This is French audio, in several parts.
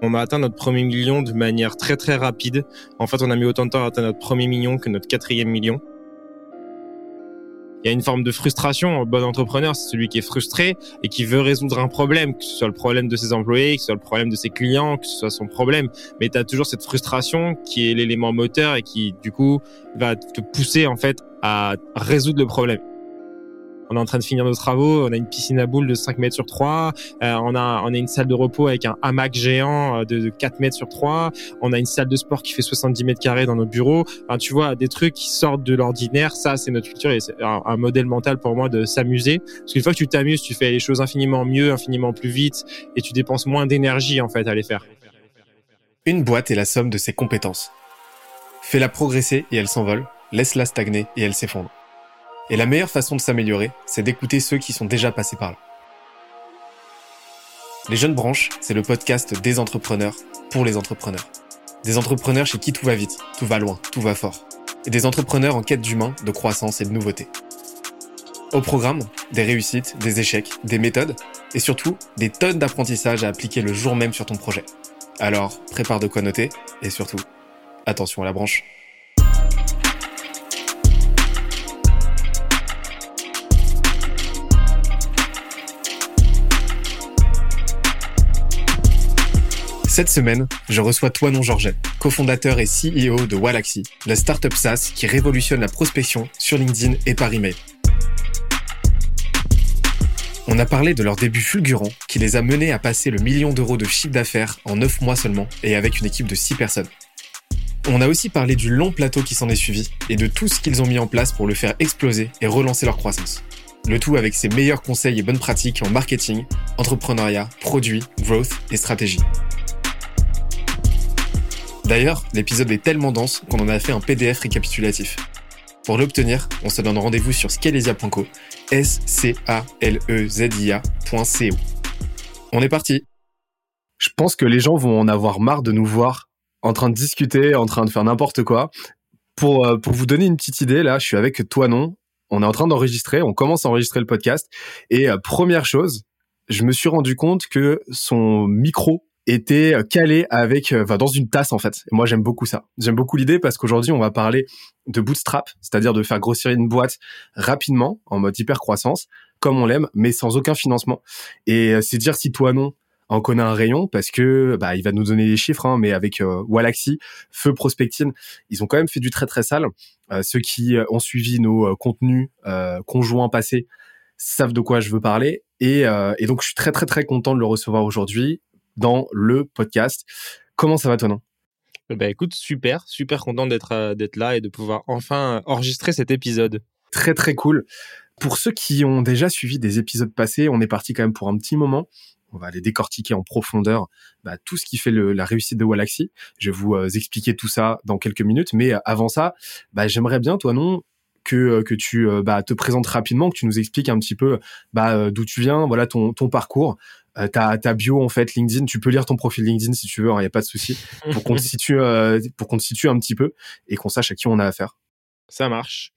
On a atteint notre premier million de manière très très rapide. En fait, on a mis autant de temps à atteindre notre premier million que notre quatrième million. Il y a une forme de frustration. Un bon entrepreneur, c'est celui qui est frustré et qui veut résoudre un problème, que ce soit le problème de ses employés, que ce soit le problème de ses clients, que ce soit son problème. Mais tu as toujours cette frustration qui est l'élément moteur et qui, du coup, va te pousser en fait à résoudre le problème. On est en train de finir nos travaux. On a une piscine à boules de 5 mètres sur 3. Euh, on a on a une salle de repos avec un hamac géant euh, de, 4 mètres sur 3. On a une salle de sport qui fait 70 mètres carrés dans nos bureaux. Enfin, tu vois, des trucs qui sortent de l'ordinaire. Ça, c'est notre culture et c'est un, modèle mental pour moi de s'amuser. Parce qu'une fois que tu t'amuses, tu fais les choses infiniment mieux, infiniment plus vite et tu dépenses moins d'énergie en fait à les faire. Une boîte est la somme de ses compétences. Fais-la progresser et elle s'envole. Laisse-la stagner et elle s'effondre. Et la meilleure façon de s'améliorer, c'est d'écouter ceux qui sont déjà passés par là. Les Jeunes Branches, c'est le podcast des entrepreneurs pour les entrepreneurs. Des entrepreneurs chez qui tout va vite, tout va loin, tout va fort. Et des entrepreneurs en quête d'humain, de croissance et de nouveauté. Au programme, des réussites, des échecs, des méthodes et surtout des tonnes d'apprentissages à appliquer le jour même sur ton projet. Alors, prépare de quoi noter et surtout, attention à la branche. Cette semaine, je reçois Toinon Georget, cofondateur et CEO de Walaxy, la startup SaaS qui révolutionne la prospection sur LinkedIn et par email. On a parlé de leur début fulgurant qui les a menés à passer le million d'euros de chiffre d'affaires en 9 mois seulement et avec une équipe de 6 personnes. On a aussi parlé du long plateau qui s'en est suivi et de tout ce qu'ils ont mis en place pour le faire exploser et relancer leur croissance. Le tout avec ses meilleurs conseils et bonnes pratiques en marketing, entrepreneuriat, produits, growth et stratégie. D'ailleurs, l'épisode est tellement dense qu'on en a fait un PDF récapitulatif. Pour l'obtenir, on se donne rendez-vous sur scalesia.co, s c a l e z. On est parti. Je pense que les gens vont en avoir marre de nous voir en train de discuter, en train de faire n'importe quoi. Pour, euh, vous donner une petite idée, là, je suis avec toi non. On est en train d'enregistrer, on commence à enregistrer le podcast. Et euh, première chose, je me suis rendu compte que son micro était euh, calé avec, euh, enfin, dans une tasse en fait. Moi, j'aime beaucoup ça. J'aime beaucoup l'idée parce qu'aujourd'hui, on va parler de bootstrap, c'est-à-dire de faire grossir une boîte rapidement, en mode hyper croissance, comme on l'aime, mais sans aucun financement. Et euh, c'est dire si toi non, en connaît un rayon parce que bah, il va nous donner les chiffres, hein, mais avec euh, Walaxy, Feu Prospectine, ils ont quand même fait du très très sale. ceux qui ont suivi nos contenus conjoints passés savent de quoi je veux parler. Et, et donc je suis très très très content de le recevoir aujourd'hui dans le podcast. Comment ça va toi, non? Bah écoute, super, super content d'être euh, d'être là et de pouvoir enfin enregistrer cet épisode. Très très cool. Pour ceux qui ont déjà suivi des épisodes passés, on est parti quand même pour un petit moment. On va aller décortiquer en profondeur bah, tout ce qui fait le, la réussite de Walaxy. Je vais vous euh, expliquer tout ça dans quelques minutes. Mais euh, avant ça, bah, j'aimerais bien, toi non, que, que tu bah, te présentes rapidement, que tu nous expliques un petit peu bah, d'où tu viens, voilà ton, ton parcours, euh, ta, ta bio en fait LinkedIn. Tu peux lire ton profil LinkedIn si tu veux, il hein, n'y a pas de souci pour qu'on te situe euh, pour qu'on te situe un petit peu et qu'on sache à qui on a affaire. Ça marche.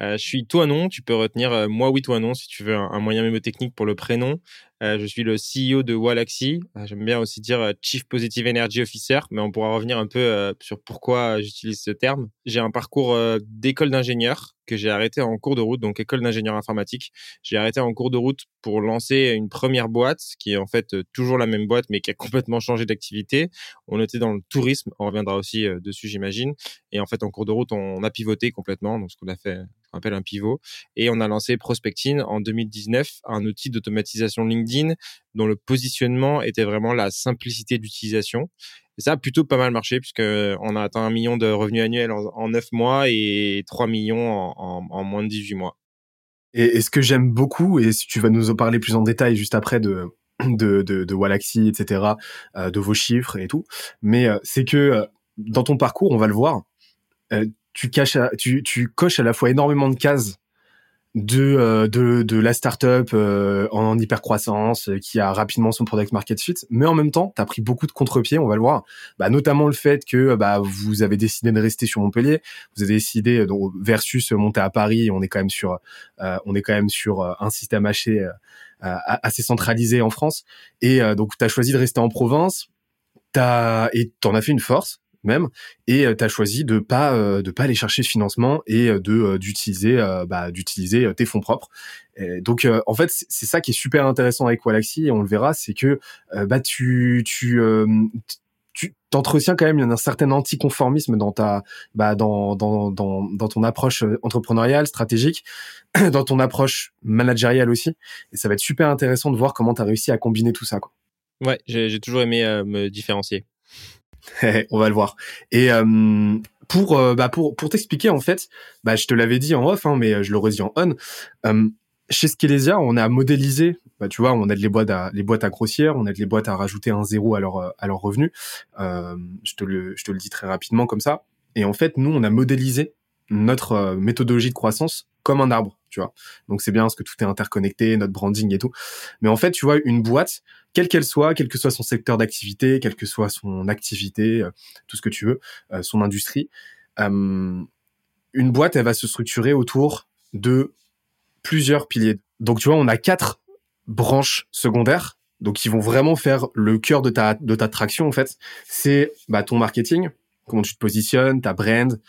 Euh, je suis toi non. Tu peux retenir euh, moi oui toi non si tu veux un, un moyen mémotechnique pour le prénom. Euh, je suis le CEO de Walaxy. Euh, j'aime bien aussi dire euh, Chief Positive Energy Officer, mais on pourra revenir un peu sur pourquoi j'utilise ce terme. J'ai un parcours d'école d'ingénieur que j'ai arrêté en cours de route, donc école d'ingénieur informatique. J'ai arrêté en cours de route pour lancer une première boîte, qui est en fait toujours la même boîte, mais qui a complètement changé d'activité. On était dans le tourisme, on reviendra aussi dessus, j'imagine. Et en fait, en cours de route, on a pivoté complètement, donc ce qu'on a fait qu'on appelle un pivot. Et on a lancé Prospectine en 2019, un outil d'automatisation LinkedIn dont le positionnement était vraiment la simplicité d'utilisation. Ça a plutôt pas mal marché puisque on a atteint un million de revenus annuels en, neuf mois et 3 millions en, moins de 18 mois. Et, ce que j'aime beaucoup, et si tu vas nous en parler plus en détail juste après de, de, de, de Walaxy, etc., euh, de vos chiffres et tout, mais euh, c'est que euh, dans ton parcours, on va le voir, tu, caches tu, tu coches à la fois énormément de cases de, euh, de, de la startup euh, en hyper croissance euh, qui a rapidement son product market fit, mais en même temps, tu as pris beaucoup de contre-pieds, on va le voir, bah, notamment le fait que bah, vous avez décidé de rester sur Montpellier, vous avez décidé donc, versus monter à Paris, on est quand même sur on est quand même sur un système haché assez centralisé en France. Et donc tu as choisi de rester en province. T'as et t'en as fait une force même et tu as choisi de pas de pas aller chercher de financement et de d'utiliser bah, d'utiliser tes fonds propres. donc en fait c'est ça qui est super intéressant avec Walaxy et on le verra c'est que bah tu tu tu t'entretiens quand même un certain anticonformisme dans ta bah dans dans dans dans ton approche entrepreneuriale stratégique dans ton approche managériale aussi et ça va être super intéressant de voir comment tu as réussi à combiner tout ça quoi. Ouais, j'ai toujours aimé me différencier. on va le voir. Et euh, pour, euh, bah pour, pour t'expliquer, en fait, bah, je te l'avais dit en off, hein, mais euh, je le redis en on. chez Skelesia, on a modélisé, bah, tu vois, on aide les boîtes à, les boîtes à grossière, on aide les boîtes à rajouter un zéro à leur, à leur revenu. je, te le, je te le dis très rapidement comme ça. Et en fait, nous, on a modélisé notre méthodologie de croissance comme un arbre, tu vois. Donc c'est bien parce que tout est interconnecté, notre branding et tout. Mais en fait, tu vois, une boîte, quelle qu'elle soit, quel que soit son secteur d'activité, quelle que soit son activité, euh, tout ce que tu veux, euh, son industrie, euh, une boîte, elle va se structurer autour de plusieurs piliers. Donc tu vois, on a quatre branches secondaires, donc qui vont vraiment faire le cœur de ta de ta traction en fait. C'est bah, ton marketing, comment tu te positionnes, ta brand,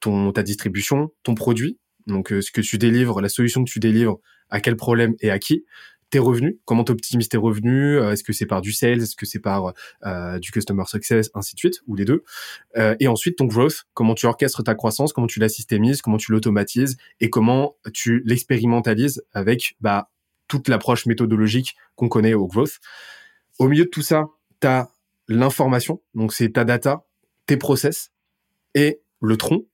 ton ta distribution, ton produit donc, euh, ce que tu délivres, la solution que tu délivres, à quel problème et à qui? Tes revenus, comment tu optimises tes revenus, euh, est-ce que c'est par du sales, est-ce que c'est par euh, du customer success, ainsi de suite, ou les deux. et ensuite, ton growth, comment tu orchestres ta croissance, comment tu la systémises, comment tu l'automatises? Et comment tu l'expérimentalises avec bah, toute l'approche méthodologique qu'on connaît au growth. Au milieu de tout ça, tu as l'information, donc c'est ta data, tes process et le tronc,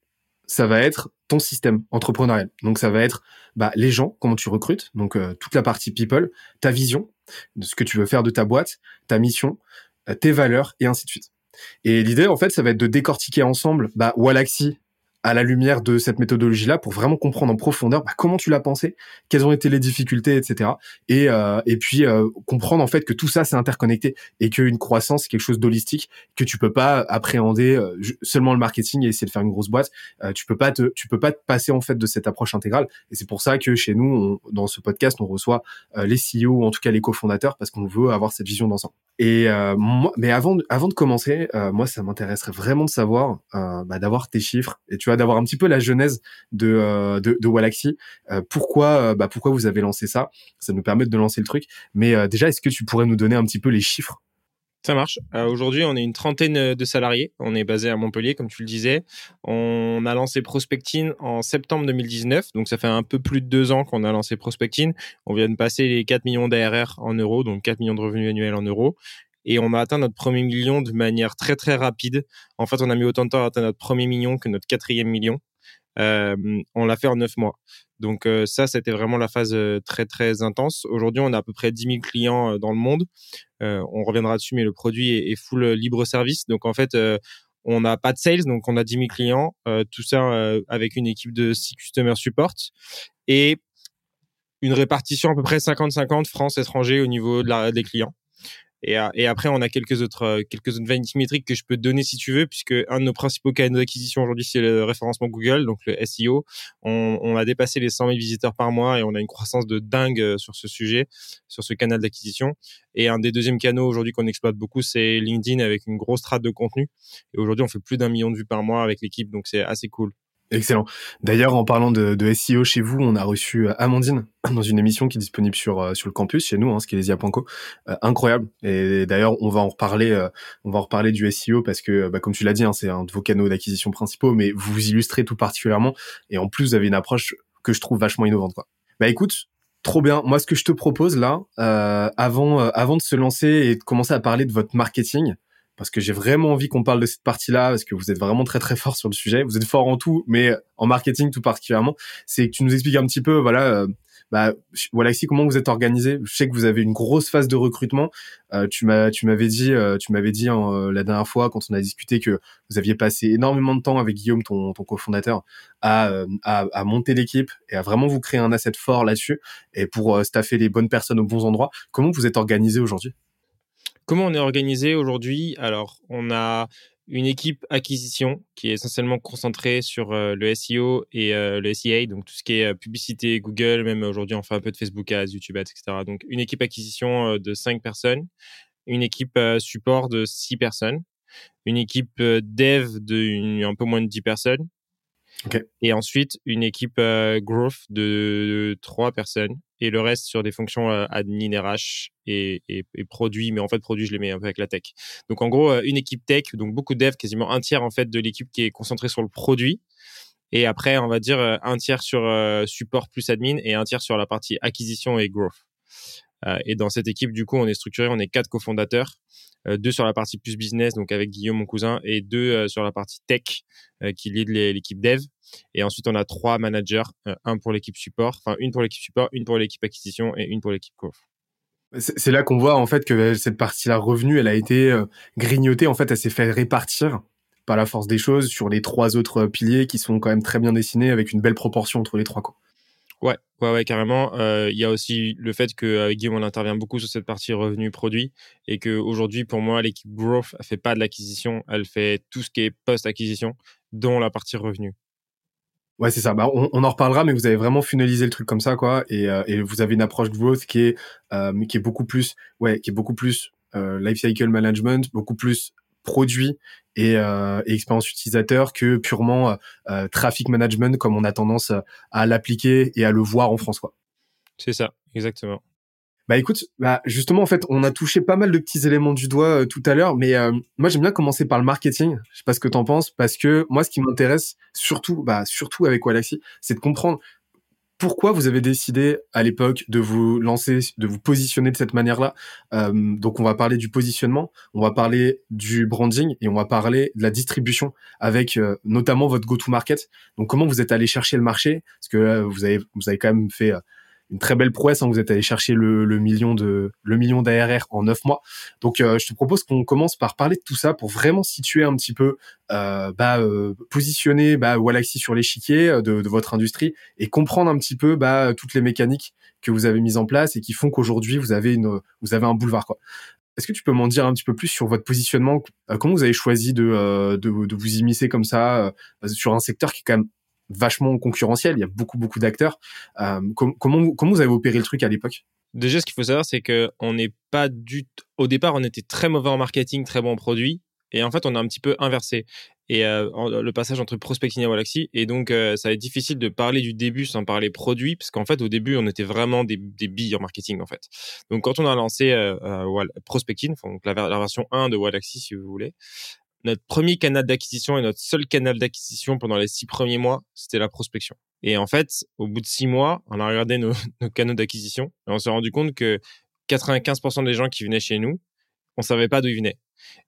ça va être ton système entrepreneurial. Donc ça va être bah, les gens, comment tu recrutes, donc euh, toute la partie people, ta vision de ce que tu veux faire de ta boîte, ta mission, euh, tes valeurs et ainsi de suite. Et l'idée en fait, ça va être de décortiquer ensemble bah, Walaxy à la lumière de cette méthodologie-là pour vraiment comprendre en profondeur bah, comment tu l'as pensé, quelles ont été les difficultés, etc. Et, euh, et puis euh, comprendre en fait que tout ça c'est interconnecté et qu'une croissance c'est quelque chose d'holistique que tu peux pas appréhender euh, seulement le marketing et essayer de faire une grosse boîte. Euh, tu peux pas te, tu peux pas te passer en fait de cette approche intégrale. Et c'est pour ça que chez nous, on, dans ce podcast, on reçoit euh, les CEO ou en tout cas les cofondateurs parce qu'on veut avoir cette vision d'ensemble. Et moi, mais avant, avant de commencer, moi ça m'intéresserait vraiment de savoir, bah, d'avoir tes chiffres et tu vois d'avoir un petit peu la genèse de, euh, de, de Walaxy. Euh, pourquoi, euh, bah, pourquoi vous avez lancé ça? Ça nous permet de lancer le truc. Mais déjà, est-ce que tu pourrais nous donner un petit peu les chiffres? Ça marche. Aujourd'hui, on est une trentaine de salariés. On est basé à Montpellier, comme tu le disais. On a lancé Prospectine en septembre 2019. Donc, ça fait un peu plus de deux ans qu'on a lancé Prospectine. On vient de passer les 4 millions d'ARR en euros, donc 4 millions de revenus annuels en euros et on a atteint notre premier million de manière très très rapide. En fait, on a mis autant de temps à atteindre notre premier million que notre quatrième million. Euh, on l'a fait en neuf mois. Donc euh, ça, c'était vraiment la phase euh, très très intense. Aujourd'hui, on a à peu près 10 000 clients dans le monde. on reviendra dessus, mais le produit est, full libre service. Donc en fait, on n'a pas de sales, donc on a 10 000 clients. tout ça avec une équipe de 6 customer support et une répartition à peu près 50-50 France-étranger au niveau des clients. Et, euh, et, après, on a quelques autres, euh, quelques autres vanity métriques que je peux te donner si tu veux, puisque un de nos principaux canaux d'acquisition aujourd'hui, c'est le référencement Google, donc le SEO. On, on, a dépassé les 100 000 visiteurs par mois et on a une croissance de dingue euh, sur ce sujet, sur ce canal d'acquisition. Et un des deuxièmes canaux aujourd'hui qu'on exploite beaucoup, c'est LinkedIn avec une grosse strate de contenu. Et aujourd'hui, on fait plus d'un million de vues par mois avec l'équipe, donc c'est assez cool. Excellent. D'ailleurs, en parlant de, SEO chez vous, on a reçu euh, Amandine dans une émission qui est disponible sur euh, sur le campus chez nous, hein, skelesia.co. Euh, incroyable. Et d'ailleurs, on va en reparler. Euh, on va en reparler du SEO parce que, bah, comme tu l'as dit, hein, c'est un de vos canaux d'acquisition principaux, mais vous illustrez tout particulièrement. Et en plus, vous avez une approche que je trouve vachement innovante. Quoi. Bah écoute, trop bien. Moi, ce que je te propose là, avant avant de se lancer et de commencer à parler de votre marketing, parce que j'ai vraiment envie qu'on parle de cette partie-là, parce que vous êtes vraiment très très fort sur le sujet. Vous êtes fort en tout, mais en marketing tout particulièrement. C'est que tu nous expliques un petit peu, voilà, euh, bah, voilà ici comment vous êtes organisé. Je sais que vous avez une grosse phase de recrutement. Euh, tu m'as, tu m'avais dit, euh, tu m'avais dit euh, la dernière fois quand on a discuté que vous aviez passé énormément de temps avec Guillaume, ton, ton cofondateur, à, à, à monter l'équipe et à vraiment vous créer un asset fort là-dessus et pour staffer les bonnes personnes aux bons endroits. Comment vous êtes organisé aujourd'hui? Comment on est organisé aujourd'hui? Alors, on a une équipe acquisition qui est essentiellement concentrée sur euh, le SEO et euh, le SEA, donc tout ce qui est euh, publicité, Google, même aujourd'hui on fait un peu de Facebook Ads, YouTube Ads, etc. Donc une équipe acquisition de cinq personnes. une équipe support de 6 personnes, une équipe dev de un peu moins de 10 personnes, et ensuite une équipe growth de 3 personnes, et le reste sur des fonctions admin, RH et, et, et produits, mais en fait produits je les mets un peu avec la tech. Donc en gros une équipe tech, donc beaucoup de dev, quasiment un tiers en fait de l'équipe qui est concentrée sur le produit, et après on va dire un tiers sur support plus admin et un tiers sur la partie acquisition et growth. Euh, et dans cette équipe, du coup, on est structuré, on est quatre cofondateurs, euh, deux sur la partie plus business, donc avec Guillaume, mon cousin, et deux euh, sur la partie tech, qui lead l'équipe dev. Et ensuite, on a trois managers, un pour l'équipe support, enfin une pour l'équipe support, une pour l'équipe acquisition et une pour l'équipe growth. C'est là qu'on voit en fait que cette partie-là revenu, elle a été grignotée. En fait, elle s'est fait répartir par la force des choses sur les trois autres piliers qui sont quand même très bien dessinés avec une belle proportion entre les trois. Quoi. Ouais, ouais, ouais, carrément. Euh, il y a aussi le fait que Guillaume on intervient beaucoup sur cette partie revenu produit et que aujourd'hui pour moi l'équipe growth elle fait pas de l'acquisition, elle fait tout ce qui est post acquisition, dont la partie revenu. Ouais, c'est ça. Bah, on, en reparlera, mais vous avez vraiment finalisé le truc comme ça, quoi. Et, euh, et vous avez une approche growth qui est euh, qui est beaucoup plus, ouais, qui est beaucoup plus euh, life cycle management, beaucoup plus produit et, euh, et, expérience utilisateur que purement euh, euh, traffic management comme on a tendance à l'appliquer et à le voir en France. C'est ça, exactement. Bah écoute, bah justement en fait, on a touché pas mal de petits éléments du doigt tout à l'heure, mais moi j'aime bien commencer par le marketing. Je sais pas ce que t'en penses, parce que moi ce qui m'intéresse surtout, bah surtout avec Walaxy, c'est de comprendre pourquoi vous avez décidé à l'époque de vous lancer, de vous positionner de cette manière-là? Euh, Donc, on va parler du positionnement, on va parler du branding et on va parler de la distribution avec euh, notamment votre go-to-market. Donc, comment vous êtes allé chercher le marché? Parce que euh, vous avez vous avez quand même fait une très belle prouesse. Hein, vous êtes allé chercher le, le, million de le million d'ARR en neuf mois. Donc, euh, je te propose qu'on commence par parler de tout ça pour vraiment situer un petit peu, euh, bah, euh, positionner bah, Walaxy sur l'échiquier euh, de, de, votre industrie et comprendre un petit peu bah, toutes les mécaniques que vous avez mises en place et qui font qu'aujourd'hui vous avez une vous avez un boulevard quoi. Est-ce que tu peux m'en dire un petit peu plus sur votre positionnement? Comment vous avez choisi de, de, de vous immiscer comme ça sur un secteur qui est quand même vachement concurrentiel. Il y a beaucoup, beaucoup d'acteurs. Euh, comment, vous avez opéré le truc à l'époque? Déjà, ce qu'il faut savoir, c'est que on n'est pas du. Au départ, on était très mauvais en marketing, très bon en produit. Et en fait, on a un petit peu inversé. Et euh, le passage entre prospecting et Wallaxy. Et donc, euh, ça va être difficile de parler du début sans parler produit, parce qu'en fait, au début, on était vraiment des, des billes en marketing, en fait. Donc, quand on a lancé euh, prospecting, donc la, la, version 1 de Wallaxy, si vous voulez, notre premier canal d'acquisition et notre seul canal d'acquisition pendant les six premiers mois, c'était la prospection. Et en fait, au bout de six mois, on a regardé nos, canaux d'acquisition et on s'est rendu compte que 95% des gens qui venaient chez nous, on savait pas d'où ils venaient.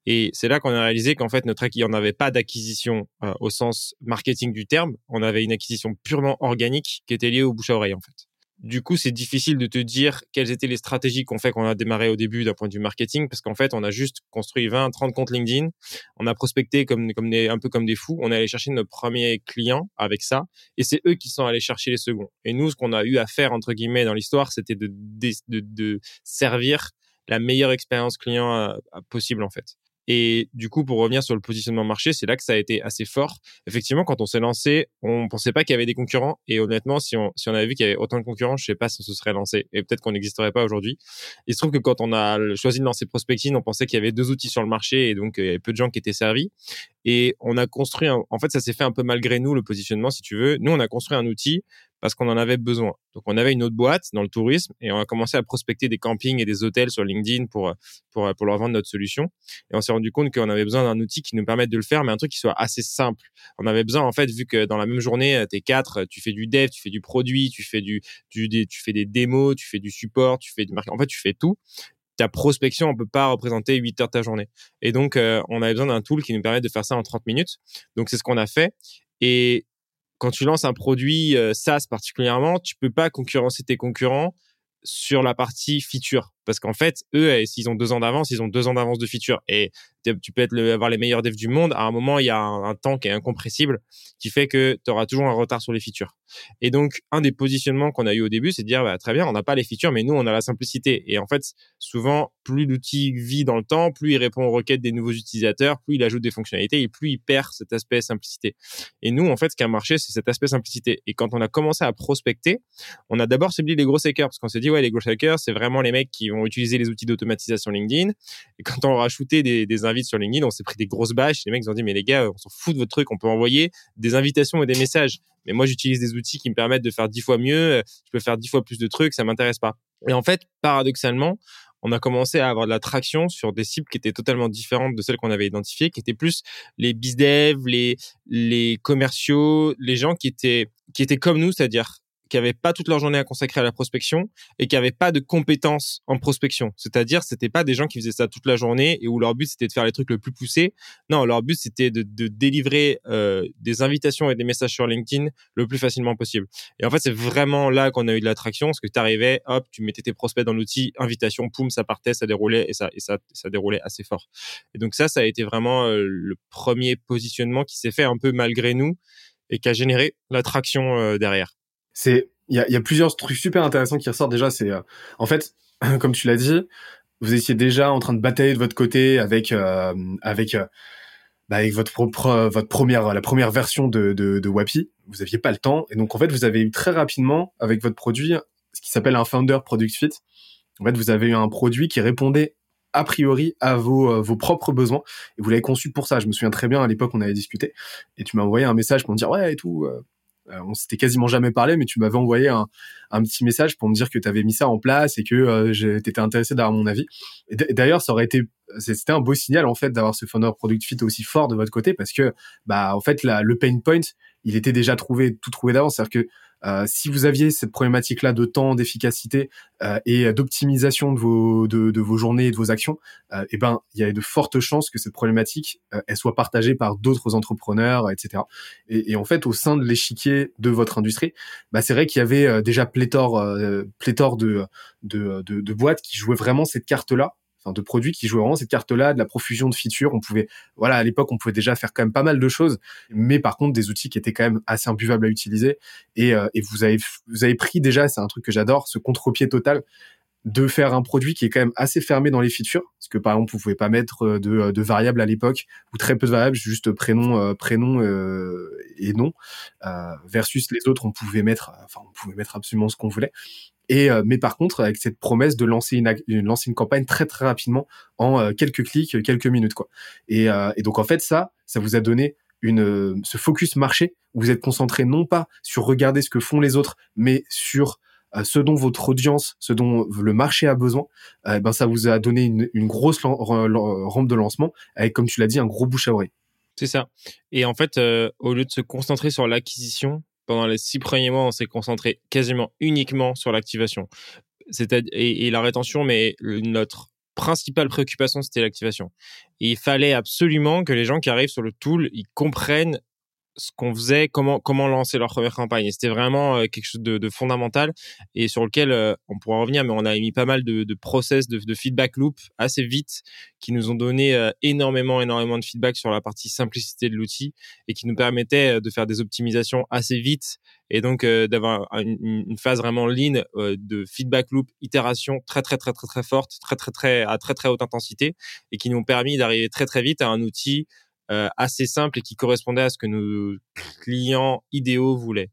Et c'est là qu'on a réalisé qu'en fait, notre on n'avait pas d'acquisition euh, au sens marketing du terme. On avait une acquisition purement organique qui était liée au bouche à oreille, en fait. Du coup, c'est difficile de te dire quelles étaient les stratégies qu'on fait qu'on a démarré au début d'un point de vue marketing, parce qu'en fait, on a juste construit 20, 30 comptes LinkedIn, on a prospecté comme, comme des, un peu comme des fous, on est allé chercher nos premiers clients avec ça, et c'est eux qui sont allés chercher les seconds. Et nous, ce qu'on a eu à faire, entre guillemets, dans l'histoire, c'était de, de, de, servir la meilleure expérience client euh, possible, en fait. Et du coup, pour revenir sur le positionnement marché, c'est là que ça a été assez fort. Effectivement, quand on s'est lancé, on pensait pas qu'il y avait des concurrents. Et honnêtement, si on, si on avait vu qu'il y avait autant de concurrents, je sais pas si on se serait lancé. Et peut-être qu'on n'existerait pas aujourd'hui. Il se trouve que quand on a choisi de lancer Prospecting, on pensait qu'il y avait deux outils sur le marché et donc euh, il y avait peu de gens qui étaient servis. Et on a construit, en fait, ça s'est fait un peu malgré nous, le positionnement, si tu veux. Nous, on a construit un outil parce qu'on en avait besoin. Donc on avait une autre boîte dans le tourisme et on a commencé à prospecter des campings et des hôtels sur LinkedIn pour pour pour leur vendre notre solution. Et on s'est rendu compte qu'on avait besoin d'un outil qui nous permette de le faire, mais un truc qui soit assez simple. On avait besoin en fait vu que dans la même journée t'es quatre, tu fais du dev, tu fais du produit, tu fais du, du tu fais des démos, tu fais du support, tu fais du marketing. En fait, tu fais tout ta prospection, on peut pas représenter 8 heures de ta journée. Et donc, euh, on avait besoin d'un tool qui nous permette de faire ça en 30 minutes. Donc, c'est ce qu'on a fait. Et quand tu lances un produit euh, SaaS particulièrement, tu peux pas concurrencer tes concurrents sur la partie feature parce qu'en fait eux eh, s'ils ont deux ans d'avance ils ont deux ans d'avance de feature. Et tu peux être avoir les meilleurs devs du monde. À un moment il y a un, temps qui est incompressible qui fait que tu auras toujours un retard sur les features. Et donc un des positionnements qu'on a eu au début c'est de dire bah, très bien on n'a pas les features mais nous on a la simplicité. Et en fait souvent plus l'outil vit dans le temps plus il répond aux requêtes des nouveaux utilisateurs plus il ajoute des fonctionnalités et plus il perd cet aspect simplicité. Et nous en fait ce qui a marché c'est cet aspect simplicité. Et quand on a commencé à prospecter on a d'abord ciblé les gros hackers parce qu'on s'est dit ouais les gros hackers c'est vraiment les mecs qui vont ont utilisé les outils d'automatisation LinkedIn. Et quand on a des, des invites sur LinkedIn, on s'est pris des grosses bâches. Les mecs ont dit, mais les gars, on s'en fout de votre truc. On peut envoyer des invitations et des messages. Mais moi, j'utilise des outils qui me permettent de faire dix fois mieux. Je peux faire dix fois plus de trucs. Ça m'intéresse pas. Et en fait, paradoxalement, on a commencé à avoir de la traction sur des cibles qui étaient totalement différentes de celles qu'on avait identifiées, qui étaient plus les bizdev, les, les commerciaux, les gens qui étaient, qui étaient comme nous, c'est-à-dire qui n'avaient pas toute leur journée à consacrer à la prospection et qui n'avaient pas de compétences en prospection. C'est-à-dire, c'était pas des gens qui faisaient ça toute la journée et où leur but c'était de faire les trucs le plus poussés. Non, leur but c'était de, de, délivrer euh, des invitations et des messages sur LinkedIn le plus facilement possible. Et en fait, c'est vraiment là qu'on a eu de l'attraction, parce que tu arrivais, hop, tu mettais tes prospects dans l'outil, invitation, poum, ça partait, ça déroulait et ça et ça ça déroulait assez fort. Et donc ça, ça a été vraiment euh, le premier positionnement qui s'est fait un peu malgré nous et qui a généré l'attraction euh, derrière c'est il y a, plusieurs trucs super intéressants qui ressortent déjà. C'est euh, en fait, comme tu l'as dit, vous étiez déjà en train de batailler de votre côté avec euh, avec euh, bah, avec votre propre votre première la première version de de, de Wapi. Vous aviez pas le temps et donc en fait vous avez eu très rapidement avec votre produit ce qui s'appelle un Founder Product Fit. En fait, vous avez eu un produit qui répondait a priori à vos, vos propres besoins et vous l'avez conçu pour ça. Je me souviens très bien à l'époque on avait discuté et tu m'as envoyé un message pour me dire ouais et tout euh, on s'était quasiment jamais parlé, mais tu m'avais envoyé un, petit message pour me dire que tu avais mis ça en place et que euh, tu étais intéressé d'avoir mon avis. D'ailleurs, ça aurait été c'était un beau signal en fait d'avoir ce founder product fit aussi fort de votre côté parce que bah en fait le pain point il était déjà trouvé tout trouvé d'avance c'est à dire que euh, si vous aviez cette problématique-là de temps, d'efficacité euh, et d'optimisation de vos de, vos journées et de vos actions, euh, eh ben il y a de fortes chances que cette problématique euh, elle soit partagée par d'autres entrepreneurs, etc. Et, et, en fait, au sein de l'échiquier de votre industrie, bah, c'est vrai qu'il y avait euh, déjà pléthore pléthore de de, de de boîtes qui jouaient vraiment cette carte-là de produits qui jouaient vraiment cette carte-là, de la profusion de features. On pouvait, voilà, à l'époque, on pouvait déjà faire quand même pas mal de choses, mais par contre, des outils qui étaient quand même assez imbuvables à utiliser. Et, euh, et vous avez, vous avez pris déjà, c'est un truc que j'adore, ce contre-pied total de faire un produit qui est quand même assez fermé dans les features, parce que par exemple vous pouvez pas mettre euh, de, euh, de variables à l'époque ou très peu de variables, juste prénom, prénom et nom, versus les autres on pouvait mettre, enfin on pouvait mettre absolument ce qu'on voulait. Et mais par contre avec cette promesse de lancer une, lancer une campagne très très rapidement en quelques clics, quelques minutes quoi. Et, et donc en fait ça, ça vous a donné une ce focus marché où vous êtes concentré non pas sur regarder ce que font les autres, mais sur ce dont votre audience, ce dont le marché a besoin, euh, ben ça vous a donné une, une grosse rampe de lancement avec, comme tu l'as dit, un gros bouche à oreille. C'est ça. Et en fait, euh, au lieu de se concentrer sur l'acquisition, pendant les six premiers mois, on s'est concentré quasiment uniquement sur l'activation. Et, la rétention, mais notre principale préoccupation, c'était l'activation. Il fallait absolument que les gens qui arrivent sur le tool, ils comprennent ce qu'on faisait, comment comment lancer leur première campagne. C'était vraiment euh, quelque chose de, de, fondamental et sur lequel euh, on pourra revenir, mais on a mis pas mal de, de process, de, de, feedback loop assez vite qui nous ont donné euh, énormément énormément de feedback sur la partie simplicité de l'outil et qui nous permettait de faire des optimisations assez vite et donc d'avoir une, une, phase vraiment lean de feedback loop, itération très très très très très forte, très très très à très très haute intensité et qui nous ont permis d'arriver très très vite à un outil euh, assez simple et qui correspondait à ce que nos clients idéaux voulaient.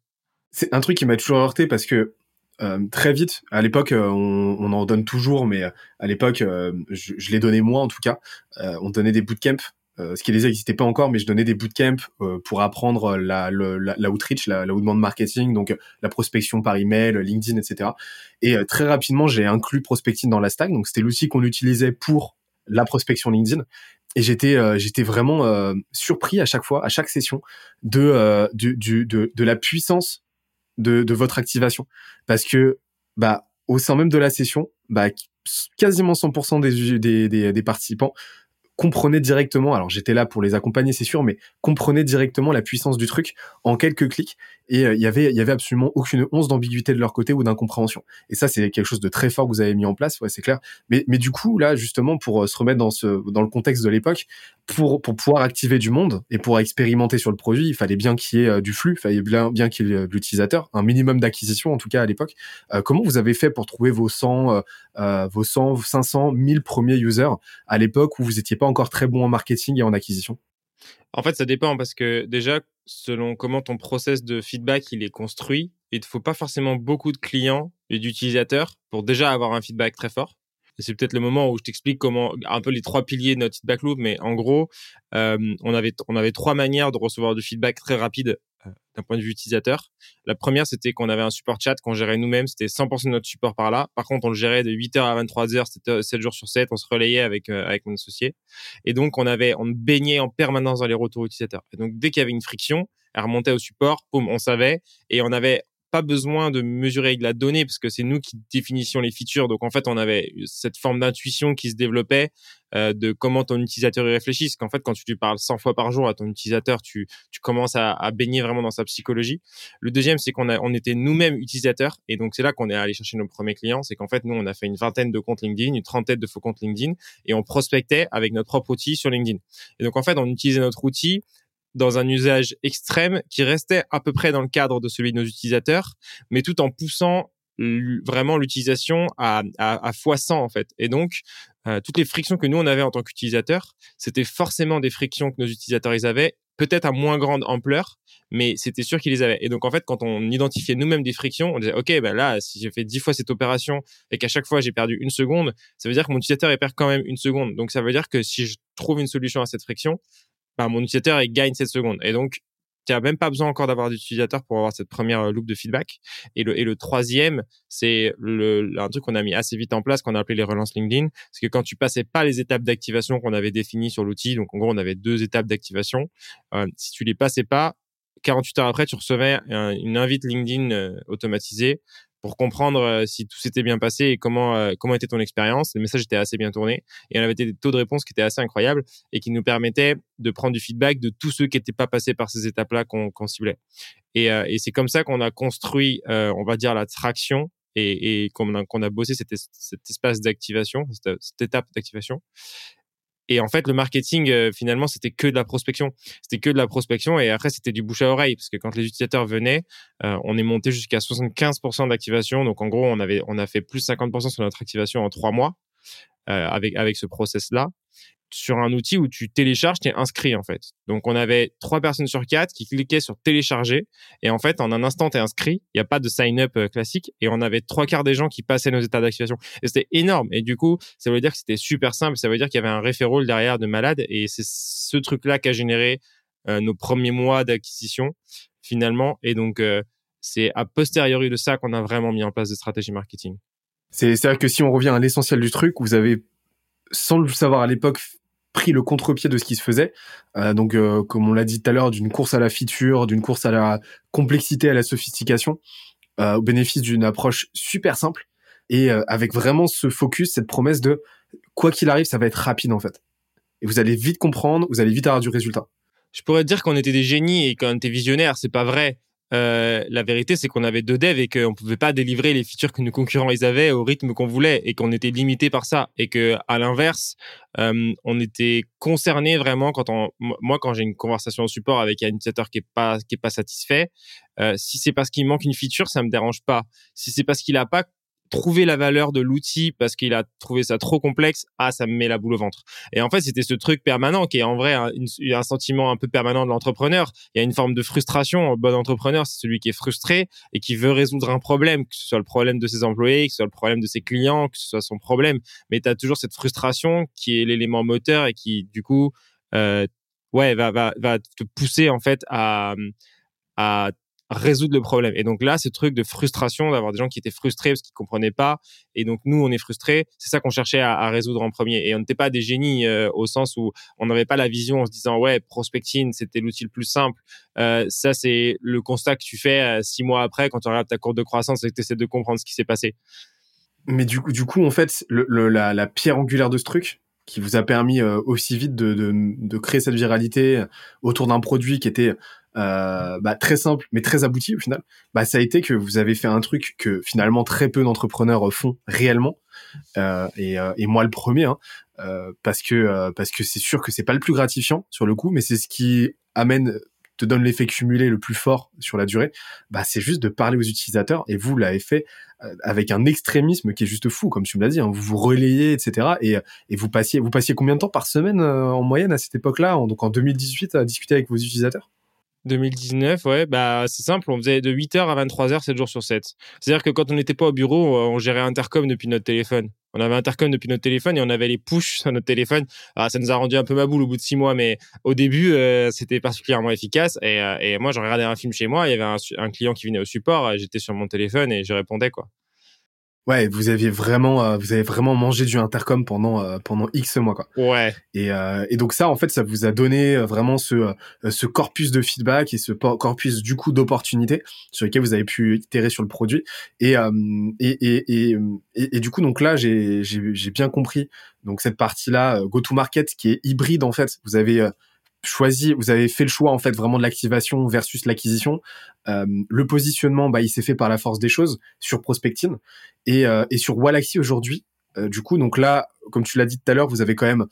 C'est un truc qui m'a toujours heurté parce que euh, très vite, à l'époque, euh, on, on, en donne toujours, mais à l'époque, je, je l'ai donné moi en tout cas. on donnait des bootcamps ce qui n'existait pas encore, mais je donnais des bootcamps euh, pour apprendre la, la, la outreach, la, la outbound marketing, donc la prospection par email, LinkedIn, etc. Et très rapidement, j'ai inclus prospecting dans la stack, donc c'était l'outil qu'on utilisait pour la prospection LinkedIn et j'étais euh, j'étais vraiment euh, surpris à chaque fois, à chaque session, de euh, du, du, de, de la puissance de, de votre activation, parce que bah au sein même de la session, bah quasiment 100% des, des, des, des participants comprenaient directement, alors j'étais là pour les accompagner, c'est sûr, mais comprenaient directement la puissance du truc en quelques clics. Et euh, il y avait, il y avait absolument aucune once d'ambiguïté de leur côté ou d'incompréhension. Et ça, c'est quelque chose de très fort que vous avez mis en place, ouais, c'est clair. Mais, mais du coup, là, justement, pour euh, se remettre dans ce, dans le contexte de l'époque, pour, pour pouvoir activer du monde et pour expérimenter sur le produit, il fallait bien qu'il y ait euh, du flux, il fallait bien, bien qu'il y ait de l'utilisateur, un minimum d'acquisition, en tout cas à l'époque. comment vous avez fait pour trouver vos 100, vos 100, 500, 1000 premiers users à l'époque où vous étiez pas encore très bon en marketing et en acquisition En fait, ça dépend parce que déjà, selon comment ton process de feedback il est construit, il ne faut pas forcément beaucoup de clients et d'utilisateurs pour déjà avoir un feedback très fort. c'est peut-être le moment où je t'explique comment un peu les trois piliers de notre feedback loop. Mais en gros, euh, on avait on avait trois manières de recevoir du feedback très rapide d'un point de vue utilisateur. La première, c'était qu'on avait un support chat qu'on gérait nous-mêmes. C'était 100% de notre support par là. Par contre, on le gérait de 8h à 23h, c'était 7 jours sur 7. On se relayait avec, euh, avec mon associé. Et donc, on avait, on baignait en permanence dans les retours utilisateurs. Et donc, dès qu'il y avait une friction, elle remontait au support, boum, on savait. Et on avait pas besoin de mesurer avec la donnée parce que c'est nous qui définissions les features. Donc en fait, on avait cette forme d'intuition qui se développait euh, de comment ton utilisateur y réfléchit. Parce qu'en fait, quand tu lui parles 100 fois par jour à ton utilisateur, tu, tu commences à, baigner vraiment dans sa psychologie. Le deuxième, c'est qu'on on était nous-mêmes utilisateurs. Et donc c'est là qu'on est allé chercher nos premiers clients. C'est qu'en fait, nous, on a fait une vingtaine de comptes LinkedIn, une trentaine de faux comptes LinkedIn et on prospectait avec notre propre outil sur LinkedIn. Et donc en fait, on utilisait notre outil dans un usage extrême qui restait à peu près dans le cadre de celui de nos utilisateurs, mais tout en poussant vraiment l'utilisation à, à, à x100 en fait. Et donc, euh, toutes les frictions que nous, on avait en tant qu'utilisateurs, c'était forcément des frictions que nos utilisateurs ils avaient, peut-être à moins grande ampleur, mais c'était sûr qu'ils les avaient. Et donc, en fait, quand on identifiait nous-mêmes des frictions, on disait, OK, ben là, si j'ai fait dix fois cette opération et qu'à chaque fois j'ai perdu une seconde, ça veut dire que mon utilisateur, il perd quand même une seconde. Donc, ça veut dire que si je trouve une solution à cette friction, bah, mon utilisateur il gagne cette seconde. Et donc, tu n'as même pas besoin encore d'avoir d'utilisateur pour avoir cette première euh, loop de feedback. Et le, et le troisième, c'est le, un truc qu'on a mis assez vite en place, qu'on a appelé les relances LinkedIn. C'est que quand tu passais pas les étapes d'activation qu'on avait définies sur l'outil, donc en gros, on avait deux étapes d'activation, euh, si tu les passais pas, 48 heures après, tu recevais une invite LinkedIn euh, automatisée pour comprendre euh, si tout s'était bien passé et comment euh, comment était ton expérience. Le message était assez bien tourné et on avait des taux de réponse qui étaient assez incroyables et qui nous permettaient de prendre du feedback de tous ceux qui n'étaient pas passés par ces étapes-là qu'on ciblait. Et, euh, et c'est comme ça qu'on a construit, on va dire, la traction et, qu'on a, a bossé cet, espace d'activation, cette étape d'activation. Et en fait, le marketing, euh, finalement, c'était que de la prospection. C'était que de la prospection et après, c'était du bouche à oreille parce que quand les utilisateurs venaient, euh, on est monté jusqu'à 75% d'activation. Donc, en gros, on avait, on a fait plus 50% sur notre activation en trois mois euh, avec, avec ce process-là sur un outil où tu télécharges, tu es inscrit en fait. Donc on avait trois personnes sur quatre qui cliquaient sur télécharger. Et en fait en un instant tu es inscrit, il n'y a pas de sign-up euh, classique. Et on avait trois quarts des gens qui passaient nos états d'activation. Et c'était énorme. Et du coup ça veut dire que c'était super simple, ça veut dire qu'il y avait un référent derrière de malade. Et c'est ce truc-là qui a généré euh, nos premiers mois d'acquisition finalement. Et donc euh, c'est a posteriori de ça qu'on a vraiment mis en place des stratégies marketing. C'est vrai que si on revient à l'essentiel du truc, vous avez sans le savoir à l'époque, pris le contre-pied de ce qui se faisait. Euh, donc, euh, comme on l'a dit tout à l'heure, d'une course à la feature, d'une course à la complexité, à la sophistication, euh, au bénéfice d'une approche super simple et avec vraiment ce focus, cette promesse de quoi qu'il arrive, ça va être rapide en fait. Et vous allez vite comprendre, vous allez vite avoir du résultat. Je pourrais dire qu'on était des génies et qu'on était visionnaires, c'est pas vrai. Euh, la vérité, c'est qu'on avait deux devs et qu'on pouvait pas délivrer les features que nos concurrents ils avaient au rythme qu'on voulait et qu'on était limité par ça et que à l'inverse, euh, on était concerné vraiment quand on, moi quand j'ai une conversation au support avec un utilisateur qui est pas pas satisfait, euh, si c'est parce qu'il manque une feature, ça me dérange pas. Si c'est parce qu'il a pas trouver la valeur de l'outil parce qu'il a trouvé ça trop complexe, ah, ça me met la boule au ventre. Et en fait, c'était ce truc permanent qui est en vrai un, un sentiment un peu permanent de l'entrepreneur. Il y a une forme de frustration. Un bon entrepreneur, c'est celui qui est frustré et qui veut résoudre un problème, que ce soit le problème de ses employés, que ce soit le problème de ses clients, que ce soit son problème. Mais tu as toujours cette frustration qui est l'élément moteur et qui, du coup, euh, ouais, va, te pousser en fait à résoudre le problème. Et donc là, ce truc de frustration, d'avoir des gens qui étaient frustrés parce qu'ils comprenaient pas, et donc nous, on est frustrés, c'est ça qu'on cherchait à, résoudre en premier. Et on n'était pas des génies euh, au sens où on n'avait pas la vision en se disant ouais, prospecting, c'était l'outil le plus simple. Euh, ça, c'est le constat que tu fais euh, six mois après quand tu regardes ta courbe de croissance et que tu essaies de comprendre ce qui s'est passé. Mais du coup, du coup, en fait, la, pierre angulaire de ce truc, qui vous a permis aussi vite de, de, créer cette viralité autour d'un produit qui était euh, bah, très simple mais très abouti au final, bah, ça a été que vous avez fait un truc que finalement très peu d'entrepreneurs font réellement, euh, et, euh, et, moi le premier, hein, euh, parce que parce que c'est sûr que c'est pas le plus gratifiant sur le coup, mais c'est ce qui amène te donne l'effet cumulé le plus fort sur la durée, bah c'est juste de parler aux utilisateurs et vous l'avez fait avec un extrémisme qui est juste fou, comme tu me l'as dit. Hein, vous vous relayez, etc. Et, et vous passiez vous passiez combien de temps par semaine en moyenne à cette époque-là, donc en 2018, à discuter avec vos utilisateurs? 2019, ouais, bah c'est simple, on faisait de 8h à 23h, 7 jours sur 7. C'est-à-dire que quand on n'était pas au bureau, on gérait Intercom depuis notre téléphone. On avait Intercom depuis notre téléphone et on avait les push sur notre téléphone. Ah, ça nous a rendu un peu ma boule au bout de 6 mois, mais au début, euh, c'était particulièrement efficace. Et, euh, moi, j'en regardais un film chez moi, il y avait un, un client qui venait au support, j'étais sur mon téléphone et je répondais, quoi. Ouais, vous aviez vraiment, euh, vous avez vraiment mangé du intercom pendant euh, pendant X mois quoi. Ouais. Et, euh, et donc ça, en fait, ça vous a donné vraiment ce ce corpus de feedback et ce corpus du coup d'opportunités sur lesquels vous avez pu itérer sur le produit. Et et, et, et, et, du coup, donc là, j'ai j'ai bien compris donc cette partie là, go to market qui est hybride en fait. Vous avez choisi, vous avez fait le choix en fait vraiment de l'activation versus l'acquisition. Euh, le positionnement, bah, il s'est fait par la force des choses sur Prospectine et, euh, et sur Wallaxy aujourd'hui. Euh, du coup, donc là, comme tu l'as dit tout à l'heure, vous avez quand même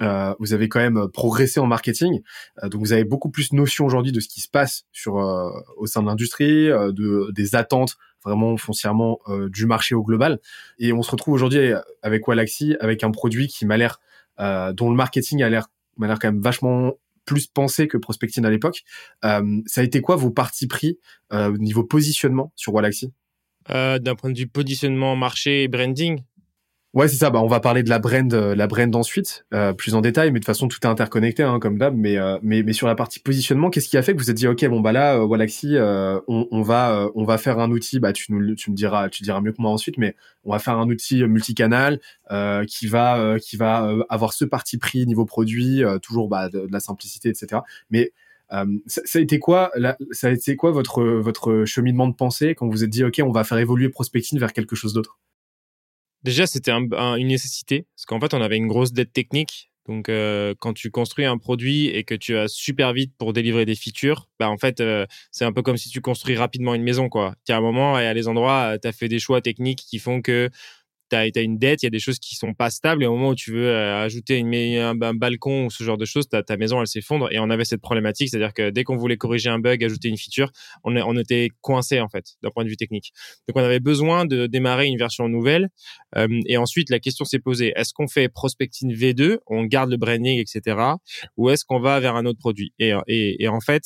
euh, vous avez quand même progressé en marketing, euh, donc vous avez beaucoup plus notion aujourd'hui de ce qui se passe sur au sein de l'industrie, de des attentes vraiment foncièrement du marché au global. Et on se retrouve aujourd'hui avec Wallaxy, avec un produit qui m'a l'air dont le marketing a l'air m'a l'air quand même vachement plus pensé que Prospectine à l'époque. Euh, ça a été quoi vos partis pris euh, au niveau positionnement sur Wallaxy euh, D'un point de vue positionnement, marché et branding Ouais, c'est ça. Bah, on va parler de la brand, euh, la brand ensuite, euh, plus en détail. Mais de toute façon, tout est interconnecté, hein, comme d'hab. Mais, euh, mais, mais sur la partie positionnement, qu'est-ce qui a fait que vous êtes dit, ok, bon bah là, Wallaxy, on, on, va, on va faire un outil. Bah, tu nous, tu me diras, tu diras mieux que moi ensuite, mais on va faire un outil multicanal qui va, qui va avoir ce parti pris niveau produit, toujours bah, de, la simplicité, etc. Mais ça, ça, a été quoi, ça a été quoi votre, votre cheminement de pensée quand vous vous êtes dit, ok, on va faire évoluer Prospecting vers quelque chose d'autre? Déjà, c'était une nécessité, parce qu'en fait, on avait une grosse dette technique. Donc, euh, quand tu construis un produit et que tu as super vite pour délivrer des features, bah, en fait, euh, c'est un peu comme si tu construis rapidement une maison, quoi. Tu un moment et à les endroits, tu as fait des choix techniques qui font que tu as, une dette, il y a des choses qui sont pas stables et au moment où tu veux euh, ajouter une, un, un, balcon ou ce genre de choses, ta, ta maison elle s'effondre et on avait cette problématique, c'est-à-dire que dès qu'on voulait corriger un bug, ajouter une feature, on, on était coincé en fait d'un point de vue technique. Donc on avait besoin de démarrer une version nouvelle euh, et ensuite la question s'est posée est-ce qu'on fait Prospecting V2, on garde le branding etc. ou est-ce qu'on va vers un autre produit? Et, et, et en fait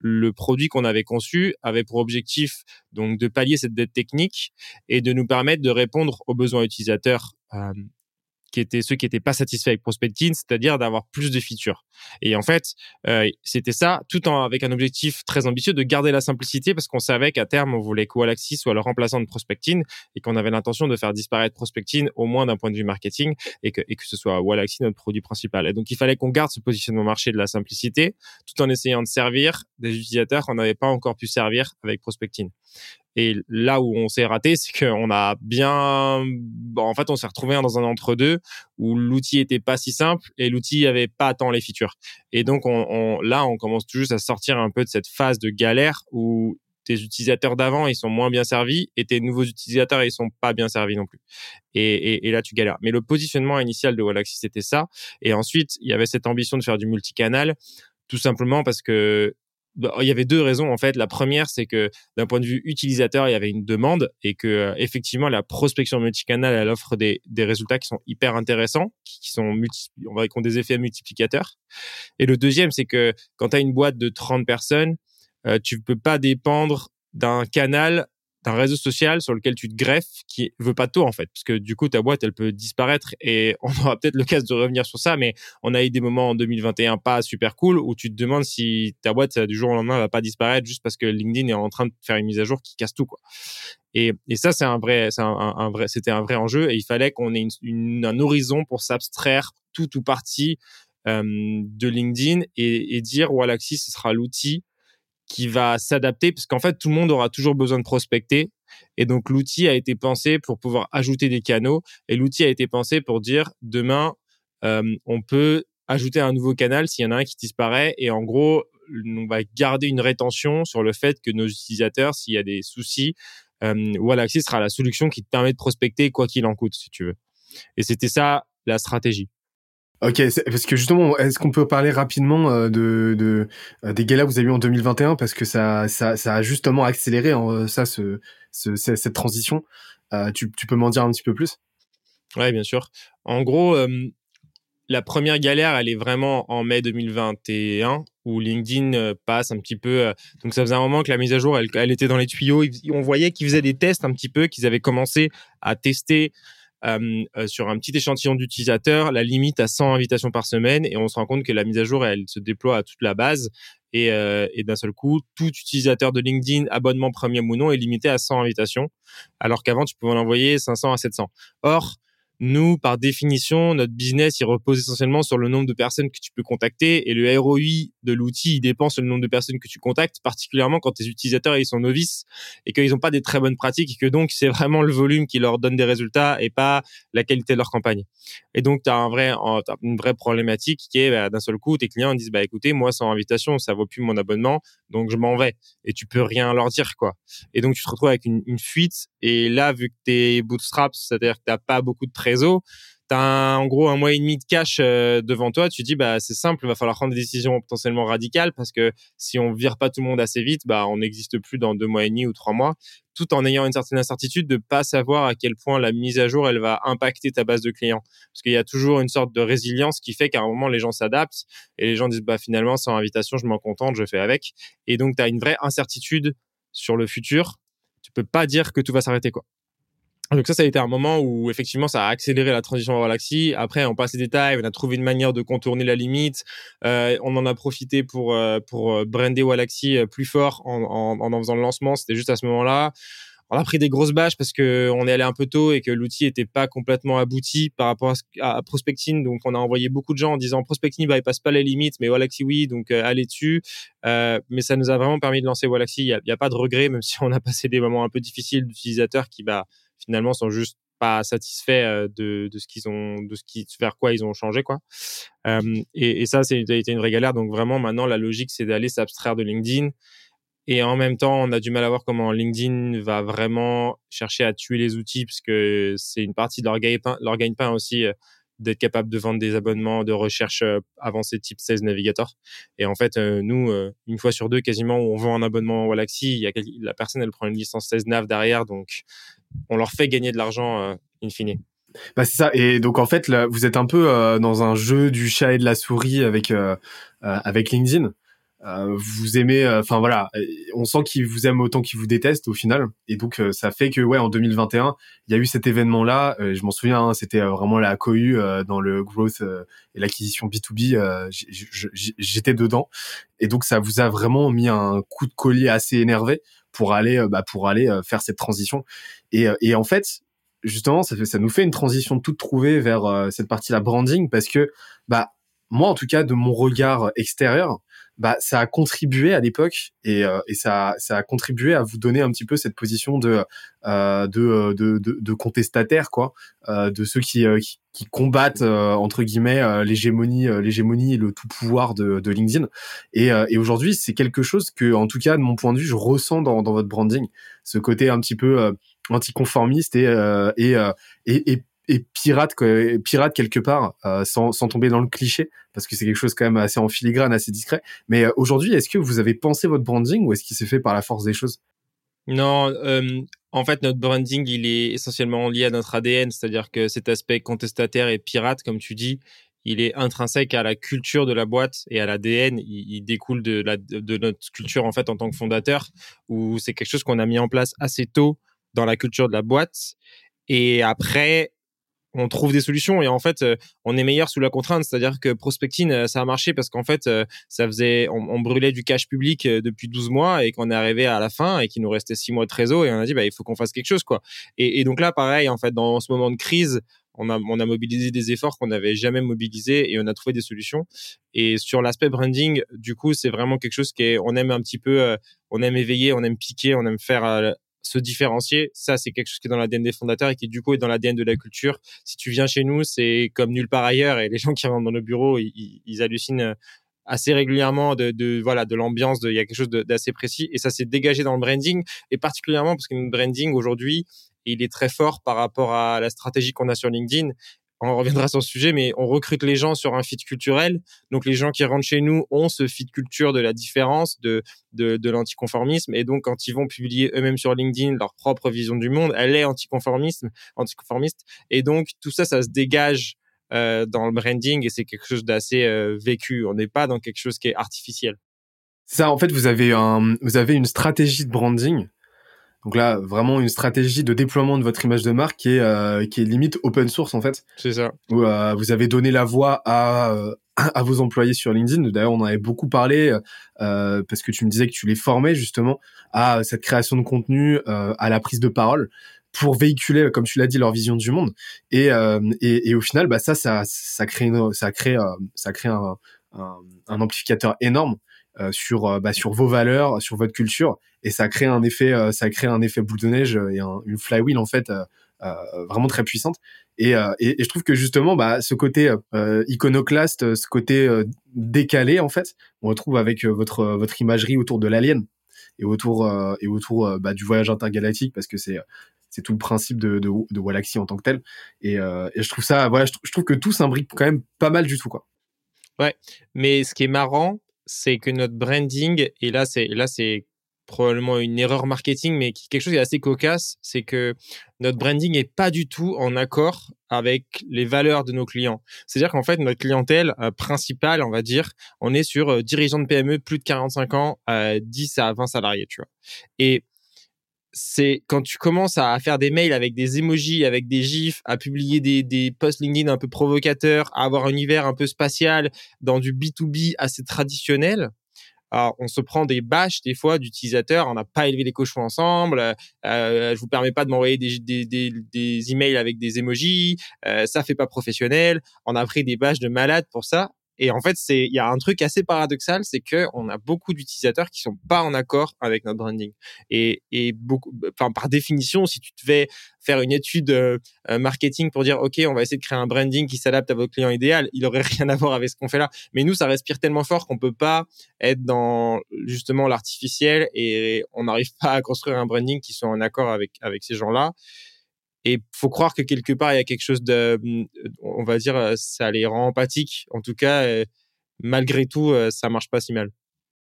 le produit qu'on avait conçu avait pour objectif donc de pallier cette dette technique et de nous permettre de répondre aux besoins utilisateurs euh, qui étaient ceux qui n'étaient pas satisfaits avec Prospecting, c'est-à-dire d'avoir plus de features. Et en fait, euh, c'était ça, tout en avec un objectif très ambitieux de garder la simplicité, parce qu'on savait qu'à terme, on voulait que Wallaxy soit le remplaçant de Prospecting et qu'on avait l'intention de faire disparaître Prospecting au moins d'un point de vue marketing et que, et que ce soit Wallaxy notre produit principal. Et donc, il fallait qu'on garde ce positionnement marché de la simplicité, tout en essayant de servir des utilisateurs qu'on n'avait pas encore pu servir avec Prospecting. Et là où on s'est raté, c'est qu'on a bien, en fait, on s'est retrouvé dans un entre-deux où l'outil était pas si simple et l'outil avait pas tant les features. Et donc, on, là, on commence tout juste à sortir un peu de cette phase de galère où tes utilisateurs d'avant, ils sont moins bien servis et tes nouveaux utilisateurs, ils sont pas bien servis non plus. Et, et, là, tu galères. Mais le positionnement initial de Wallaxy, c'était ça. Et ensuite, il y avait cette ambition de faire du multicanal, tout simplement parce que bah, il y avait deux raisons en fait. La première, c'est que d'un point de vue utilisateur, il y avait une demande et que euh, effectivement la prospection multicanal, elle offre des, des résultats qui sont hyper intéressants, qui, sont multi, on va qui ont des effets multiplicateurs. Et le deuxième, c'est que quand tu as une boîte de 30 personnes, euh, tu peux pas dépendre d'un canal d'un réseau social sur lequel tu te greffes qui veut pas de en fait. Parce que du coup ta boîte elle peut disparaître et on aura peut-être l'occasion de revenir sur ça mais on a eu des moments en 2021 pas super cool où tu te demandes si ta boîte du jour au lendemain va pas disparaître juste parce que LinkedIn est en train de faire une mise à jour qui casse tout quoi. Et, et ça c'est un vrai c'est un, vrai c'était un vrai enjeu et il fallait qu'on ait une, un horizon pour s'abstraire tout ou partie euh, de LinkedIn et, dire Wallaxy ce sera l'outil qui va s'adapter parce qu'en fait tout le monde aura toujours besoin de prospecter. Et donc l'outil a été pensé pour pouvoir ajouter des canaux et l'outil a été pensé pour dire demain euh, on peut ajouter un nouveau canal s'il y en a un qui disparaît. Et en gros on va garder une rétention sur le fait que nos utilisateurs s'il y a des soucis euh, Wallaxy sera la solution qui te permet de prospecter quoi qu'il en coûte si tu veux. Et c'était ça la stratégie Ok, parce que justement, est-ce qu'on peut parler rapidement euh, de, de euh, des galas que vous avez eu en 2021 parce que ça, ça, ça a justement accéléré en, euh, ça, ce, ce, cette transition. tu, peux m'en dire un petit peu plus? Ouais, bien sûr. En gros, la première galère, elle est vraiment en mai 2021 où LinkedIn passe un petit peu. Donc ça faisait un moment que la mise à jour, elle était dans les tuyaux. On voyait qu'ils faisaient des tests un petit peu, qu'ils avaient commencé à tester euh, sur un petit échantillon d'utilisateurs la limite à 100 invitations par semaine et on se rend compte que la mise à jour, elle se déploie à toute la base et, et d'un seul coup, tout utilisateur de LinkedIn, abonnement premium ou non, est limité à 100 invitations, alors qu'avant, tu pouvais en envoyer 500 à 700. Or, nous, par définition, notre business, il repose essentiellement sur le nombre de personnes que tu peux contacter et le ROI de l'outil, il dépend sur le nombre de personnes que tu contactes, particulièrement quand tes utilisateurs, ils sont novices et qu'ils n'ont pas des très bonnes pratiques et que donc c'est vraiment le volume qui leur donne des résultats et pas la qualité de leur campagne. Et donc, tu as, un vrai, une vraie problématique qui est, bah, d'un seul coup, tes clients disent, bah, écoutez, moi, sans invitation, ça vaut plus mon abonnement, donc je m'en vais. Et tu peux rien leur dire, quoi. Et donc, tu te retrouves avec une, une fuite. Et là, vu que t'es bootstrap, c'est-à-dire que t'as pas beaucoup de réseau, tu as en gros un mois et demi de cash euh, devant toi, tu dis bah c'est simple, il va falloir prendre des décisions potentiellement radicales parce que si on vire pas tout le monde assez vite, bah on n'existe plus dans deux mois et demi ou trois mois, tout en ayant une certaine incertitude de pas savoir à quel point la mise à jour elle va impacter ta base de clients parce qu'il y a toujours une sorte de résilience qui fait qu'à un moment les gens s'adaptent et les gens disent bah finalement sans invitation je m'en contente, je fais avec et donc tu as une vraie incertitude sur le futur. Tu peux pas dire que tout va s'arrêter quoi. Donc ça, ça a été un moment où effectivement, ça a accéléré la transition vers Galaxy. Après, on passe les détails, on a trouvé une manière de contourner la limite. Euh, on en a profité pour euh, pour euh, brander Galaxy euh, plus fort en, en, en faisant le lancement. C'était juste à ce moment-là. On a pris des grosses bâches parce que on est allé un peu tôt et que l'outil était pas complètement abouti par rapport à, Prospecting. Donc, on a envoyé beaucoup de gens en disant Prospecting, bah, il passe pas les limites, mais Wallaxy, oui, donc allez dessus. Euh, mais ça nous a vraiment permis de lancer Wallaxy. Il y a, a, pas de regret, même si on a passé des moments un peu difficiles d'utilisateurs qui, bah, finalement sont juste pas satisfaits euh, de, de ce qu'ils ont de ce qui vers quoi ils ont changé quoi. Euh, et, et, ça c'est été une vraie galère. Donc vraiment maintenant la logique c'est d'aller s'abstraire de LinkedIn. Et en même temps on a du mal à voir comment LinkedIn va vraiment chercher à tuer les outils parce que c'est une partie de leur gagne-pain aussi euh, d'être capable de vendre des abonnements de recherche avancés type 16 Navigator. Et en fait, nous, une fois sur deux, quasiment, on vend un abonnement Wallaxy, il y a la personne, elle prend une licence 16 Nav derrière, donc on leur fait gagner de l'argent euh, in fine. Bah c'est ça. Et donc en fait, là, vous êtes un peu euh, dans un jeu du chat et de la souris avec euh, avec LinkedIn. Vous aimez, enfin voilà, on sent qu'ils vous aiment autant qu'ils vous détestent au final. Et donc ça fait que ouais, en 2021, il y a eu cet événement-là. je m'en souviens, hein, c'était vraiment la cohue dans le growth et l'acquisition B2B. J'étais dedans. Et donc ça vous a vraiment mis un coup de collier assez énervé pour aller euh, bah, pour aller euh, faire cette transition. Et, euh, et en fait, justement, ça, fait, ça nous fait une transition toute trouvée vers cette partie-là branding parce que bah moi en tout cas de mon regard extérieur, bah ça a contribué à l'époque et, euh, et ça, ça a contribué à vous donner un petit peu cette position de euh, de, de, de, de, contestataire quoi, euh, de ceux qui, qui, qui combattent entre guillemets l'hégémonie l'hégémonie et le tout pouvoir de, de LinkedIn. Et, et aujourd'hui c'est quelque chose que en tout cas de mon point de vue je ressens dans, dans votre branding, ce côté un petit peu anticonformiste et, et, et, et et pirate pirate quelque part euh, sans, sans tomber dans le cliché parce que c'est quelque chose quand même assez en filigrane assez discret mais euh, aujourd'hui est-ce que vous avez pensé votre branding ou est-ce qu'il s'est fait par la force des choses? Non euh, en fait notre branding il est essentiellement lié à notre ADN c'est-à-dire que cet aspect contestataire et pirate comme tu dis il est intrinsèque à la culture de la boîte et à l'ADN. Il, il, découle de, la, de notre culture en fait en tant que fondateur, où c'est quelque chose qu'on a mis en place assez tôt dans la culture de la boîte. Et après, on trouve des solutions et en fait euh, on est meilleur sous la contrainte c'est-à-dire que prospecting euh, ça a marché parce qu'en fait euh, ça faisait on, brûlait du cash public depuis 12 mois et qu'on est arrivé à la fin et qu'il nous restait 6 mois de trésor et on a dit bah il faut qu'on fasse quelque chose quoi et, donc là pareil en fait dans ce moment de crise on a, mobilisé des efforts qu'on n'avait jamais mobilisés et on a trouvé des solutions. Et sur l'aspect branding, du coup, c'est vraiment quelque chose qui est, on aime un petit peu, on aime éveiller, on aime piquer, on aime faire se différencier. Ça, c'est quelque chose qui est dans l'ADN des fondateurs et qui, du coup, est dans l'ADN de la culture. Si tu viens chez nous, c'est comme nulle part ailleurs et les gens qui rentrent dans nos bureaux, ils, hallucinent euh, assez régulièrement de, voilà de l'ambiance il y a quelque chose d'assez précis et ça s'est dégagé dans le branding et particulièrement parce que notre branding aujourd'hui il est très fort par rapport à la stratégie qu'on a sur LinkedIn on reviendra sur ce sujet, mais on recrute les gens sur un fit culturel. Donc les gens qui rentrent chez nous ont ce fit culture de la différence, de, de, de l'anticonformisme. Et donc quand ils vont publier eux-mêmes sur LinkedIn leur propre vision du monde, elle est anticonformisme, anticonformiste. Et donc tout ça, ça se dégage dans le branding et c'est quelque chose d'assez vécu. On n'est pas dans quelque chose qui est artificiel. Ça, en fait, vous avez un, vous avez une stratégie de branding. Donc là, vraiment une stratégie de déploiement de votre image de marque qui est, qui est limite open source en fait. C'est ça. Où, vous avez donné la voix à, à vos employés sur LinkedIn. D'ailleurs, on en avait beaucoup parlé euh, parce que tu me disais que tu les formais justement à cette création de contenu, euh, à la prise de parole pour véhiculer, comme tu l'as dit, leur vision du monde. Et, euh, et, et, au final, bah ça, ça, ça crée, une, ça crée, euh, ça crée un, un, un, amplificateur énorme euh, sur, euh, bah, sur vos valeurs, sur votre culture, et ça crée un effet, ça crée un effet boule de neige et un, une flywheel en fait. vraiment très puissante et, et, je trouve que justement bah, ce côté iconoclaste ce côté décalé en fait on retrouve avec votre votre imagerie autour de l'alien et autour et autour bah, du voyage intergalactique parce que c'est c'est tout le principe de, de, de Walaxy en tant que tel. Et, euh, et je trouve ça, voilà, je, je, trouve que tout s'imbrique quand même pas mal du tout, quoi. Ouais, mais ce qui est marrant, c'est que notre branding, et là, c'est là, c'est probablement une erreur marketing, mais quelque chose qui est assez cocasse, c'est que notre branding est pas du tout en accord avec les valeurs de nos clients. C'est-à-dire qu'en fait, notre clientèle euh, principale, on va dire, on est sur euh, dirigeants de PME plus de 45 ans, euh, 10 à 20 salariés, tu vois. Et c'est quand tu commences à faire des mails avec des emojis, avec des gifs, à publier des, posts LinkedIn un peu provocateurs, à avoir un univers un peu spatial dans du B2B assez traditionnel. Alors, on se prend des bâches des fois d'utilisateurs. On n'a pas élevé les cochons ensemble. Euh, je vous permets pas de m'envoyer des, emails avec des emojis. Euh, ça fait pas professionnel. On a pris des bâches de malades pour ça. Et en fait, il y a un truc assez paradoxal, c'est que on a beaucoup d'utilisateurs qui sont pas en accord avec notre branding. Et, et beaucoup, enfin par définition, si tu devais faire une étude euh, euh, marketing pour dire ok, on va essayer de créer un branding qui s'adapte à votre client idéal, il aurait rien à voir avec ce qu'on fait là. Mais nous, ça respire tellement fort qu'on peut pas être dans justement l'artificiel et on n'arrive pas à construire un branding qui soit en accord avec avec ces gens-là. Et faut croire que quelque part il y a quelque chose de, on va dire, euh, ça les rend empathiques. En tout cas, malgré tout, euh, ça marche pas si mal.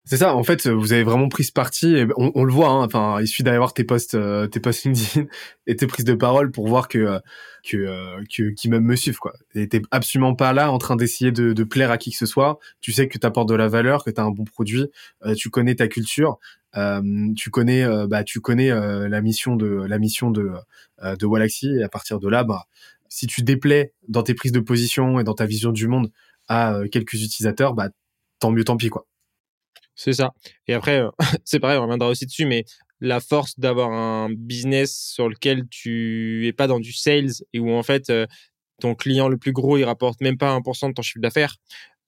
C'est ça, en fait, vous avez vraiment pris ce parti. On, le voit, hein, enfin, il suffit d'aller voir tes posts, tes posts LinkedIn et tes prises de parole pour voir que que que qui même me suivent quoi. Et t'es absolument pas là en train d'essayer de, plaire à qui que ce soit. Tu sais que tu apportes de la valeur, que tu as un bon produit, tu connais ta culture, euh, tu connais, euh, bah, tu connais euh, la mission de la mission de de et à partir de là, bah, si tu déplais dans tes prises de position et dans ta vision du monde à quelques utilisateurs, bah, tant mieux, tant pis quoi. C'est ça. Et après, c'est pareil, on reviendra aussi dessus, mais la force d'avoir un business sur lequel tu es pas dans du sales et où en fait ton client le plus gros il rapporte même pas 1% de ton chiffre d'affaires,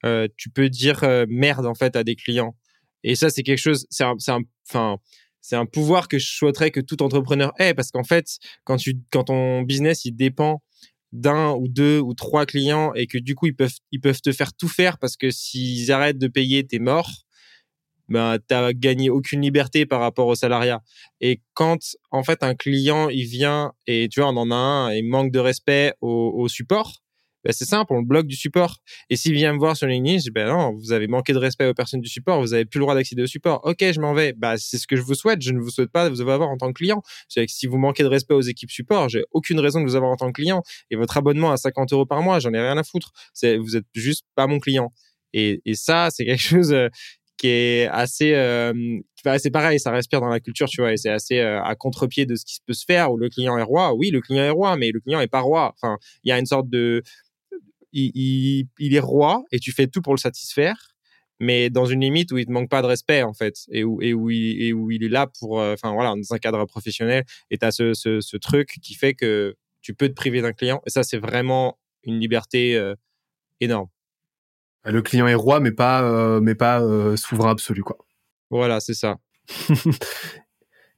euh, tu peux dire merde en fait à des clients et ça, c'est quelque chose, c'est un, enfin, c'est un pouvoir que je souhaiterais que tout entrepreneur ait parce qu'en fait, quand tu, quand ton business, il dépend d'un ou deux ou trois clients et que du coup, ils peuvent, ils peuvent te faire tout faire parce que s'ils arrêtent de payer, t'es mort. Ben, t'as gagné aucune liberté par rapport au salariat. Et quand, en fait, un client, il vient et tu vois, on en a un et manque de respect au, support, ben, c'est simple, on le bloque du support. Et s'il vient me voir sur LinkedIn, je dis, ben non, vous avez manqué de respect aux personnes du support, vous avez plus le droit d'accéder au support. Ok, je m'en vais. Bah, c'est ce que je vous souhaite. Je ne vous souhaite pas de vous avoir en tant que client. C'est que si vous manquez de respect aux équipes support, j'ai aucune raison de vous avoir en tant que client. Et votre abonnement à 50 euros par mois, j'en ai rien à foutre. Vous êtes juste pas mon client. Et, et ça, c'est quelque chose euh, qui est assez euh, c'est pareil ça respire dans la culture tu vois et c'est assez euh, à contre-pied de ce qui peut se faire où le client est roi oui le client est roi mais le client est pas roi enfin il y a une sorte de il, est roi et tu fais tout pour le satisfaire, mais dans une limite où il te manque pas de respect en fait et où il, est là pour, euh, enfin voilà, dans un cadre professionnel et tu as ce, truc qui fait que tu peux te priver d'un client et ça c'est vraiment une liberté énorme. Le client est roi mais pas euh, mais pas souverain absolu quoi. Voilà, c'est ça.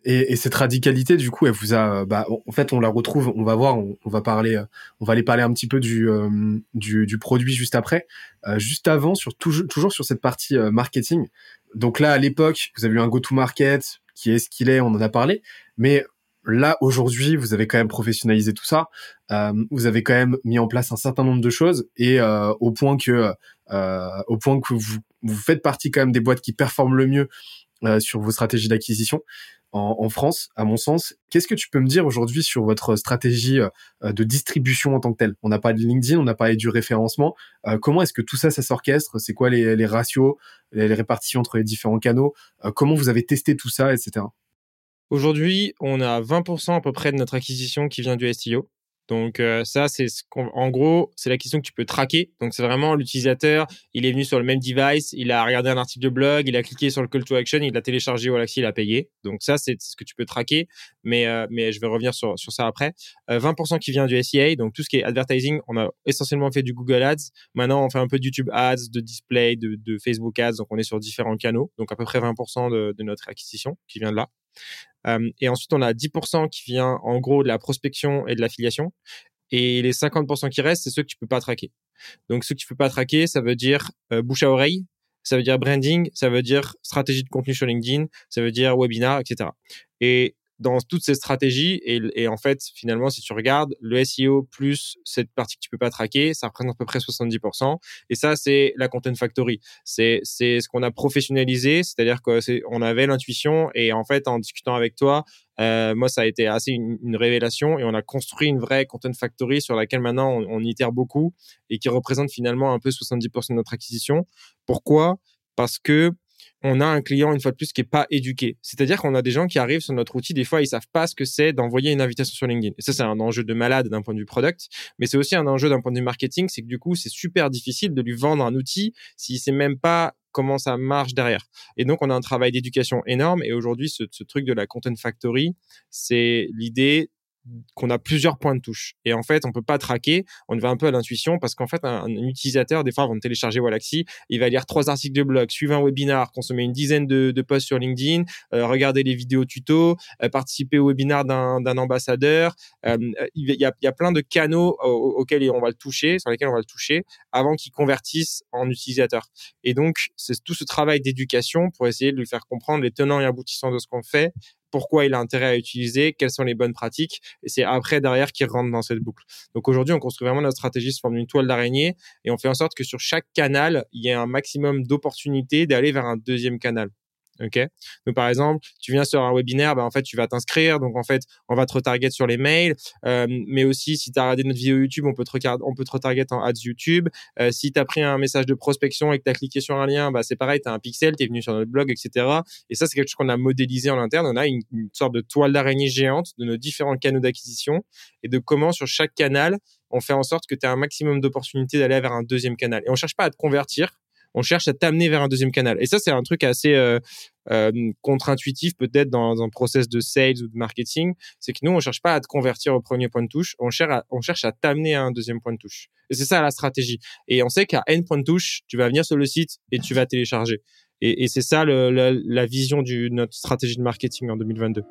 Et, et, cette radicalité, du coup, elle vous a, bah, en fait, on la retrouve. On va voir, on, va parler, euh, on va aller parler un petit peu du euh, du, du, produit juste après. Euh, juste avant, sur toujours, toujours sur cette partie marketing. Donc là, à l'époque, vous avez eu un go-to-market qui est ce qu'il est. On en a parlé, mais là aujourd'hui, vous avez quand même professionnalisé tout ça. vous avez quand même mis en place un certain nombre de choses et au point que au point que vous vous faites partie quand même des boîtes qui performent le mieux sur vos stratégies d'acquisition. en, France, à mon sens. Qu'est-ce que tu peux me dire aujourd'hui sur votre stratégie de distribution en tant que telle? On n'a pas de LinkedIn, on n'a pas du référencement. comment est-ce que tout ça, ça s'orchestre? C'est quoi les, ratios, les, répartitions entre les différents canaux? Comment vous avez testé tout ça, etc. Aujourd'hui, on a 20% à peu près de notre acquisition qui vient du SEO. Donc euh, ça, c'est ce en gros, c'est la question que tu peux traquer. Donc c'est vraiment l'utilisateur, il est venu sur le même device, il a regardé un article de blog, il a cliqué sur le call to action, il a téléchargé Wallaxy, il a payé. Donc ça, c'est ce que tu peux traquer. Mais euh, je vais revenir sur ça après. 20% euh, qui vient du SEA, donc tout ce qui est advertising, on a essentiellement fait du Google Ads. Maintenant, on fait un peu de YouTube Ads, de display, de, Facebook Ads. Donc on est sur différents canaux. Donc à peu près 20% de, de notre acquisition qui vient de là. Euh, et ensuite, on a 10% qui vient en gros de la prospection et de l'affiliation. Et les 50% qui restent, c'est ceux que tu peux pas traquer. Donc, ceux que tu peux pas traquer, ça veut dire euh, bouche à oreille, ça veut dire branding, ça veut dire stratégie de contenu sur LinkedIn, ça veut dire webinar, etc. Et dans toutes ces stratégies. Et, en fait, finalement, si tu regardes, le SEO plus cette partie que tu peux pas traquer, ça représente à peu près 70%. Et ça, c'est la Content Factory. C'est, ce qu'on a professionnalisé, c'est-à-dire qu'on avait l'intuition et en fait, en discutant avec toi, euh, moi, ça a été assez une, révélation et on a construit une vraie Content Factory sur laquelle maintenant on itère beaucoup et qui représente finalement un peu 70% de notre acquisition. Pourquoi? Parce que on a un client, une fois de plus, qui est pas éduqué. C'est-à-dire qu'on a des gens qui arrivent sur notre outil, des fois, ils savent pas ce que c'est d'envoyer une invitation sur LinkedIn. Et ça, c'est un enjeu de malade d'un point de vue product, mais c'est aussi un enjeu d'un point de vue marketing, c'est que du coup, c'est super difficile de lui vendre un outil s'il sait même pas comment ça marche derrière. Et donc, on a un travail d'éducation énorme. Et aujourd'hui, ce truc de la Content Factory, c'est l'idée qu'on a plusieurs points de touche. Et en fait, on peut pas traquer, on va un peu à l'intuition parce qu'en fait, un, utilisateur, des fois, avant de télécharger Wallaxy, il va lire trois articles de blog, suivre un webinar, consommer une dizaine de, posts sur LinkedIn, euh, regarder les vidéos tuto, euh, participer au webinar d'un ambassadeur. Euh, il, y a, il y a plein de canaux auxquels on va le toucher, sur lesquels on va le toucher avant qu'il convertisse en utilisateur. Et donc, c'est tout ce travail d'éducation pour essayer de lui faire comprendre les tenants et aboutissants de ce qu'on fait pourquoi il a intérêt à utiliser, quelles sont les bonnes pratiques, et c'est après derrière qu'il rentre dans cette boucle. Donc aujourd'hui, on construit vraiment notre stratégie sous forme d'une toile d'araignée et on fait en sorte que sur chaque canal, il y ait un maximum d'opportunités d'aller vers un deuxième canal. Ok? Donc par exemple, tu viens sur un webinaire, ben, en fait tu vas t'inscrire. Donc en fait, on va te retarget sur les mails, euh, mais aussi si tu as regardé notre vidéo YouTube, on peut te on peut te retarget en ads YouTube. Euh, si tu as pris un message de prospection et que tu as cliqué sur un lien, bah c'est pareil, tu as un pixel, tu es venu sur notre blog, etc. Et ça c'est quelque chose qu'on a modélisé en interne. On a une, sorte de toile d'araignée géante de nos différents canaux d'acquisition et de comment sur chaque canal on fait en sorte que tu aies un maximum d'opportunités d'aller vers un deuxième canal. Et on cherche pas à te convertir, on cherche à t'amener vers un deuxième canal. Et ça, c'est un truc assez euh, euh, contre-intuitif peut-être dans un process de sales ou de marketing. C'est que nous, on cherche pas à te convertir au premier point de touche, on cherche à, t'amener à un deuxième point de touche. Et c'est ça la stratégie. Et on sait qu'à N point de touche, tu vas venir sur le site et tu vas télécharger. Et, c'est ça la, vision de notre stratégie de marketing en 2022.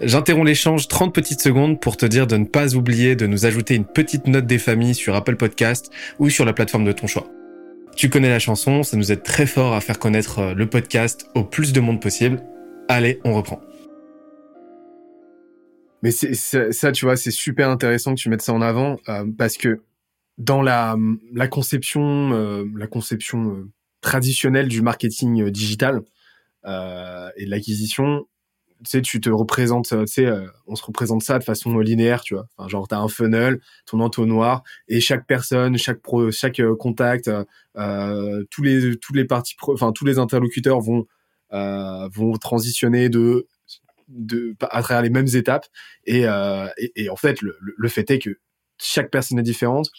J'interromps l'échange 30 petites secondes pour te dire de ne pas oublier de nous ajouter une petite note des familles sur Apple Podcast ou sur la plateforme de ton choix. Tu connais la chanson, ça nous aide très fort à faire connaître euh, le podcast au plus de monde possible. Allez, on reprend. Mais ça, tu vois, c'est super intéressant que tu mettes ça en avant euh, parce que dans la, conception, euh, traditionnelle du marketing digital et de l'acquisition, sais, tu te représentes, tu sais, euh, on se représente ça de façon linéaire, tu vois. Enfin, genre, t'as un funnel, ton entonnoir, et chaque personne, chaque pro, chaque euh, contact, euh, tous les, tous les parties, enfin, tous les interlocuteurs vont, euh, vont transitionner de, de, à travers les mêmes étapes. Et, et, et, en fait, le, le fait est que chaque personne est différente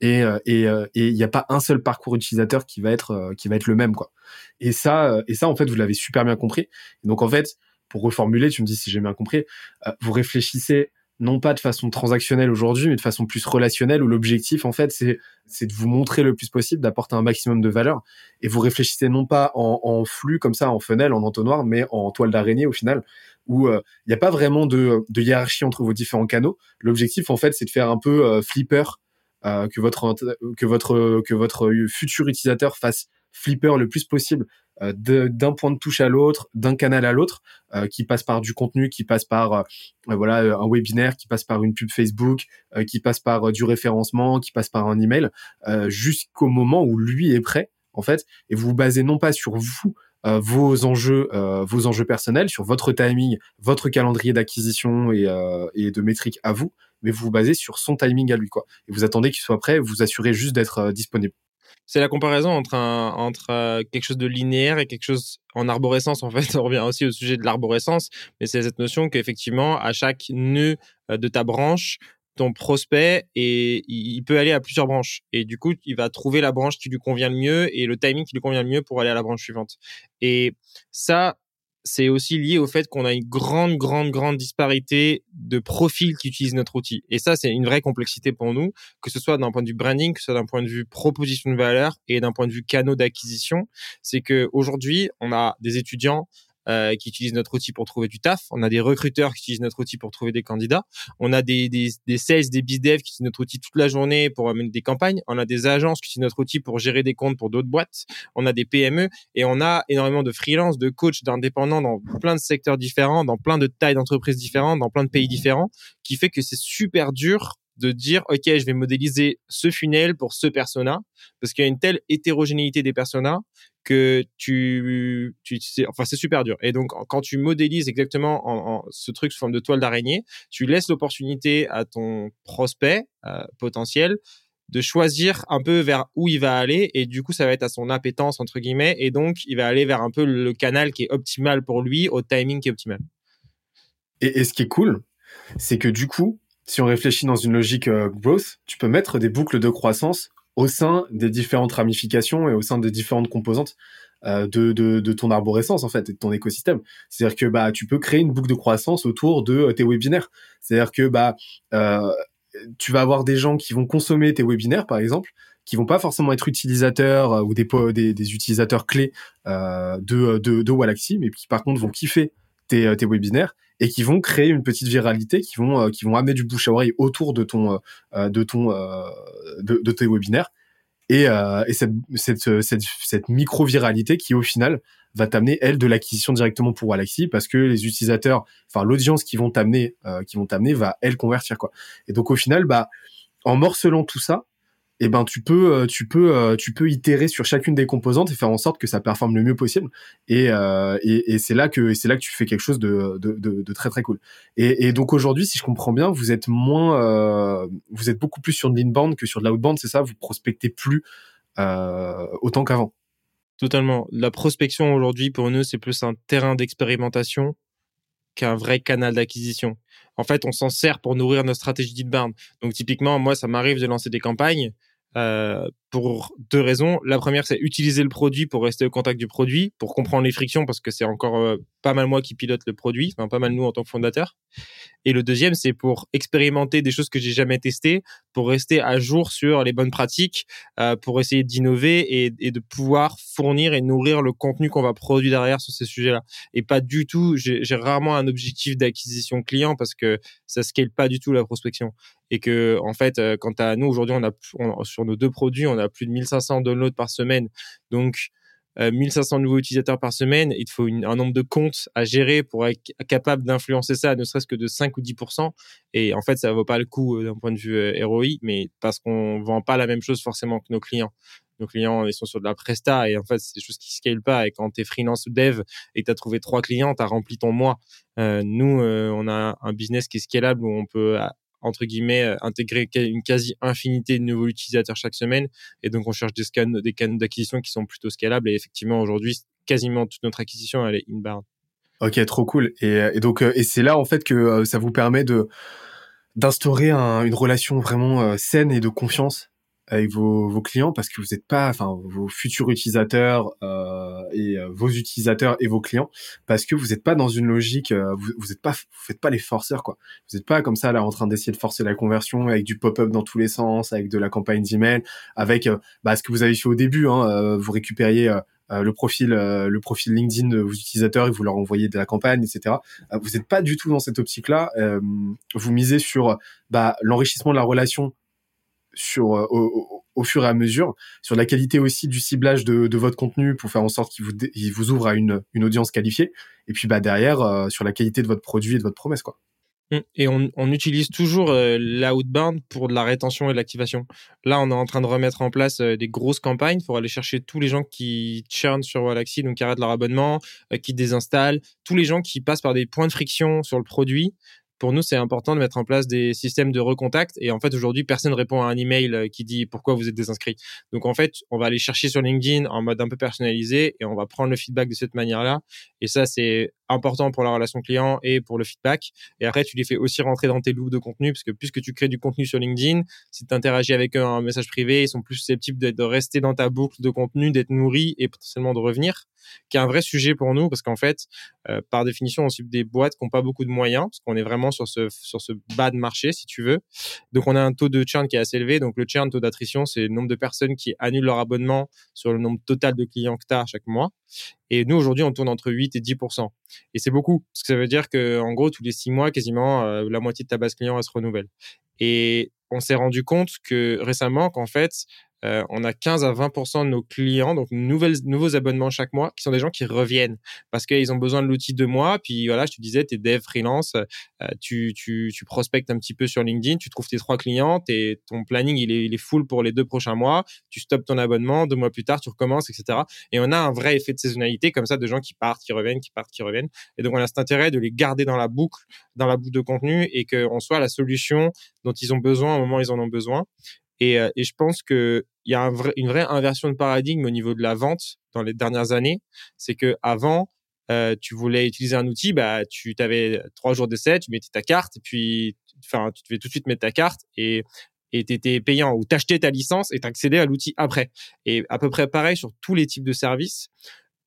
et et il n'y a pas un seul parcours utilisateur qui va être qui va être le même quoi. Et ça et ça en fait vous l'avez super bien compris. donc en fait pour reformuler, tu me dis si j'ai bien compris, euh, vous réfléchissez non pas de façon transactionnelle aujourd'hui, mais de façon plus relationnelle, où l'objectif, en fait, c'est, de vous montrer le plus possible, d'apporter un maximum de valeur. Et vous réfléchissez non pas en, flux comme ça, en funnel, en entonnoir, mais en toile d'araignée au final, où euh, il n'y a pas vraiment de, hiérarchie entre vos différents canaux. L'objectif, en fait, c'est de faire un peu euh, flipper, que votre que votre que votre futur utilisateur fasse flipper le plus possible euh, d'un point de touche à l'autre, d'un canal à l'autre, euh, qui passe par du contenu, qui passe par euh, voilà un webinaire, qui passe par une pub Facebook, qui passe par du référencement, qui passe par un email, jusqu'au moment où lui est prêt en fait, et vous vous basez non pas sur vous vos enjeux, vos enjeux personnels, sur votre timing, votre calendrier d'acquisition et, et de métriques à vous, mais vous vous basez sur son timing à lui, quoi. Et vous attendez qu'il soit prêt, vous assurez juste d'être disponible c'est la comparaison entre, entre euh, quelque chose de linéaire et quelque chose en arborescence. En fait, on revient aussi au sujet de l'arborescence, mais c'est cette notion qu'effectivement, à chaque nœud euh, de ta branche, ton prospect et il peut aller à plusieurs branches et du coup il va trouver la branche qui lui convient le mieux et le timing qui lui convient le mieux pour aller à la branche suivante et ça c'est aussi lié au fait qu'on a une grande, grande, grande disparité de profils qui utilisent notre outil. Et ça, c'est une vraie complexité pour nous, que ce soit d'un point de vue branding, que ce soit d'un point de vue proposition de valeur et d'un point de vue canaux d'acquisition. C'est que aujourd'hui, on a des étudiants euh, qui utilisent notre outil pour trouver du taf. On a des recruteurs qui utilisent notre outil pour trouver des candidats. On a des, des, des sales, des bizdev qui utilisent notre outil toute la journée pour mener des campagnes. On a des agences qui utilisent notre outil pour gérer des comptes pour d'autres boîtes. On a des PME et on a énormément de freelance, de coachs, d'indépendants dans plein de secteurs différents, dans plein de tailles d'entreprises différentes, dans plein de pays différents, qui fait que c'est super dur de dire ok je vais modéliser ce funnel pour ce persona parce qu'il y a une telle hétérogénéité des personas que tu, tu enfin c'est super dur. Et donc quand tu modélises exactement en, ce truc sous forme de toile d'araignée, tu laisses l'opportunité à ton prospect euh, potentiel de choisir un peu vers où il va aller et du coup ça va être à son appétence entre guillemets et donc il va aller vers un peu le canal qui est optimal pour lui au timing qui est optimal. Et, et ce qui est cool, c'est que du coup, si on réfléchit dans une logique euh, growth, tu peux mettre des boucles de croissance au sein des différentes ramifications et au sein des différentes composantes euh, de, ton arborescence en fait et de ton écosystème. C'est-à-dire que bah tu peux créer une boucle de croissance autour de euh, tes webinaires. C'est-à-dire que bah tu vas avoir des gens qui vont consommer tes webinaires par exemple, qui vont pas forcément être utilisateurs ou des, des, utilisateurs clés de, de, Walaxy, mais qui par contre vont kiffer tes webinaires et qui vont créer une petite viralité, qui vont euh, qui vont amener du bouche à oreille autour de ton euh, de ton euh, de, tes webinaires et, et cette, cette, cette, cette micro viralité qui au final va t'amener elle de l'acquisition directement pour Galaxy parce que les utilisateurs, enfin l'audience qui vont t'amener qui vont t'amener va elle convertir quoi. Et donc au final bah en morcelant tout ça, eh ben tu peux euh, tu peux euh, tu peux itérer sur chacune des composantes et faire en sorte que ça performe le mieux possible. Et euh, et, et c'est là que c'est là que tu fais quelque chose de de, de, très très cool. Et, et donc aujourd'hui si je comprends bien vous êtes moins vous êtes beaucoup plus sur de l'inbound que sur de l'outbound c'est ça? Vous prospectez plus autant qu'avant? Totalement. La prospection aujourd'hui pour nous c'est plus un terrain d'expérimentation qu'un vrai canal d'acquisition. En fait, on s'en sert pour nourrir notre stratégie d'inbound. Donc, typiquement, moi, ça m'arrive de lancer des campagnes euh, pour deux raisons. La première, c'est utiliser le produit pour rester au contact du produit, pour comprendre les frictions, parce que c'est encore euh, pas mal moi qui pilote le produit, enfin pas mal nous en tant que fondateur. Et le deuxième, c'est pour expérimenter des choses que j'ai jamais testées, pour rester à jour sur les bonnes pratiques, euh, pour essayer d'innover et, de pouvoir fournir et nourrir le contenu qu'on va produire derrière sur ces sujets-là. Et pas du tout, j'ai rarement un objectif d'acquisition client parce que ça scale pas du tout la prospection. Et que en fait, euh, quant à nous aujourd'hui, on a sur nos deux produits, on a plus de 1500 downloads par semaine. Donc 1500 euh, nouveaux utilisateurs par semaine, il te faut un nombre de comptes à gérer pour être capable d'influencer ça, ne serait-ce que de 5 ou 10%. Et en fait, ça vaut pas le coup euh, d'un point de vue euh, ROI, mais parce qu'on vend pas la même chose forcément que nos clients. Nos clients, ils sont sur de la presta et en fait, c'est des choses qui scalent pas. Et quand tu es freelance ou dev et tu as trouvé trois clients, tu as rempli ton mois. nous, on a un business qui est scalable où on peut entre guillemets, euh, intégrer une quasi infinité de nouveaux utilisateurs chaque semaine. Et donc, on cherche des scans, des canaux d'acquisition qui sont plutôt scalables. Et effectivement, aujourd'hui, quasiment toute notre acquisition, elle est inbound. Ok, trop cool. Et, et donc, euh, et c'est là, en fait, que euh, ça vous permet de, d'instaurer une relation vraiment saine et de confiance avec vos, vos clients parce que vous n'êtes pas, enfin vos futurs utilisateurs euh, et euh, vos utilisateurs et vos clients parce que vous n'êtes pas dans une logique, euh, vous, vous êtes pas, vous faites pas les forceurs quoi. Vous n'êtes pas comme ça là en train d'essayer de forcer la conversion avec du pop-up dans tous les sens, avec de la campagne d'email, avec euh, bah, ce que vous avez fait au début, hein, vous récupériez le profil le profil LinkedIn de vos utilisateurs et vous leur envoyez de la campagne etc vous n'êtes pas du tout dans cette optique là vous misez sur bah, l'enrichissement de la relation sur euh, au, fur et à mesure, sur la qualité aussi du ciblage de, de votre contenu pour faire en sorte qu'il vous, il vous ouvre à une, une audience qualifiée, et puis bah derrière euh, sur la qualité de votre produit et de votre promesse quoi. Mmh. Et on, utilise toujours euh, l'outbound pour de la rétention et de l'activation. Là, on est en train de remettre en place euh, des grosses campagnes pour aller chercher tous les gens qui churn sur Wallaxy, donc qui arrêtent leur abonnement, qui désinstallent, tous les gens qui passent par des points de friction sur le produit pour nous, c'est important de mettre en place des systèmes de recontact. Et en fait, aujourd'hui, personne ne répond à un email euh, qui dit pourquoi vous êtes désinscrit. Donc, en fait, on va aller chercher sur LinkedIn en mode un peu personnalisé et on va prendre le feedback de cette manière-là. Et ça, c'est important pour la relation client et pour le feedback. Et après, tu les fais aussi rentrer dans tes loops de contenu parce que puisque tu crées du contenu sur LinkedIn, si tu interagis avec en message privé, ils sont plus susceptibles de rester dans ta boucle de contenu, d'être nourris et potentiellement de revenir qui est un vrai sujet pour nous parce qu'en fait, euh, par définition, on cible des boîtes qui n'ont pas beaucoup de moyens parce qu'on est vraiment sur ce, sur ce bas de marché, si tu veux. Donc, on a un taux de churn qui est assez élevé. Donc, le churn, taux d'attrition, c'est le nombre de personnes qui annulent leur abonnement sur le nombre total de clients que tu as chaque mois. Et nous, aujourd'hui, on tourne entre 8 et 10 Et c'est beaucoup, parce que ça veut dire que, en gros, tous les six mois, quasiment, euh, la moitié de ta base client, elle se renouvelle. Et on s'est rendu compte que récemment, qu'en fait, euh, on a 15 à 20% de nos clients, donc nouvelles, nouveaux abonnements chaque mois, qui sont des gens qui reviennent parce qu'ils ont besoin de l'outil de moi. Puis voilà, je te disais, tu es dev freelance, euh, tu, tu, tu, prospectes un petit peu sur LinkedIn, tu trouves tes trois clients, et ton planning est, il est full pour les deux prochains mois, tu stops ton abonnement, deux mois plus tard, tu recommences, etc. Et on a un vrai effet de saisonnalité comme ça, de gens qui partent, qui reviennent, qui partent, qui reviennent. Et donc on a cet intérêt de les garder dans la boucle, dans la boucle de contenu et qu'on soit la solution dont ils ont besoin au moment où ils en ont besoin. Et, euh, et je pense qu'il y a une vraie inversion de paradigme au niveau de la vente dans les dernières années. C'est que avant, euh, tu voulais utiliser un outil, bah, tu avais trois jours d'essai, tu mettais ta carte, et puis, enfin, tu devais tout de suite mettre ta carte et et tu étais payant ou t'achetais ta licence et t'accédais à l'outil après. Et à peu près pareil sur tous les types de services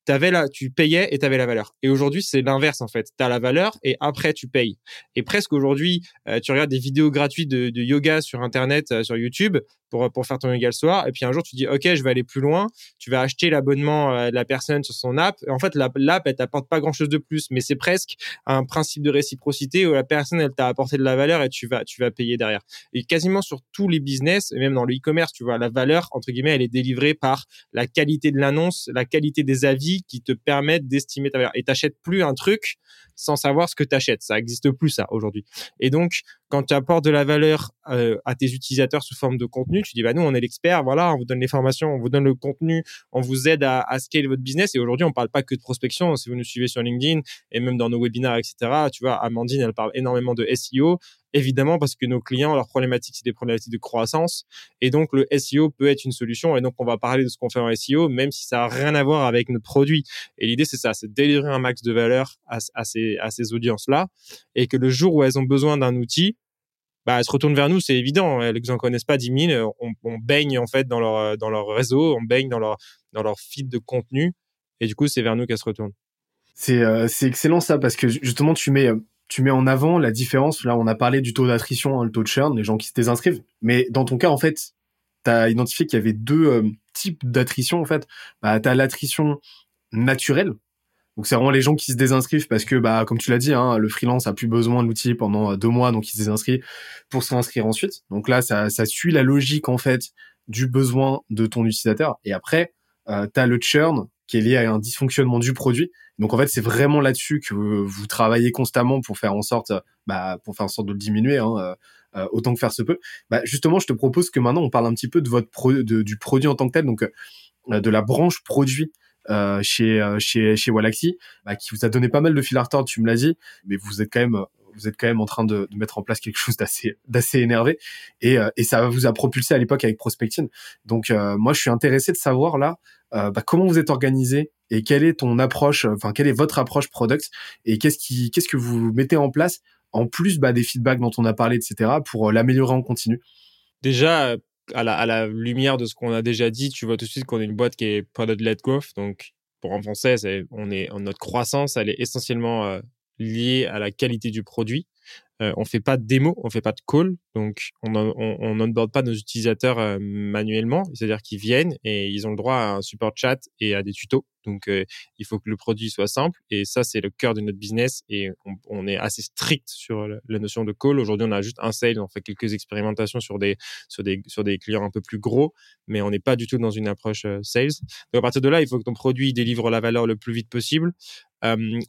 t'avais là, tu payais et tu avais la valeur. Et aujourd'hui, c'est l'inverse en fait. Tu as la valeur et après tu payes. Et presque aujourd'hui, euh, tu regardes des vidéos gratuites de, de yoga sur internet, euh, sur YouTube pour pour faire ton yoga soir. Et puis un jour, tu dis OK, je vais aller plus loin. Tu vas acheter l'abonnement euh, de la personne sur son app. Et en fait, l'app elle t'apporte pas grand chose de plus, mais c'est presque un principe de réciprocité où la personne elle t'a apporté de la valeur et tu vas tu vas payer derrière. Et quasiment sur tous les business, et même dans le e-commerce, tu vois, la valeur entre guillemets, elle est délivrée par la qualité de l'annonce, la qualité des avis qui te permettent d'estimer ta valeur. Et t'achètes plus un truc sans savoir ce que tu achètes. Ça n'existe plus ça aujourd'hui. Et donc, quand tu apportes de la valeur euh, à tes utilisateurs sous forme de contenu, tu dis bah nous on est l'expert, voilà, on vous donne les formations, on vous donne le contenu, on vous aide à, scaler votre business. Et aujourd'hui, on parle pas que de prospection. Si vous nous suivez sur LinkedIn et même dans nos webinaires, etc. Tu vois, Amandine, elle parle énormément de SEO évidemment parce que nos clients, leurs problématiques, c'est des problématiques de croissance. Et donc, le SEO peut être une solution. Et donc, on va parler de ce qu'on fait en SEO, même si ça n'a rien à voir avec notre produit. Et l'idée, c'est ça, c'est délivrer un max de valeur à, ces, audiences-là. Et que le jour où elles ont besoin d'un outil, bah, elles se retournent vers nous, c'est évident. Elles n'en connaissent pas 10 000. On, baigne, en fait, dans leur, réseau, on baigne dans leur, dans feed de contenu. Et du coup, c'est vers nous qu'elles se retournent. C'est euh, excellent ça parce que justement tu mets euh, tu mets en avant la différence. Là, on a parlé du taux d'attrition, hein, le taux de churn, les gens qui se désinscrivent. Mais dans ton cas, en fait, tu as identifié qu'il y avait deux euh, types d'attrition. En fait, bah, tu l'attrition naturelle. Donc, c'est vraiment les gens qui se désinscrivent parce que, bah, comme tu l'as dit, hein, le freelance a plus besoin de l'outil pendant euh, deux mois, donc il se désinscrit pour se réinscrire ensuite. Donc là, ça, ça suit la logique, en fait, du besoin de ton utilisateur. Et après, euh, tu as le churn qui est lié à un dysfonctionnement du produit. Donc en fait, c'est vraiment là-dessus que vous travaillez constamment pour faire en sorte, bah, pour faire en sorte de le diminuer, hein, euh, euh, autant que faire se peut. Bah, justement, je te propose que maintenant on parle un petit peu de votre du produit en tant que tel, donc euh, de la branche produit chez chez chez Wallaxy, bah, qui vous a donné pas mal de fil à retordre, tu me l'as dit, mais vous êtes quand même vous êtes quand même en train de, mettre en place quelque chose d'assez d'assez énervé et, et ça vous a propulsé à l'époque avec Prospecting. Donc moi je suis intéressé de savoir là euh, bah, comment vous êtes organisé et quelle est ton approche, enfin quelle est votre approche product et qu'est-ce qui, qu'est-ce que vous mettez en place en plus bah, des feedbacks dont on a parlé, etc., pour euh, l'améliorer en continu? Déjà, à la, lumière de ce qu'on a déjà dit, tu vois tout de suite qu'on est une boîte qui est product-led growth. Donc, pour en français, on est, notre croissance, elle est essentiellement euh, liée à la qualité du produit. Euh, on fait pas de démo, on fait pas de call, donc on on, pas nos utilisateurs euh, manuellement, c'est-à-dire qu'ils viennent et ils ont le droit à un support chat et à des tutos. Donc euh, il faut que le produit soit simple et ça c'est le cœur de notre business et on, est assez strict sur la notion de call. Aujourd'hui on a juste un sale, on fait quelques expérimentations sur des sur des sur des clients un peu plus gros, mais on n'est pas du tout dans une approche sales. Donc à partir de là, il faut que ton produit délivre la valeur le plus vite possible.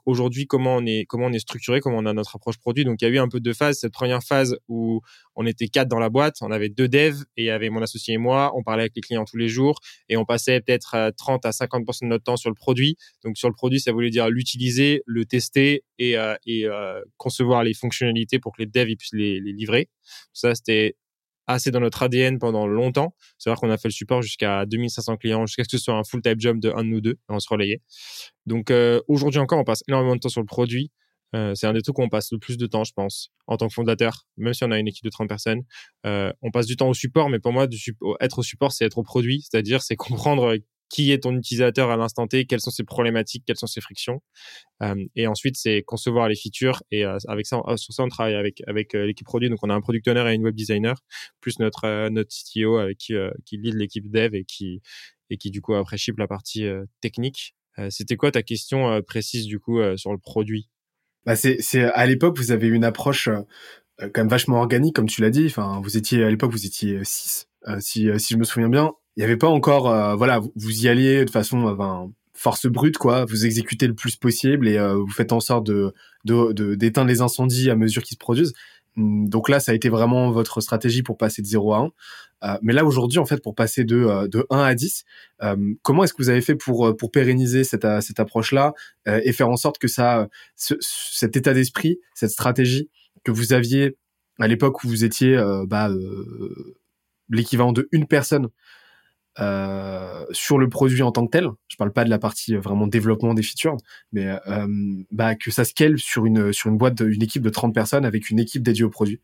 Aujourd'hui, comment on est structuré, comment on a notre approche produit. Donc, il y a eu un peu deux phases. Cette première phase où on était quatre dans la boîte, on avait deux devs et il y avait mon associé et moi. On parlait avec les clients tous les jours et on passait peut-être 30 à 50% de notre temps sur le produit. Donc, sur le produit, ça voulait dire l'utiliser, le tester et, et concevoir les fonctionnalités pour que les devs puissent les, les livrer. Ça, c'était assez dans notre ADN pendant longtemps. C'est vrai qu'on a fait le support jusqu'à 2500 clients, jusqu'à ce que ce soit un full-time job de un de nous deux, on se relayait. Donc euh, aujourd'hui encore, on passe énormément de temps sur le produit. Euh, c'est un des trucs où on passe le plus de temps, je pense, en tant que fondateur, même si on a une équipe de 30 personnes. Euh, on passe du temps au support, mais pour moi, être au support, c'est être au produit, c'est-à-dire c'est comprendre qui est ton utilisateur à l'instant T, quelles sont ses problématiques, quelles sont ses frictions. Euh, et ensuite, c'est concevoir les features. Et euh, avec ça, sur ça, on travaille avec avec euh, l'équipe produit. Donc, on a un product owner et une web designer, plus notre notre CTO qui qui lead l'équipe dev et qui et qui du coup après ship la partie technique. C'était quoi ta question précise du coup sur le produit? Bah c'est c'est à l'époque vous avez une approche quand même vachement organique comme tu l'as dit. Enfin, vous étiez à l'époque vous étiez 6 si si je me souviens bien il n'y avait pas encore, euh, voilà, vous, y alliez de façon, euh, force brute, quoi. Vous exécutez le plus possible et euh, vous faites en sorte de d'éteindre les incendies à mesure qu'ils se produisent. Hum, donc là, ça a été vraiment votre stratégie pour passer de 0 à 1. mais là, aujourd'hui, en fait, pour passer de, de 1 à 10, comment est-ce que vous avez fait pour, pour pérenniser cette, cette approche-là et faire en sorte que ça, cet état d'esprit, cette stratégie que vous aviez à l'époque où vous étiez bah, l'équivalent de une personne euh, sur le produit en tant que tel. Je parle pas de la partie euh, vraiment développement des features, mais euh, bah, que ça scale sur une sur une boîte, une équipe de 30 personnes avec une équipe dédiée au produit.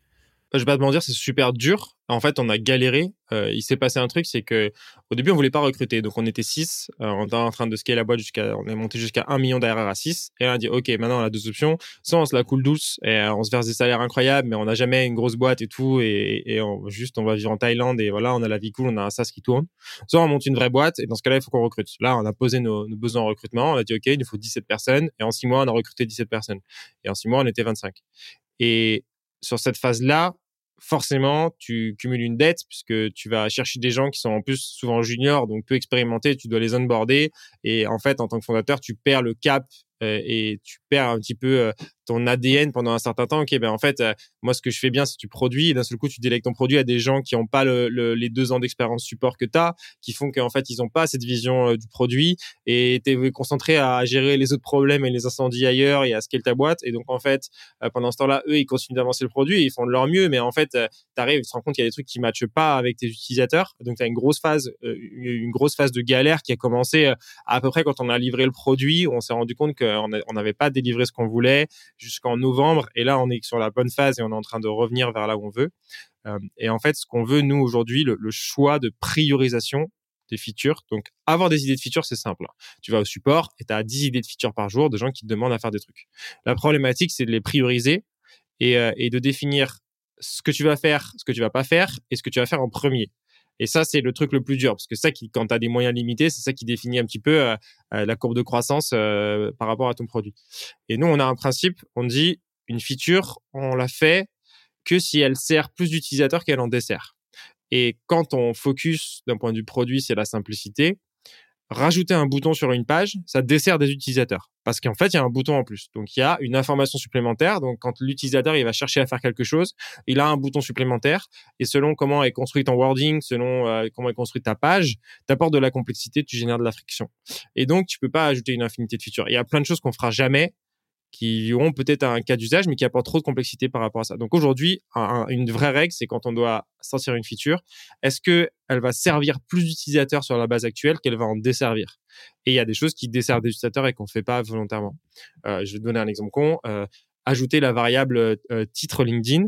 Je vais pas te mentir, c'est super dur. En fait, on a galéré. Euh, il s'est passé un truc, c'est que au début, on voulait pas recruter. Donc, on était 6. Euh, on était en train de scaler la boîte jusqu'à, on est monté jusqu'à 1 million d'ARR à 6. Et là, on a dit, OK, maintenant, on a deux options. Soit on se la coule douce et euh, on se verse des salaires incroyables, mais on n'a jamais une grosse boîte et tout. Et, juste, on va vivre en Thaïlande et voilà, on a la vie cool, on a un SaaS qui tourne. Soit on monte une vraie boîte et dans ce cas-là, il faut qu'on recrute. Là, on a posé nos, nos, besoins en recrutement. On a dit, OK, il nous faut 17 personnes. Et en 6 mois, on a recruté 17 personnes. Et en 6 mois, on était 25. Et sur cette phase-là, forcément, tu cumules une dette puisque tu vas chercher des gens qui sont en plus souvent juniors, donc peu expérimentés, tu dois les onboarder. Et en fait, en tant que fondateur, tu perds le cap euh, et tu un petit peu euh, ton ADN pendant un certain temps. Ok, ben en fait, euh, moi ce que je fais bien, c'est que tu produis et d'un seul coup tu délègues ton produit à des gens qui n'ont pas le, les deux ans d'expérience support que tu as, qui font qu'en fait ils n'ont pas cette vision du produit et tu es concentré à gérer les autres problèmes et les incendies ailleurs et à scaler ta boîte. Et donc en fait, pendant ce temps-là, eux ils continuent d'avancer le produit ils font de leur mieux, mais en fait, tu arrives, tu te rends compte qu'il y a des trucs qui matchent pas avec tes utilisateurs. Donc tu as une grosse phase, une grosse phase de galère qui a commencé à peu près quand on a livré le produit, on s'est rendu compte qu'on n'avait pas délivré ce qu'on voulait jusqu'en novembre. Et là, on est sur la bonne phase et on est en train de revenir vers là où on veut. Euh, et en fait, ce qu'on veut, nous, aujourd'hui, le, choix de priorisation des features. Donc, avoir des idées de features, c'est simple. Tu vas au support et tu as 10 idées de features par jour de gens qui te demandent à faire des trucs. La problématique, c'est de les prioriser et, euh, et de définir ce que tu vas faire, ce que tu vas pas faire et ce que tu vas faire en premier. Et ça, c'est le truc le plus dur, parce que ça, qui, quand tu as des moyens limités, c'est ça qui définit un petit peu euh, euh, la courbe de croissance euh, par rapport à ton produit. Et nous, on a un principe, on dit, une feature, on la fait que si elle sert plus d'utilisateurs qu'elle en dessert. Et quand on focus d'un point de vue produit, c'est la simplicité rajouter un bouton sur une page, ça dessert des utilisateurs. Parce qu'en fait, il y a un bouton en plus. Donc, il y a une information supplémentaire. Donc, quand l'utilisateur, il va chercher à faire quelque chose, il a un bouton supplémentaire. Et selon comment est construit ton wording, selon euh, comment est construite ta page, t'apportes de la complexité, tu génères de la friction. Et donc, tu peux pas ajouter une infinité de features. Il y a plein de choses qu'on fera jamais qui auront peut-être un cas d'usage, mais qui apportent trop de complexité par rapport à ça. Donc aujourd'hui, une vraie règle, c'est quand on doit sortir une feature, est-ce que elle va servir plus d'utilisateurs sur la base actuelle qu'elle va en desservir? Et il y a des choses qui desservent des utilisateurs et qu'on fait pas volontairement. Euh, je vais donner un exemple con. Euh, ajouter la variable euh, titre LinkedIn,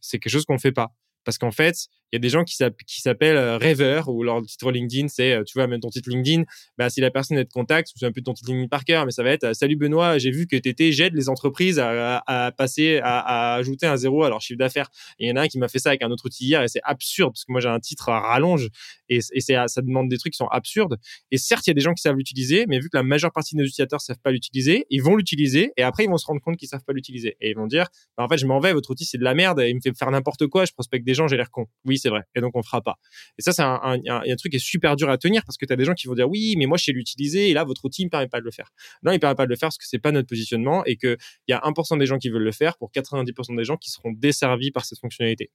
c'est quelque chose qu'on fait pas. Parce qu'en fait, il y a des gens qui s'appellent euh, rêveurs ou leur titre LinkedIn, c'est, euh, tu vois, même ton titre LinkedIn, bah, si la personne est de contact, je me un peu de ton titre LinkedIn par cœur, mais ça va être, euh, salut Benoît, j'ai vu que t'étais, j'aide les entreprises à, passer, à, ajouter un zéro à leur chiffre d'affaires. Et il y en a un qui m'a fait ça avec un autre outil hier et c'est absurde parce que moi j'ai un titre à rallonge et, et ça demande des trucs qui sont absurdes. Et certes, il y a des gens qui savent l'utiliser, mais vu que la majeure partie de nos utilisateurs savent pas l'utiliser, ils vont l'utiliser et après ils vont se rendre compte qu'ils savent pas l'utiliser et ils vont dire, bah, en fait, je m'en vais, votre outil c'est de la merde, il me fait faire n'importe quoi, je prospecte des gens, j'ai l'air con. C'est vrai. Et donc, on fera pas. Et ça, c'est un, truc qui est super dur à tenir parce que tu as des gens qui vont dire oui, mais moi, je sais l'utiliser et là, votre outil ne me permet pas de le faire. Non, il ne permet pas de le faire parce que c'est pas notre positionnement et qu'il y a 1% des gens qui veulent le faire pour 90% des gens qui seront desservis par cette fonctionnalité.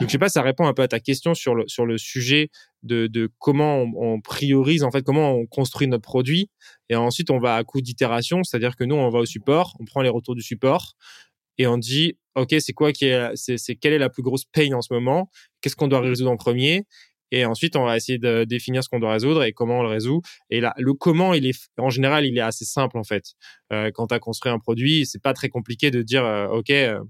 Donc, je sais pas, ça répond un peu à ta question sur le, sujet de, de comment on, on, priorise, en fait, comment on construit notre produit. Et ensuite, on va à coup d'itération, c'est-à-dire que nous, on va au support, on prend les retours du support et on dit ok c'est quoi qui est c'est quelle est la plus grosse pain en ce moment? Qu'est-ce qu'on doit résoudre en premier? Et ensuite on va essayer de définir ce qu'on doit résoudre et comment on le résout. Et là le comment il est en général il est assez simple en fait. Euh, quand tu as construit un produit c'est pas très compliqué de dire euh, ok euh,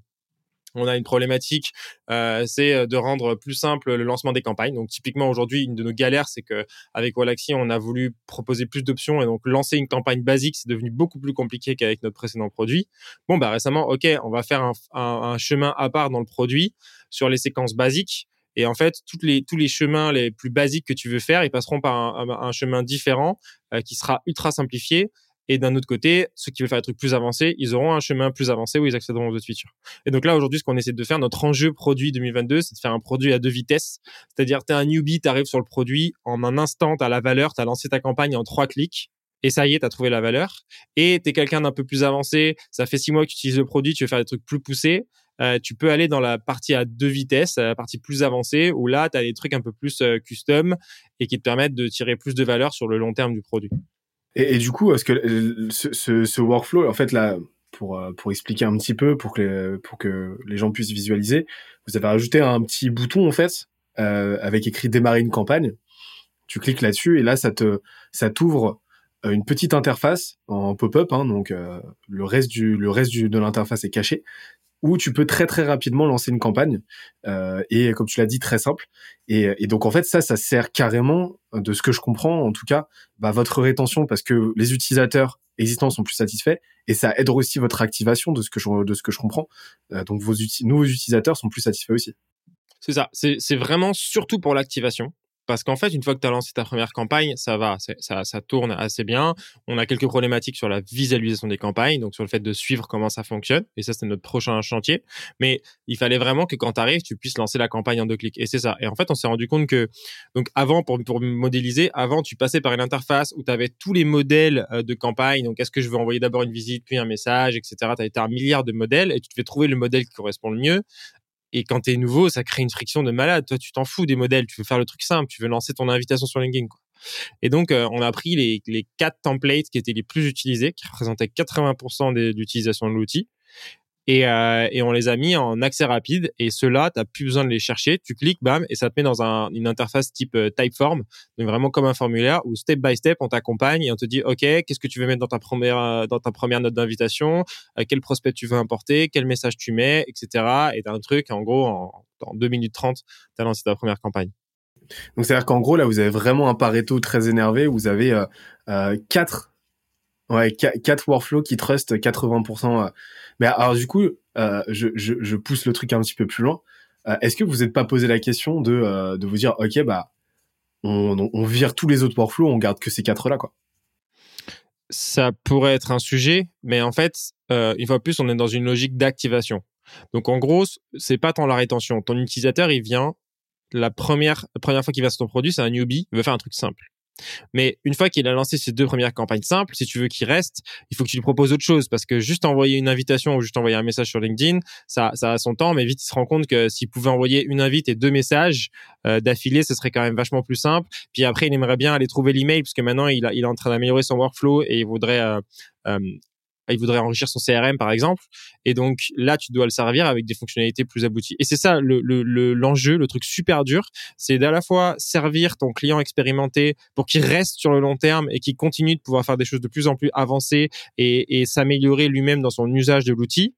on a une problématique, euh, c'est euh, de rendre plus simple le lancement des campagnes. Donc typiquement aujourd'hui, une de nos galères, c'est que avec Wallaxy, on a voulu proposer plus d'options et donc lancer une campagne basique, c'est devenu beaucoup plus compliqué qu'avec notre précédent produit. Bon bah récemment, ok, on va faire un, un, un, chemin à part dans le produit sur les séquences basiques. Et en fait, toutes les, tous les chemins les plus basiques que tu veux faire, ils passeront par un, un chemin différent euh, qui sera ultra simplifié et d'un autre côté, ceux qui veulent faire des trucs plus avancés, ils auront un chemin plus avancé où ils accéderont aux autres features. Et donc là, aujourd'hui, ce qu'on essaie de faire, notre enjeu produit 2022, c'est de faire un produit à deux vitesses. C'est-à-dire, tu es un newbie, tu arrives sur le produit, en un instant, tu as la valeur, tu as lancé ta campagne en trois clics. Et ça y est, tu as trouvé la valeur. Et tu es quelqu'un d'un peu plus avancé, ça fait six mois que tu utilises le produit, tu veux faire des trucs plus poussés. Euh, tu peux aller dans la partie à deux vitesses, la partie plus avancée, où là, tu as des trucs un peu plus euh, custom et qui te permettent de tirer plus de valeur sur le long terme du produit. Et, du coup, que euh, ce, ce, ce, workflow, en fait, là, pour, euh, pour expliquer un petit peu, pour que, les, pour que les gens puissent visualiser, vous avez rajouté un petit bouton, en fait, euh, avec écrit démarrer une campagne. Tu cliques là-dessus et là, ça te, ça t'ouvre une petite interface en pop-up, hein, donc le reste du, le reste de l'interface est caché où tu peux très très rapidement lancer une campagne euh, et comme tu l'as dit très simple. Et, et, donc en fait ça ça sert carrément de ce que je comprends en tout cas bah, votre rétention parce que les utilisateurs existants sont plus satisfaits et ça aide aussi votre activation de ce que je de ce que je comprends. Euh, donc vos nouveaux utilisateurs sont plus satisfaits aussi. C'est ça. C'est vraiment surtout pour l'activation parce qu'en fait, une fois que tu as lancé ta première campagne, ça va, ça, tourne assez bien. On a quelques problématiques sur la visualisation des campagnes, donc sur le fait de suivre comment ça fonctionne. Et ça, c'est notre prochain chantier. Mais il fallait vraiment que quand tu arrives, tu puisses lancer la campagne en deux clics. Et c'est ça. Et en fait, on s'est rendu compte que, donc avant, pour, pour modéliser, avant, tu passais par une interface où tu avais tous les modèles euh, de campagne. Donc, est-ce que je veux envoyer d'abord une visite, puis un message, etc. Tu as un milliard de modèles et tu devais trouver le modèle qui correspond le mieux. Et quand tu es nouveau, ça crée une friction de malade. Toi, tu t'en fous des modèles. Tu veux faire le truc simple. Tu veux lancer ton invitation sur LinkedIn. Quoi. Et donc, euh, on a pris les, les quatre templates qui étaient les plus utilisés, qui représentaient 80% de l'utilisation de l'outil. Et, euh, et, on les a mis en accès rapide. Et ceux-là, tu n'as plus besoin de les chercher. Tu cliques, bam, et ça te met dans un, une interface type euh, Typeform, donc vraiment comme un formulaire où step by step, on t'accompagne et on te dit, OK, qu'est-ce que tu veux mettre dans ta première, euh, dans ta première note d'invitation, euh, quel prospect tu veux importer, quel message tu mets, etc. Et tu un truc, en gros, en, en 2 minutes 30, tu as lancé ta première campagne. Donc, c'est-à-dire qu'en gros, là, vous avez vraiment un Pareto très énervé. Vous avez euh, euh, quatre Ouais, quatre workflows qui trustent 80%. Mais alors du coup, euh, je, je, je, pousse le truc un petit peu plus loin. Euh, Est-ce que vous n'êtes pas posé la question de, euh, de vous dire, ok, bah, on, on, vire tous les autres workflows, on garde que ces quatre-là, quoi? Ça pourrait être un sujet, mais en fait, euh, une fois plus, on est dans une logique d'activation. Donc en gros, c'est pas tant la rétention. Ton utilisateur, il vient la première, première fois qu'il va sur ton produit, c'est un newbie, il veut faire un truc simple. Mais une fois qu'il a lancé ses deux premières campagnes simples, si tu veux qu'il reste, il faut que tu lui proposes autre chose parce que juste envoyer une invitation ou juste envoyer un message sur LinkedIn, ça, ça a son temps, mais vite il se rend compte que s'il pouvait envoyer une invite et deux messages euh, d'affilée, ce serait quand même vachement plus simple. Puis après, il aimerait bien aller trouver l'email parce que maintenant il, est en train d'améliorer son workflow et il voudrait euh, euh, il voudrait enrichir son CRM par exemple. Et donc là, tu dois le servir avec des fonctionnalités plus abouties. Et c'est ça le, le, l'enjeu, le truc super dur, c'est d'à la fois servir ton client expérimenté pour qu'il reste sur le long terme et qu'il continue de pouvoir faire des choses de plus en plus avancées et, et s'améliorer lui-même dans son usage de l'outil,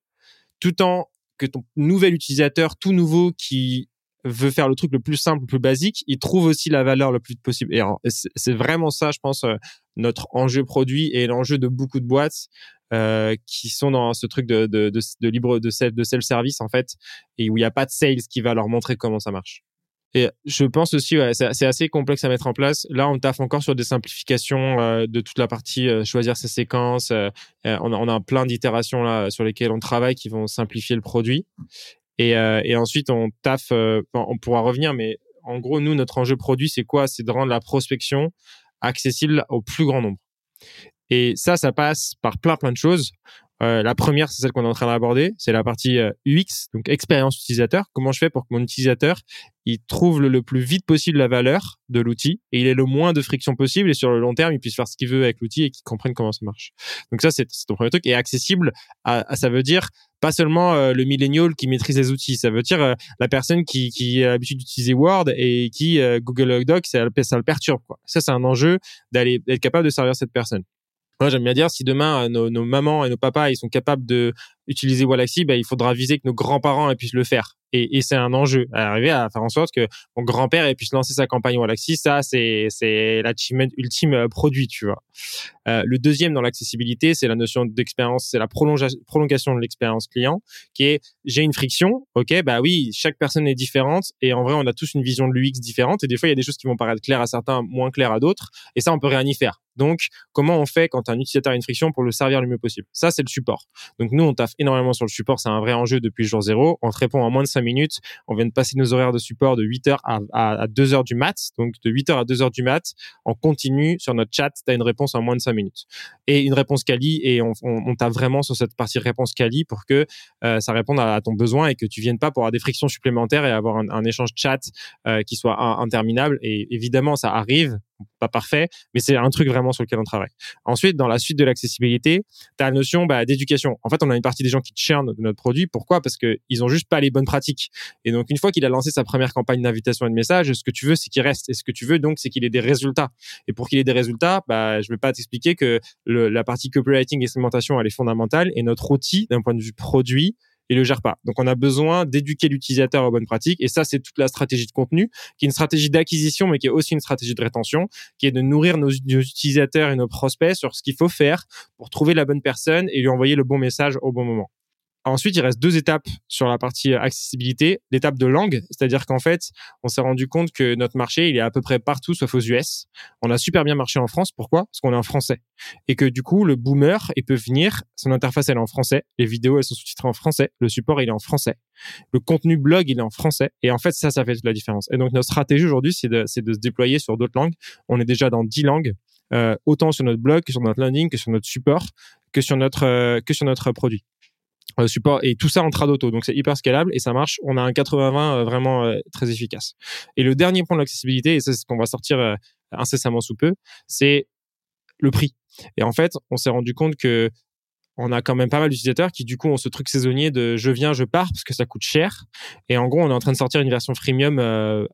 tout en que ton nouvel utilisateur, tout nouveau qui veut faire le truc le plus simple, le plus basique, il trouve aussi la valeur le plus possible. Et c'est vraiment ça, je pense, euh, notre enjeu produit et l'enjeu de beaucoup de boîtes euh, qui sont dans ce truc de, libre de self, de self service en fait et où il n'y a pas de sales qui va leur montrer comment ça marche. Et je pense aussi, ouais, c'est assez complexe à mettre en place. Là, on taffe encore sur des simplifications euh, de toute la partie euh, choisir ses séquences. On, a, on plein d'itérations là sur lesquelles on travaille qui vont simplifier le produit. Et, et ensuite, on taffe, on pourra revenir, mais en gros, nous, notre enjeu produit, c'est quoi? C'est de rendre la prospection accessible au plus grand nombre. Et ça, ça passe par plein plein de choses. Euh, la première, c'est celle qu'on est en train d'aborder, c'est la partie euh, UX, donc expérience utilisateur. Comment je fais pour que mon utilisateur il trouve le, plus vite possible la valeur de l'outil et il ait le moins de friction possible et sur le long terme il puisse faire ce qu'il veut avec l'outil et qu'il comprenne comment ça marche. Donc ça c'est ton premier truc et accessible. Ça veut dire pas seulement euh, le millennial qui maîtrise les outils, ça veut dire la personne qui, qui a l'habitude d'utiliser Word et qui Google Docs ça, ça le perturbe quoi. Ça c'est un enjeu d'aller d'être capable de servir cette personne. Moi, j'aime bien dire, si demain nos, nos, mamans et nos papas ils sont capables de utiliser Wallaxy, ben, il faudra viser que nos grands-parents puissent le faire. Et, c'est un enjeu, arriver à faire en sorte que mon grand-père puisse lancer sa campagne Wallaxy. Ça, c'est c'est l'achievement ultime euh, produit, tu vois. Euh, le deuxième dans l'accessibilité, c'est la notion d'expérience, c'est la prolongation de l'expérience client, qui est j'ai une friction, ok, bah oui, chaque personne est différente et en vrai, on a tous une vision de l'UX différente et des fois, il y a des choses qui vont paraître claires à certains, moins claires à d'autres, et ça, on peut rien y faire. Donc, comment on fait quand un utilisateur a une friction pour le servir le mieux possible? Ça, c'est le support. Donc, nous, on taffe énormément sur le support. C'est un vrai enjeu depuis le jour zéro. On te répond en moins de 5 minutes. On vient de passer nos horaires de support de 8 heures à, à, 2 heures du mat. Donc, de 8 heures à 2 heures du mat, on continue sur notre chat. Tu as une réponse en moins de 5 minutes. Et une réponse quali. Et on, on, on t'a vraiment sur cette partie réponse quali pour que euh, ça réponde à, ton besoin et que tu viennes pas pour avoir des frictions supplémentaires et avoir un, un échange chat euh, qui soit interminable. Et évidemment, ça arrive pas parfait, mais c'est un truc vraiment sur lequel on travaille. Ensuite, dans la suite de l'accessibilité, tu as la notion bah, d'éducation. En fait, on a une partie des gens qui churnent de notre produit. Pourquoi? Parce qu'ils ont juste pas les bonnes pratiques. Et donc, une fois qu'il a lancé sa première campagne d'invitation et de message, ce que tu veux, c'est qu'il reste. Et ce que tu veux, donc, c'est qu'il ait des résultats. Et pour qu'il ait des résultats, bah, je vais pas t'expliquer que la partie copywriting et segmentation, elle est fondamentale. Et notre outil, d'un point de vue produit, il le gère pas. Donc on a besoin d'éduquer l'utilisateur aux bonnes pratiques et ça c'est toute la stratégie de contenu qui est une stratégie d'acquisition mais qui est aussi une stratégie de rétention qui est de nourrir nos, utilisateurs et nos prospects sur ce qu'il faut faire pour trouver la bonne personne et lui envoyer le bon message au bon moment. Ensuite, il reste deux étapes sur la partie accessibilité. L'étape de langue, c'est-à-dire qu'en fait, on s'est rendu compte que notre marché, il est à peu près partout sauf aux US. On a super bien marché en France. Pourquoi? Parce qu'on est en français. Et que du coup, le boomer, il peut venir, son interface, elle est en français. Les vidéos, elles sont sous-titrées en français. Le support, il est en français. Le contenu blog, il est en français. Et en fait, ça, ça fait toute la différence. Et donc, notre stratégie aujourd'hui, c'est de, de se déployer sur d'autres langues. On est déjà dans 10 langues. Euh, autant sur notre blog que sur notre landing, que sur notre support, que sur notre euh, que sur notre produit. Euh, support et tout ça en d'auto donc c'est hyper scalable et ça marche. On a un 80-20 euh, vraiment euh, très efficace. Et le dernier point de l'accessibilité et c'est ce qu'on va sortir incessamment sous peu c'est le prix. Et en fait on s'est rendu compte que on a quand même pas mal d'utilisateurs qui du coup ont ce truc saisonnier de je viens je pars parce que ça coûte cher. Et en gros on est en train de sortir une version freemium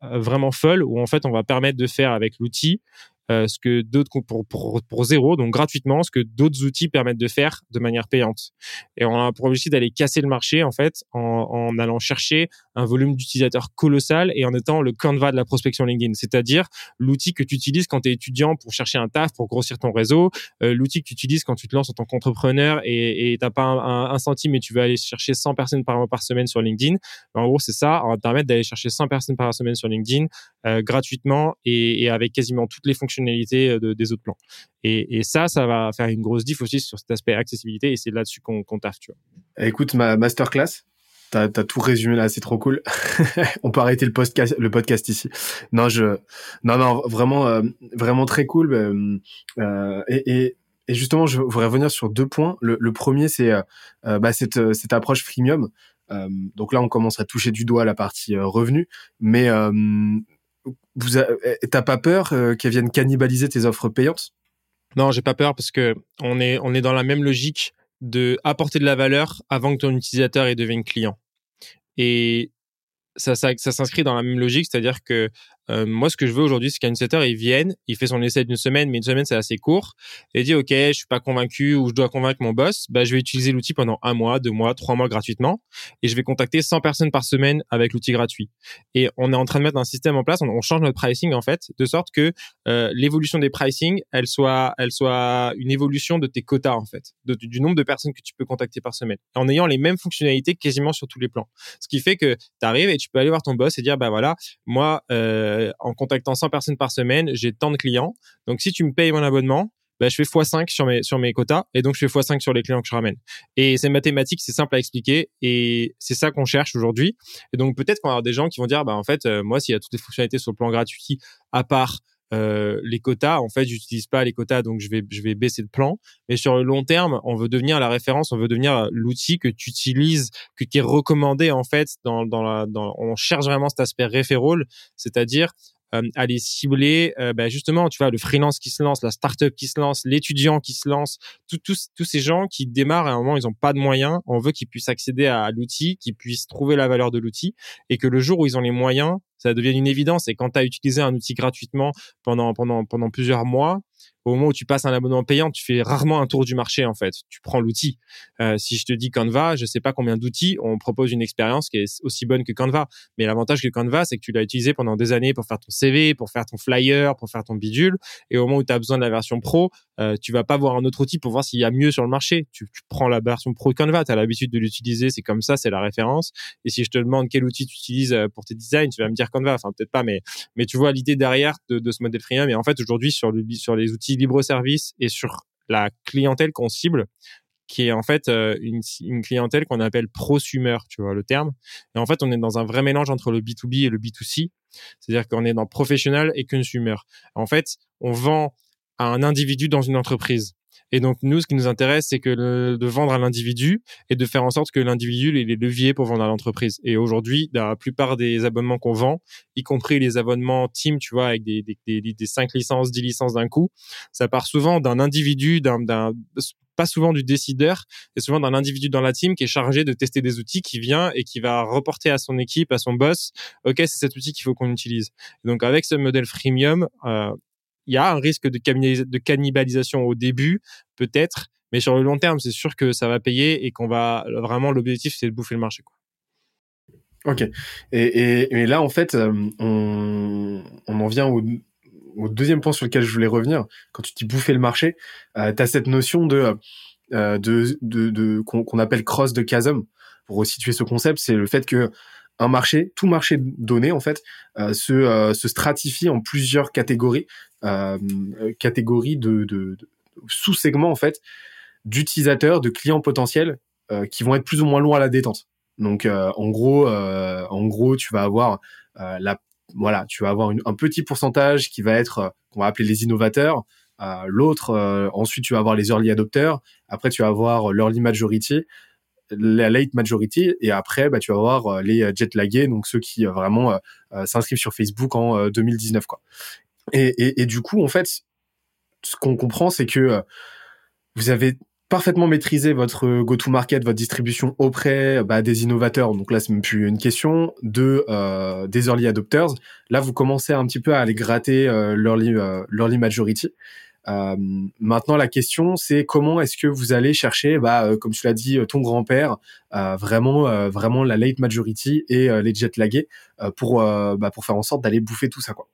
vraiment folle où en fait on va permettre de faire avec l'outil euh, ce que d'autres pour, pour, pour zéro, donc gratuitement, ce que d'autres outils permettent de faire de manière payante. Et on a pour objectif d'aller casser le marché en fait en, allant chercher un volume d'utilisateurs colossal et en étant le Canva de la prospection LinkedIn, c'est-à-dire l'outil que tu utilises quand tu es étudiant pour chercher un taf, pour grossir ton réseau, euh, l'outil que tu utilises quand tu te lances en tant qu'entrepreneur et tu n'as pas un, centime et tu veux aller chercher 100 personnes par, par semaine sur LinkedIn. En gros, c'est ça, on va te permettre d'aller chercher 100 personnes par semaine sur LinkedIn euh, gratuitement et, et, avec quasiment toutes les fonctionnalités euh, de, des autres plans. Et, ça, ça va faire une grosse diff aussi sur cet aspect accessibilité et c'est là-dessus qu'on qu taffe, tu vois. Écoute, ma masterclass, T'as as tout résumé là, c'est trop cool. On peut arrêter le podcast, le podcast ici. Non, je, non, non, vraiment, euh, vraiment très cool. Euh, et, justement, je voudrais revenir sur deux points. Le, premier, c'est bah, cette, cette approche freemium. donc là, on commence à toucher du doigt la partie revenu, mais vous, t'as pas peur qu'elles viennent cannibaliser tes offres payantes? Non, j'ai pas peur parce que on est, on est dans la même logique de apporter de la valeur avant que ton utilisateur ait devienne client. Et ça, ça s'inscrit dans la même logique, c'est-à-dire que euh, moi, ce que je veux aujourd'hui, c'est qu'un newsletter, il vienne, il fait son essai d'une semaine, mais une semaine, c'est assez court, et il dit, OK, je suis pas convaincu ou je dois convaincre mon boss, bah, je vais utiliser l'outil pendant un mois, deux mois, trois mois gratuitement, et je vais contacter 100 personnes par semaine avec l'outil gratuit. Et on est en train de mettre un système en place, on, change notre pricing, en fait, de sorte que euh, l'évolution des pricing, elle soit, elle soit une évolution de tes quotas, en fait, du nombre de personnes que tu peux contacter par semaine, en ayant les mêmes fonctionnalités quasiment sur tous les plans. Ce qui fait que tu arrives et tu peux aller voir ton boss et dire, bah voilà, moi, euh, en contactant 100 personnes par semaine, j'ai tant de clients. Donc, si tu me payes mon abonnement, bah, je fais x5 sur mes quotas et donc je fais x5 sur les clients que je ramène. Et c'est mathématique, c'est simple à expliquer et c'est ça qu'on cherche aujourd'hui. Et donc peut-être qu'on va des gens qui vont dire bah en fait euh, moi s'il y a toutes les fonctionnalités sur le plan gratuit à part euh, les quotas, en fait, j'utilise pas les quotas, donc je vais je vais baisser de plan. Mais sur le long terme, on veut devenir la référence, on veut devenir l'outil que tu utilises, que qui est recommandé en fait dans dans la dans. On cherche vraiment cet aspect référol, c'est-à-dire euh, aller cibler euh, bah, justement tu vois le freelance qui se lance la startup qui se lance l'étudiant qui se lance tous tous ces gens qui démarrent à un moment ils ont pas de moyens on veut qu'ils puissent accéder à l'outil qu'ils puissent trouver la valeur de l'outil et que le jour où ils ont les moyens ça devient une évidence. Et quand tu as utilisé un outil gratuitement pendant, pendant, pendant plusieurs mois, au moment où tu passes un abonnement payant, tu fais rarement un tour du marché en fait. Tu prends l'outil. Euh, si je te dis Canva, je sais pas combien d'outils, on propose une expérience qui est aussi bonne que Canva. Mais l'avantage que Canva, c'est que tu l'as utilisé pendant des années pour faire ton CV, pour faire ton flyer, pour faire ton bidule. Et au moment où tu as besoin de la version pro, euh, tu vas pas voir un autre outil pour voir s'il y a mieux sur le marché. Tu, prends la version pro Canva, tu as l'habitude de l'utiliser, c'est comme ça, c'est la référence. Et si je te demande quel outil tu utilises euh, pour tes designs, tu vas me dire Canva. Enfin peut-être pas, mais mais tu vois l'idée derrière de, de ce modèle freemium. Et en fait aujourd'hui sur le sur les outils libre service et sur la clientèle qu'on cible, qui est en fait euh, une, une clientèle qu'on appelle prosumer, tu vois le terme. Et en fait, on est dans un vrai mélange entre le B2B et le B2C. C'est-à-dire qu'on est dans professionnel et consumer. En fait, on vend à un individu dans une entreprise. Et donc nous, ce qui nous intéresse, c'est que de vendre à l'individu et de faire en sorte que l'individu ait les leviers pour vendre à l'entreprise. Et aujourd'hui, la plupart des abonnements qu'on vend, y compris les abonnements team, tu vois, avec des, des, des, des 5 licences, 10 licences d'un coup, ça part souvent d'un individu, d'un pas souvent du décideur, et souvent d'un individu dans la team qui est chargé de tester des outils, qui vient et qui va reporter à son équipe, à son boss, ok, c'est cet outil qu'il faut qu'on utilise. donc avec ce modèle freemium, euh, il y a un risque de, cannibalisation au début, peut-être, mais sur le long terme, c'est sûr que ça va payer et qu'on va vraiment l'objectif, c'est de bouffer le marché. Ok. Et, là, en fait, euh, on, en vient au, deuxième point sur lequel je voulais revenir. Quand tu dis bouffer le marché, euh, tu as cette notion de, euh, qu'on appelle cross de chasm. Pour situer ce concept, c'est le fait que un marché, tout marché donné en fait, euh, se, euh, se stratifie en plusieurs catégories, euh, catégories de, sous-segments en fait d'utilisateurs, de clients potentiels qui vont être plus ou moins loin à la détente. Donc en gros, en gros, tu vas avoir la voilà, tu vas avoir un petit pourcentage qui va être qu'on va appeler les innovateurs. L'autre, ensuite tu vas avoir les early adopters. Après tu vas avoir l'early majority la late majority et après bah tu vas voir euh, les euh, jet lagués donc ceux qui euh, vraiment s'inscrivent sur Facebook en 2019 quoi et, et, du coup en fait ce qu'on comprend c'est que vous avez parfaitement maîtrisé votre go-to-market, votre distribution auprès bah, des innovateurs. Donc là, c'est même plus une question de des early adopters. Là, vous commencez un petit peu à aller gratter euh, l'early, euh, majority. Euh, maintenant, la question, c'est comment est-ce que vous allez chercher, bah, euh, comme tu l'as dit, euh, ton grand-père, vraiment, vraiment la late majority et les jet lagués pour, bah, pour faire en sorte d'aller bouffer tout ça, quoi.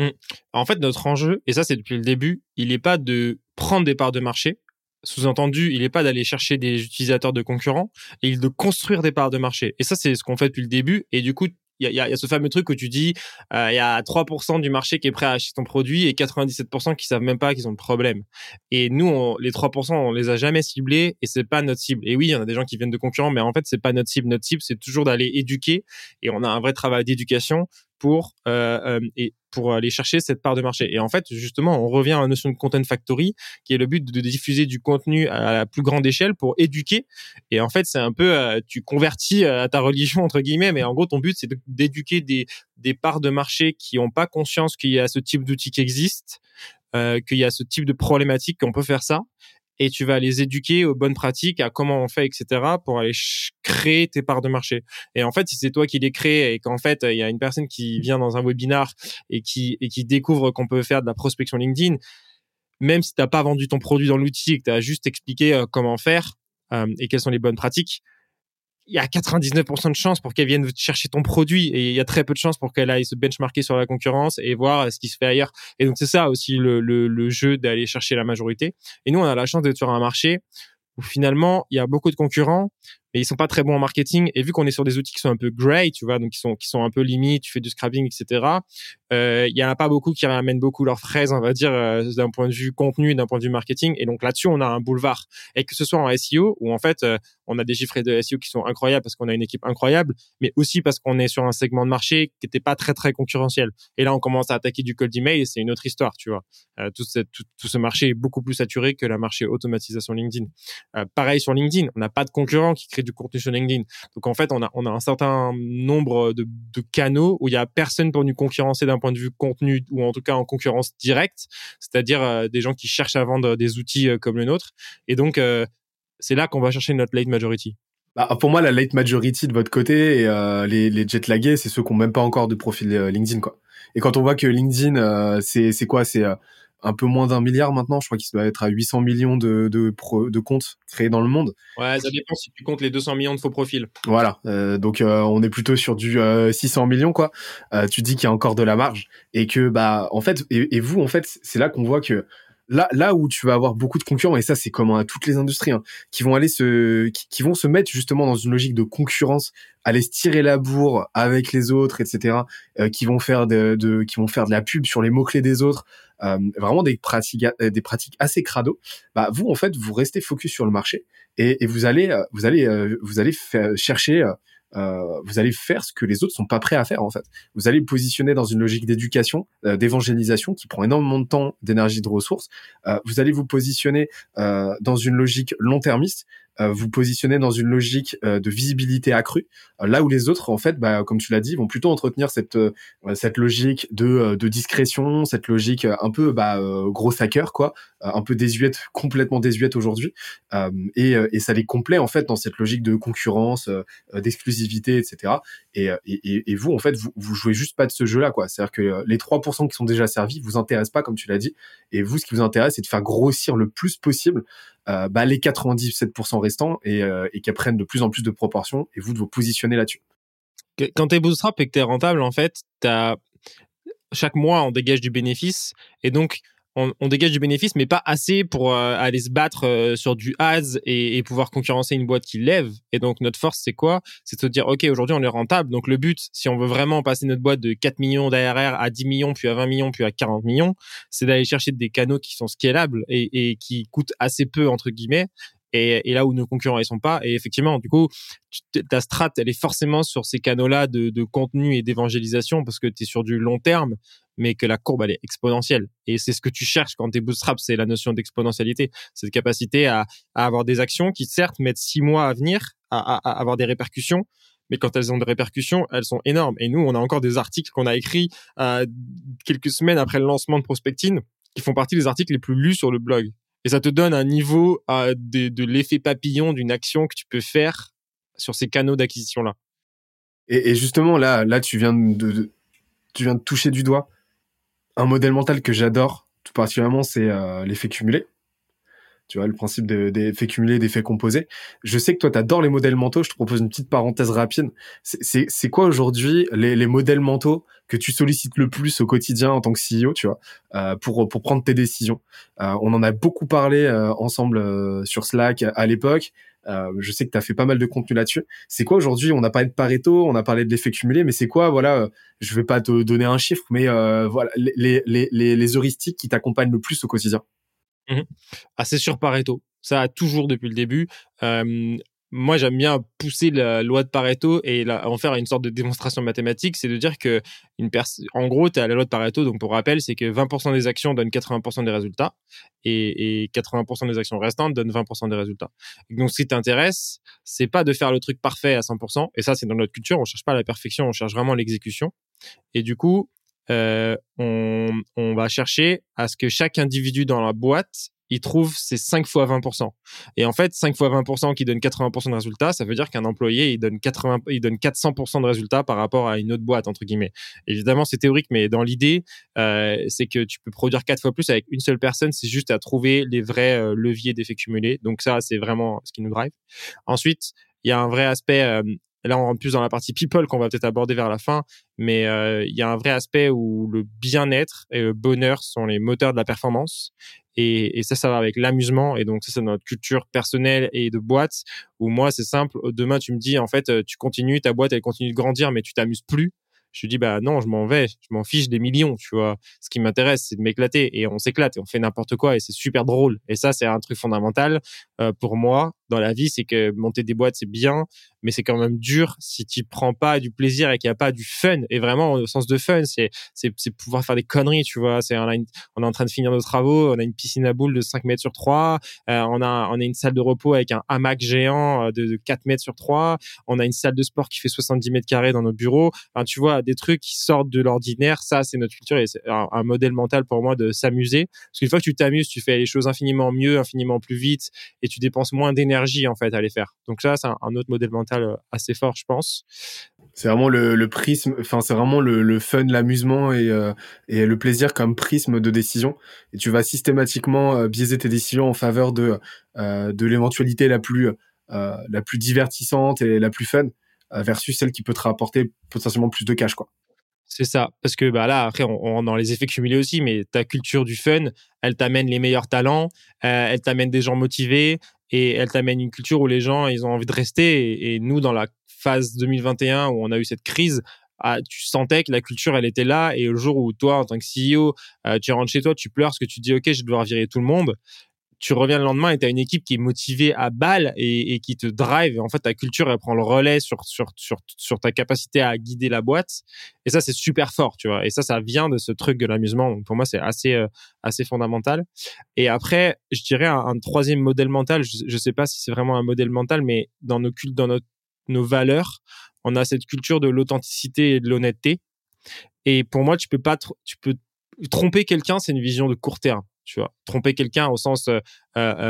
Mmh. En fait, notre enjeu, et ça c'est depuis le début, il n'est pas de prendre des parts de marché. Sous-entendu, il n'est pas d'aller chercher des utilisateurs de concurrents, et il de construire des parts de marché. Et ça, c'est ce qu'on fait depuis le début. Et du coup, il y a, y a, ce fameux truc où tu dis euh, il y a 3% du marché qui est prêt à acheter ton produit et 97% qui savent même pas qu'ils ont le problème. Et nous, on, les 3%, on les a jamais ciblés et c'est pas notre cible. Et oui, il y en a des gens qui viennent de concurrents, mais en fait, c'est pas notre cible. Notre cible, c'est toujours d'aller éduquer et on a un vrai travail d'éducation pour euh, euh, et pour aller chercher cette part de marché. Et en fait, justement, on revient à la notion de content factory, qui est le but de diffuser du contenu à la plus grande échelle pour éduquer. Et en fait, c'est un peu, euh, tu convertis à ta religion entre guillemets, mais en gros, ton but c'est d'éduquer des des parts de marché qui n'ont pas conscience qu'il y a ce type d'outil qui existe, euh, qu'il y a ce type de problématique qu'on peut faire ça, et tu vas les éduquer aux bonnes pratiques, à comment on fait, etc., pour aller créer tes parts de marché. Et en fait, si c'est toi qui les crées et qu'en fait, il y a une personne qui vient dans un webinar et qui, et qui découvre qu'on peut faire de la prospection LinkedIn, même si tu n'as pas vendu ton produit dans l'outil et que tu as juste expliqué euh, comment faire euh, et quelles sont les bonnes pratiques, il y a 99% de chances pour qu'elle vienne chercher ton produit et il y a très peu de chances pour qu'elle aille se benchmarker sur la concurrence et voir ce qui se fait ailleurs. Et donc c'est ça aussi le, le, le jeu d'aller chercher la majorité. Et nous, on a la chance d'être sur un marché où finalement il y a beaucoup de concurrents, mais ils sont pas très bons en marketing. Et vu qu'on est sur des outils qui sont un peu grey, tu vois, donc qui sont qui sont un peu limites, tu fais du scrapping, etc. Euh, il y en a pas beaucoup qui ramènent beaucoup leurs fraises, on va dire, euh, d'un point de vue contenu, d'un point de vue marketing. Et donc là-dessus, on a un boulevard. Et que ce soit en SEO où en fait, euh, on a des chiffres de SEO qui sont incroyables parce qu'on a une équipe incroyable, mais aussi parce qu'on est sur un segment de marché qui n'était pas très très concurrentiel. Et là, on commence à attaquer du cold email, c'est une autre histoire, tu vois. Euh, tout, ce marché est beaucoup plus saturé que la marché automatisation LinkedIn. Euh, pareil sur LinkedIn, on n'a pas de concurrents qui créent du contenu sur LinkedIn. Donc en fait, on a, un certain nombre de, canaux où il y a personne pour nous concurrencer d'un point de vue contenu ou en tout cas en concurrence directe, c'est-à-dire euh, des gens qui cherchent à vendre des outils euh, comme le nôtre. Et donc euh, c'est là qu'on va chercher notre late majority. Bah, pour moi, la late majority de votre côté, et, les, les jet lagués, c'est ceux qui n'ont même pas encore de profil LinkedIn. quoi. Et quand on voit que LinkedIn, c'est quoi? C'est un peu moins d'un milliard maintenant. Je crois qu'il doit être à 800 millions de, de, de comptes créés dans le monde. Ouais, ça dépend si tu comptes les 200 millions de faux profils. Voilà. Euh, donc euh, on est plutôt sur du 600 millions quoi. tu dis qu'il y a encore de la marge et que bah en fait et, et vous en fait c'est là qu'on voit que là, là où tu vas avoir beaucoup de concurrents, et ça c'est commun à toutes les industries, hein, qui vont aller se, qui, qui, vont se mettre justement dans une logique de concurrence, aller se tirer la bourre avec les autres, etc., euh, qui vont faire de, de, qui vont faire de la pub sur les mots clés des autres, euh, vraiment des pratiques, euh, des pratiques assez crado. Bah vous en fait, vous restez focus sur le marché et, et vous allez, vous allez, vous allez chercher euh, vous allez faire ce que les autres sont pas prêts à faire en fait. Vous allez vous positionner dans une logique d'éducation, euh, d'évangélisation qui prend énormément de temps, d'énergie, de ressources. Euh, vous allez vous positionner euh, dans une logique long-termiste euh, vous positionnez dans une logique de visibilité accrue, là où les autres, en fait, bah, comme tu l'as dit, vont plutôt entretenir cette cette logique de, de discrétion, cette logique un peu bah, gros hacker, quoi, un peu désuète, complètement désuète aujourd'hui, et, et ça les complète en fait dans cette logique de concurrence, d'exclusivité, etc. Et, et, et, vous, en fait, vous, vous jouez juste pas de ce jeu-là, quoi. C'est-à-dire que les 3% qui sont déjà servis vous intéressent pas, comme tu l'as dit, et vous, ce qui vous intéresse, c'est de faire grossir le plus possible euh, bah, les 97% restants et, euh, et qu'elles prennent de plus en plus de proportions et vous de vous positionner là-dessus. Quand tu es bootstrap et que tu es rentable, en fait, as... chaque mois, on dégage du bénéfice et donc on, dégage du bénéfice, mais pas assez pour euh, aller se battre euh, sur du ads et, pouvoir concurrencer une boîte qui lève. Et donc notre force, c'est quoi? C'est de se dire, ok, aujourd'hui on est rentable. Donc le but, si on veut vraiment passer notre boîte de 4 millions d'ARR à 10 millions, puis à 20 millions, puis à 40 millions, c'est d'aller chercher des canaux qui sont scalables et qui coûtent assez peu entre guillemets et, et, là où nos concurrents ils sont pas. Et effectivement, du coup, ta strat, elle est forcément sur ces canaux-là de, de, contenu et d'évangélisation parce que tu es sur du long terme, mais que la courbe elle est exponentielle. Et c'est ce que tu cherches quand tu es bootstrap, c'est la notion d'exponentialité, cette capacité à, à, avoir des actions qui certes mettent six mois à venir, à, à, à avoir des répercussions, mais quand elles ont des répercussions, elles sont énormes. Et nous, on a encore des articles qu'on a écrits euh, quelques semaines après le lancement de Prospectine qui font partie des articles les plus lus sur le blog. Et ça te donne un niveau de, l'effet papillon d'une action que tu peux faire sur ces canaux d'acquisition-là. Et, et, justement, là, là, tu viens de, de, tu viens de toucher du doigt un modèle mental que j'adore, tout particulièrement, c'est euh, l'effet cumulé. Tu vois, le principe d'effet de, cumulé, d'effet composé. Je sais que toi, tu adores les modèles mentaux. Je te propose une petite parenthèse rapide. C'est quoi aujourd'hui les, les, modèles mentaux que tu sollicites le plus au quotidien en tant que CEO, tu vois, euh, pour, pour prendre tes décisions? Euh, On en a beaucoup parlé euh, ensemble euh, sur Slack à l'époque. Euh, je sais que tu as fait pas mal de contenu là-dessus. C'est quoi aujourd'hui? On a parlé de Pareto, on a parlé de l'effet cumulé, mais c'est quoi Voilà, euh, je vais pas te donner un chiffre, mais voilà les, les, les heuristiques qui t'accompagnent le plus au quotidien. Mmh. C'est sur Pareto. Ça a toujours depuis le début. Moi, j'aime bien pousser la loi de Pareto et en faire une sorte de démonstration mathématique. C'est de dire que, une en gros, tu as la loi de Pareto. Donc, pour rappel, c'est que 20% des actions donnent 80% des résultats et, et 80% des actions restantes donnent 20% des résultats. Donc, ce qui t'intéresse, c'est pas de faire le truc parfait à 100%. Et ça, c'est dans notre culture. On cherche pas la perfection, on cherche vraiment l'exécution. Et du coup, euh, on, va chercher à ce que chaque individu dans la boîte il trouve c'est 5 fois 20%. Et en fait, 5 fois 20% qui donne 80% de résultats, ça veut dire qu'un employé, il donne 80, il donne 400% de résultats par rapport à une autre boîte, entre guillemets. Évidemment, c'est théorique, mais dans l'idée, euh, c'est que tu peux produire 4 fois plus avec une seule personne. C'est juste à trouver les vrais euh, leviers d'effet cumulé. Donc ça, c'est vraiment ce qui nous drive. Ensuite, il y a un vrai aspect, là, on rentre plus dans la partie people qu'on va peut-être aborder vers la fin, mais il y a un vrai aspect où le bien-être et le bonheur sont les moteurs de la performance. Et, ça, ça va avec l'amusement. Et donc, ça, c'est notre culture personnelle et de boîte. Où moi, c'est simple. Demain, tu me dis, en fait, tu continues, ta boîte, elle continue de grandir, mais tu t'amuses plus je dis bah non, je m'en vais, je m'en fiche des millions, tu vois. Ce qui m'intéresse, c'est de m'éclater et on s'éclate et on fait n'importe quoi et c'est super drôle. Et ça, c'est un truc fondamental euh, pour moi dans la vie, c'est que monter des boîtes, c'est bien, mais c'est quand même dur si tu prends pas du plaisir et qu'il n'y a pas du fun. Et vraiment, au sens de fun, c'est c'est pouvoir faire des conneries, tu vois. C'est on, on est en train de finir nos travaux, on a une piscine à boules de 5 mètres sur 3, euh, on a on a une salle de repos avec un hamac géant euh, de, de 4 mètres sur 3, on a une salle de sport qui fait 70 mètres carrés dans nos bureaux. Tu vois, des trucs qui sortent de l'ordinaire. Ça, c'est notre culture et c'est un, modèle mental pour moi de s'amuser. Parce qu'une fois que tu t'amuses, tu fais les choses infiniment mieux, infiniment plus vite et tu dépenses moins d'énergie en fait à les faire. Donc ça, c'est un, autre modèle mental euh, assez fort, je pense. C'est vraiment le, prisme, enfin c'est vraiment le, fun, l'amusement et, euh, et le plaisir comme prisme de décision. Et tu vas systématiquement euh, biaiser tes décisions en faveur de de l'éventualité la plus la plus divertissante et la plus fun versus celle qui peut te rapporter potentiellement plus de cash quoi. C'est ça, parce que bah là après on, on dans les effets cumulés aussi, mais ta culture du fun, elle t'amène les meilleurs talents, elle t'amène des gens motivés, et elle t'amène une culture où les gens ils ont envie de rester et, nous dans la phase 2021 où on a eu cette crise ah, tu sentais que la culture elle était là et le jour où toi en tant que CEO euh, tu rentres chez toi tu pleures parce que tu dis ok je vais devoir virer tout le monde tu reviens le lendemain et tu as une équipe qui est motivée à balle et, qui te drive. Et en fait, ta culture, elle prend le relais sur, sur, sur, sur ta capacité à guider la boîte. Et ça, c'est super fort, tu vois. Et ça, ça vient de ce truc de l'amusement. Donc, pour moi, c'est assez, euh, assez fondamental. Et après, je dirais un, troisième modèle mental. Je, je sais pas si c'est vraiment un modèle mental, mais dans nos cultes, dans notre, nos valeurs, on a cette culture de l'authenticité et de l'honnêteté. Et pour moi, tu peux pas, tu peux tromper quelqu'un, c'est une vision de court terme tu vois tromper quelqu'un au sens euh,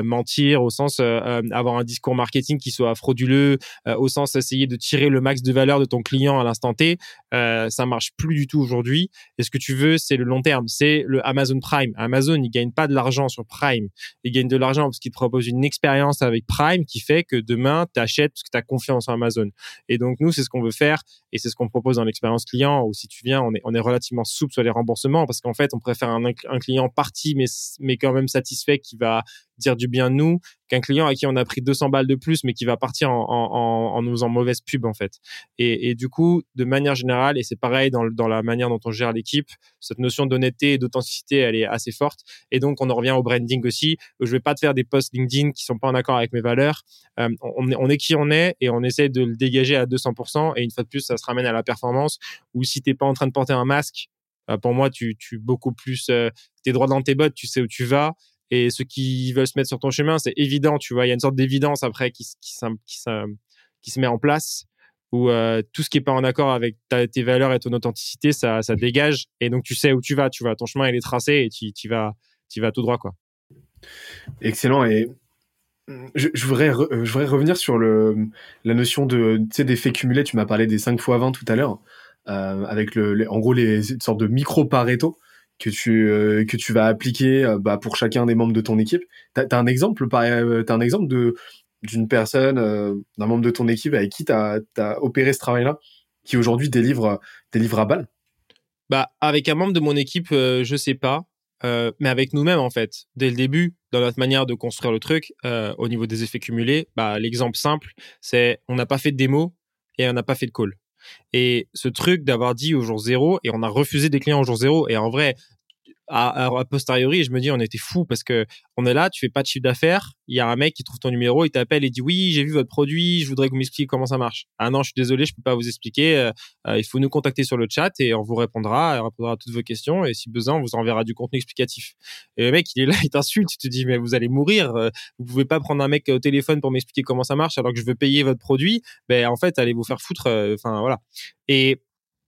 mentir, au sens euh, avoir un discours marketing qui soit frauduleux, au sens essayer de tirer le max de valeur de ton client à l'instant T, ça marche plus du tout aujourd'hui. Et ce que tu veux, c'est le long terme, c'est le Amazon Prime. Amazon, il gagne pas de l'argent sur Prime, il gagne de l'argent parce qu'il te propose une expérience avec Prime qui fait que demain, tu achètes parce que tu as confiance en Amazon. Et donc nous, c'est ce qu'on veut faire et c'est ce qu'on propose dans l'expérience client. Ou si tu viens, on est, on est relativement souple sur les remboursements parce qu'en fait, on préfère un, un client parti mais mais quand même satisfait qui va dire du bien nous qu'un client à qui on a pris 200 balles de plus mais qui va partir en, en, en nous faisant mauvaise pub en fait. Et, du coup, de manière générale, et c'est pareil dans, la manière dont on gère l'équipe, cette notion d'honnêteté et d'authenticité, elle est assez forte. Et donc, on en revient au branding aussi. Je vais pas te faire des posts LinkedIn qui sont pas en accord avec mes valeurs. Euh, on, est, on est qui on est et on essaie de le dégager à 200%. Et une fois de plus, ça se ramène à la performance. Ou si t'es pas en train de porter un masque, euh, pour moi, tu, tu beaucoup plus, euh, t'es droit dans tes bottes, tu sais où tu vas et ceux qui veulent se mettre sur ton chemin, c'est évident, tu vois. Il y a une sorte d'évidence après qui, qui, qui, qui, se met en place où euh, tout ce qui est pas en accord avec tes valeurs et ton authenticité, ça, ça dégage. Et donc, tu sais où tu vas, tu vois. Ton chemin, il est tracé et tu, tu, vas, tu vas tout droit, quoi. Excellent. Et je, je, voudrais, je voudrais revenir sur le, la notion de, faits cumulés. Tu m'as parlé des 5 fois 20 tout à l'heure, euh, avec le, en gros les sortes de micro-pareto que tu euh, que tu vas appliquer euh, bah, pour chacun des membres de ton équipe. T'as as un exemple euh, t'as un exemple de d'une personne d'un membre de ton équipe avec qui t'as as opéré ce travail-là qui aujourd'hui délivre délivre à balle? Bah avec un membre de mon équipe, je sais pas. mais avec nous-mêmes en fait, dès le début, dans notre manière de construire le truc, au niveau des effets cumulés, bah, l'exemple simple, c'est on n'a pas fait de démo et on n'a pas fait de call. Et ce truc d'avoir dit au jour zéro et on a refusé des clients au jour zéro. Et en vrai, à, posteriori, je me dis on était fou parce que on est là, tu fais pas de chiffre d'affaires, il y a un mec qui trouve ton numéro, il t'appelle et dit oui, j'ai vu votre produit, je voudrais que vous m'expliquiez comment ça marche. Ah non, je suis désolé, je peux pas vous expliquer. Euh, euh, il faut nous contacter sur le chat et on vous répondra, on répondra à toutes vos questions et si besoin, on vous enverra du contenu explicatif. Et le mec, il est là, il t'insulte, tu te dis mais vous allez mourir, euh, vous pouvez pas prendre un mec au téléphone pour m'expliquer comment ça marche alors que je veux payer votre produit. Ben en fait, allez vous faire foutre. Enfin voilà. Et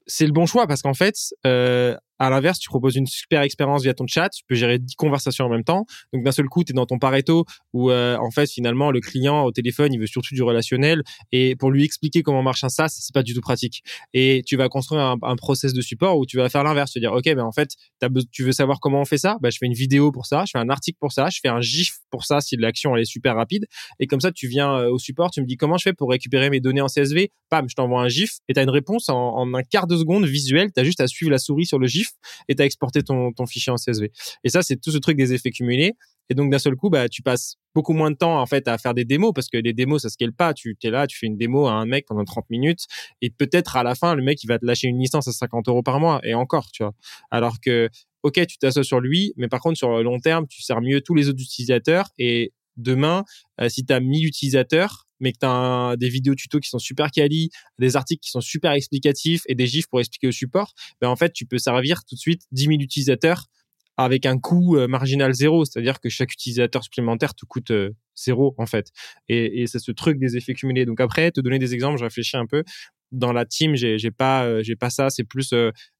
c'est le bon choix parce qu'en fait, À l'inverse, tu proposes une super expérience via ton chat, tu peux gérer 10 conversations en même temps. Donc d'un seul coup, tu es dans ton Pareto où euh, en fait finalement le client au téléphone, il veut surtout du relationnel. Et pour lui expliquer comment marche un SaaS, c'est pas du tout pratique. Et tu vas construire un, un process de support où tu vas faire l'inverse, te dire OK, ben en fait, tu veux savoir comment on fait ça? Ben je fais une vidéo pour ça, je fais un article pour ça, je fais un gif pour ça si l'action elle est super rapide. Et comme ça tu viens euh, au support, tu me dis comment je fais pour récupérer mes données en CSV Pam, je t'envoie un gif et tu as une réponse en, en, un quart de seconde visuelle, tu as juste à suivre la souris sur le gif et tu as exporté ton, fichier en CSV. Et ça, c'est tout ce truc des effets cumulés. Et donc, d'un seul coup, bah, tu passes beaucoup moins de temps, en fait, à faire des démos parce que les démos, ça scale pas. Tu es là, tu fais une démo à un mec pendant 30 minutes et peut-être à la fin, le mec, il va te lâcher une licence à 50 euros par mois et encore, tu vois. Alors que, OK, tu t'assois sur lui, mais par contre, sur le long terme, tu sers mieux tous les autres utilisateurs et demain, euh, si tu as 1000 utilisateurs, mais que tu as des vidéos tutos qui sont super quali, des articles qui sont super explicatifs et des gifs pour expliquer au support, ben en fait, tu peux servir tout de suite 10 000 utilisateurs avec un coût euh, marginal zéro, c'est-à-dire que chaque utilisateur supplémentaire te coûte euh, zéro en fait. Et, c'est ce truc des effets cumulés. Donc après, te donner des exemples, je réfléchis un peu. Dans la team, j'ai, pas, euh, pas ça. C'est plus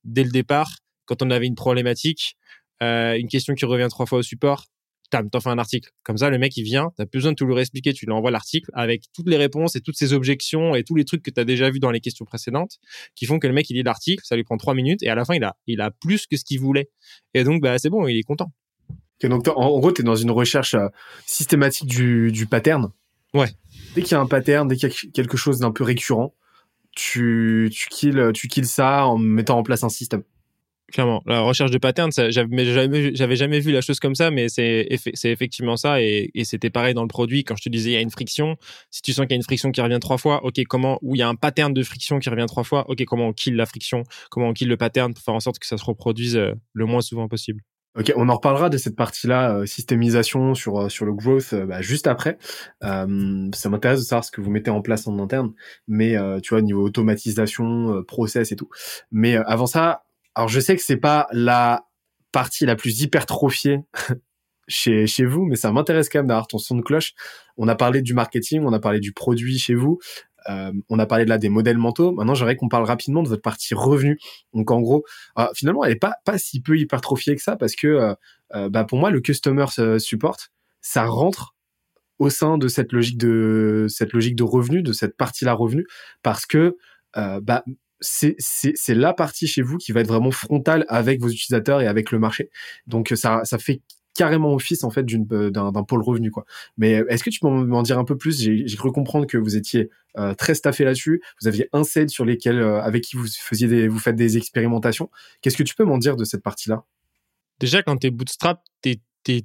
dès le départ, quand on avait une problématique, une question qui revient trois fois au support, t'en fais un article. Comme ça, le mec, il vient, t'as besoin de tout lui expliquer, tu lui envoies l'article avec toutes les réponses et toutes ses objections et tous les trucs que t'as déjà vu dans les questions précédentes qui font que le mec, il lit l'article, ça lui prend trois minutes et à la fin, il a, il a plus que ce qu'il voulait. Et donc, bah, c'est bon, il est content. donc, en gros, t'es dans une recherche euh, systématique du, du pattern. Ouais. Dès qu'il y a un pattern, dès qu'il y a quelque chose d'un peu récurrent, tu, tu kills, tu kills ça en mettant en place un système. Clairement, la recherche de patterns, j'avais jamais, jamais vu la chose comme ça, mais c'est effectivement ça et, et c'était pareil dans le produit. Quand je te disais il y a une friction, si tu sens qu'il y a une friction qui revient trois fois, ok comment ou il y a un pattern de friction qui revient trois fois, ok comment on kill la friction, comment on kill le pattern pour faire en sorte que ça se reproduise euh, le moins souvent possible. Ok, on en reparlera de cette partie-là, euh, systémisation sur euh, sur le growth, bah, juste après. ça m'intéresse de savoir ce que vous mettez en place en interne, mais tu vois niveau automatisation, process et tout. Mais avant ça, alors je sais que c'est pas la partie la plus hypertrophiée chez, chez vous, mais ça m'intéresse quand même d'avoir ton son de cloche. On a parlé du marketing, on a parlé du produit chez vous, euh, on a parlé là des modèles mentaux. Maintenant, j'aimerais qu'on parle rapidement de votre partie revenu. Donc en gros, ah, finalement, elle est pas pas si peu hypertrophiée que ça parce que euh, euh, bah, pour moi, le customer support, ça rentre au sein de cette logique de cette logique de revenu, de cette partie-là revenu, parce que bah c'est la partie chez vous qui va être vraiment frontale avec vos utilisateurs et avec le marché. Donc ça, ça fait carrément office en fait euh, d'un pôle revenu quoi. Mais euh, est-ce que tu peux m'en dire un peu plus? J'ai cru comprendre que vous étiez euh, très staffé là-dessus. Vous aviez un set sur lesquels avec qui vous faisiez des, vous faites des expérimentations. Qu'est-ce que tu peux m'en dire de cette partie-là? Déjà quand tu es bootstrap, es,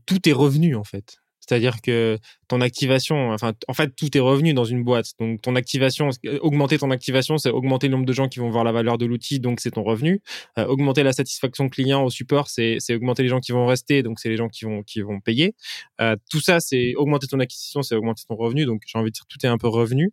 tout est revenu en fait. C'est-à-dire que ton activation, enfin, en fait, tout est revenu dans une boîte. Donc, ton activation, augmenter ton activation, c'est augmenter le nombre de gens qui vont voir la valeur de l'outil, donc c'est ton revenu. Euh, augmenter la satisfaction client au support, c'est augmenter les gens qui vont rester, donc c'est les gens qui vont qui vont payer. Euh, tout ça, c'est augmenter ton acquisition, c'est augmenter ton revenu. Donc, j'ai envie de dire, tout est un peu revenu.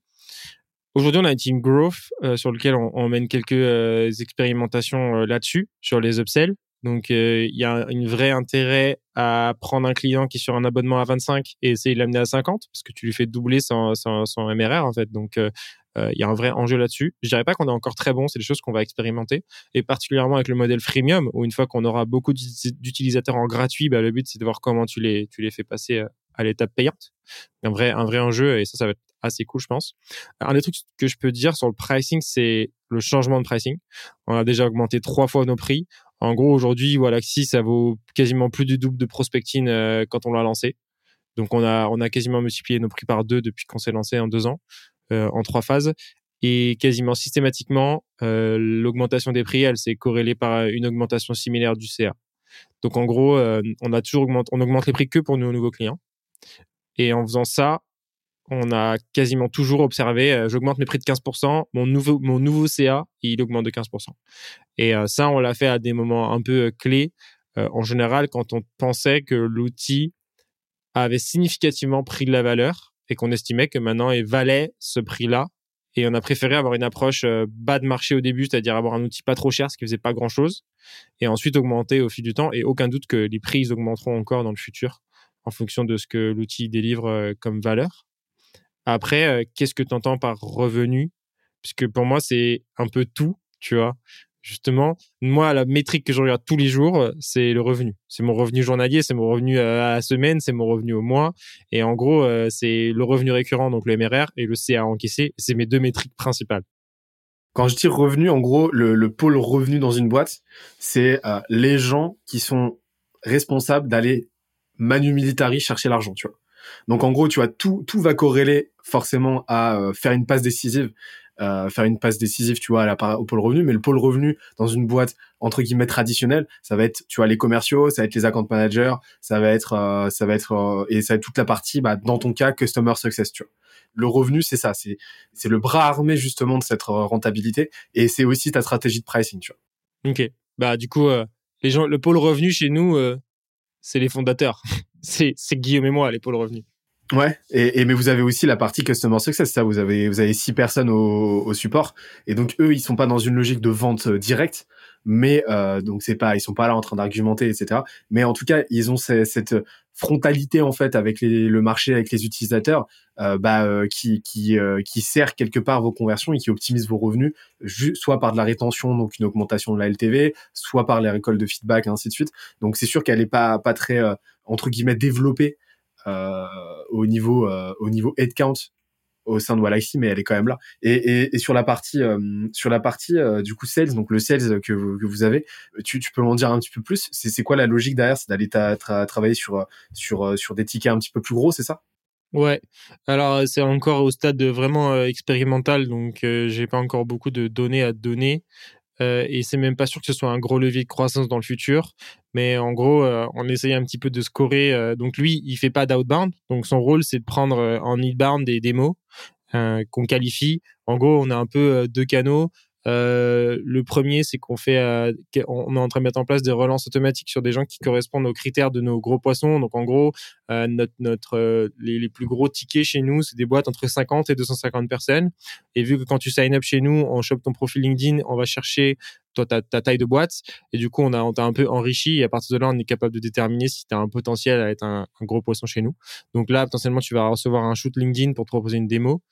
Aujourd'hui, on a une team growth euh, sur lequel on, on mène quelques expérimentations là-dessus, sur les upsells. Donc, euh, il y a un vrai intérêt à prendre un client qui est sur un abonnement à 25 et essayer de l'amener à 50 parce que tu lui fais doubler son, son, MRR en fait. Donc, euh, euh, il y a un vrai enjeu là-dessus. Je dirais pas qu'on est encore très bon, c'est des choses qu'on va expérimenter et particulièrement avec le modèle freemium où une fois qu'on aura beaucoup d'utilisateurs en gratuit, bah, le but c'est de voir comment tu les tu les fais passer à l'étape payante. Un vrai un vrai enjeu et ça ça va être assez cool je pense. Un des trucs que je peux dire sur le pricing c'est le changement de pricing. On a déjà augmenté trois fois nos prix. En gros, aujourd'hui, Walaxy, ça vaut quasiment plus du double de prospecting euh, quand on l'a lancé. Donc, on a, quasiment multiplié nos prix par deux depuis qu'on s'est lancé en deux ans, euh, en trois phases. Et quasiment systématiquement, euh, l'augmentation des prix, elle s'est corrélée par une augmentation similaire du CA. Donc, en gros, on a toujours on augmente les prix que pour nos nouveaux clients. Et en faisant ça, on a quasiment toujours observé, euh, j'augmente mes prix de 15%, mon nouveau, mon nouveau CA, il augmente de 15%. Et euh, ça, on l'a fait à des moments un peu euh, clés. en général, quand on pensait que l'outil avait significativement pris de la valeur et qu'on estimait que maintenant il valait ce prix-là. Et on a préféré avoir une approche bas de marché au début, c'est-à-dire avoir un outil pas trop cher, ce qui faisait pas grand-chose, et ensuite augmenter au fil du temps. Et aucun doute que les prix augmenteront encore dans le futur en fonction de ce que l'outil délivre comme valeur. Après, euh, qu'est-ce que tu entends par revenu? Puisque pour moi, c'est un peu tout, tu vois. justement, moi, la métrique que je regarde tous les jours, c'est le revenu. C'est mon revenu journalier, c'est mon revenu à la semaine, c'est mon revenu au mois. Et en gros, c'est le revenu récurrent, donc le MRR, et le CA encaissé. C'est mes deux métriques principales. Quand je dis revenu, en gros, le, pôle revenu dans une boîte, c'est les gens qui sont responsables d'aller manu militari chercher l'argent, tu vois. Donc en gros, tu vois, tout, tout va corréler forcément à euh, faire une passe décisive, euh, faire une passe décisive, tu vois, au pôle revenu. Mais le pôle revenu dans une boîte entre guillemets traditionnelle, ça va être, tu vois, les commerciaux, ça va être les account managers, ça va être, euh, ça va être, et ça va être toute la partie, bah, dans ton cas, customer success, tu vois. Le revenu, c'est ça, c'est, c'est le bras armé justement de cette rentabilité, et c'est aussi ta stratégie de pricing, tu vois. Ok. Bah du coup, les gens, le pôle revenu chez nous, c'est les fondateurs. c'est, Guillaume et moi, les pôles revenus. Ouais, et, mais vous avez aussi la partie customer success, ça vous avez vous avez six personnes au, au support et donc eux ils sont pas dans une logique de vente euh, directe, mais euh, donc c'est pas ils sont pas là en train d'argumenter etc. Mais en tout cas ils ont cette frontalité en fait avec les, le marché avec les utilisateurs, euh, bah euh, qui qui euh, qui sert quelque part vos conversions et qui optimise vos revenus, soit par de la rétention donc une augmentation de la LTV, soit par les récoltes de feedback ainsi de suite. Donc c'est sûr qu'elle est pas pas très entre guillemets développée euh, au niveau euh, au niveau headcount au sein de Walaxy, mais elle est quand même là. Et, et, sur la partie, euh, sur la partie du coup sales, donc le sales que vous, avez, tu, peux m'en dire un petit peu plus? C'est quoi la logique derrière? C'est d'aller travailler sur sur sur des tickets un petit peu plus gros, c'est ça? Ouais. Alors c'est encore au stade de vraiment expérimental, donc j'ai pas encore beaucoup de données à donner. Euh, et c'est même pas sûr que ce soit un gros levier de croissance dans le futur. Mais en gros, euh, on essaye un petit peu de scorer. Euh, donc lui, il fait pas d'outbound. Donc son rôle, c'est de prendre en inbound des démos qu'on qualifie. En gros, on a un peu deux canaux. Euh, le premier, c'est qu'on fait, euh, on est en train de mettre en place des relances automatiques sur des gens qui correspondent aux critères de nos gros poissons. Donc en gros, euh, notre, notre, les, plus gros tickets chez nous, c'est des boîtes entre 50 et 250 personnes. Et vu que quand tu sign up chez nous, on chope ton profil LinkedIn, on va chercher toi, ta, ta taille de boîte. Et du coup, on a, on t'a un peu enrichi. Et à partir de là, on est capable de déterminer si tu as un potentiel à être un, gros poisson chez nous. Donc là, potentiellement, tu vas recevoir un shoot LinkedIn pour te proposer une démo.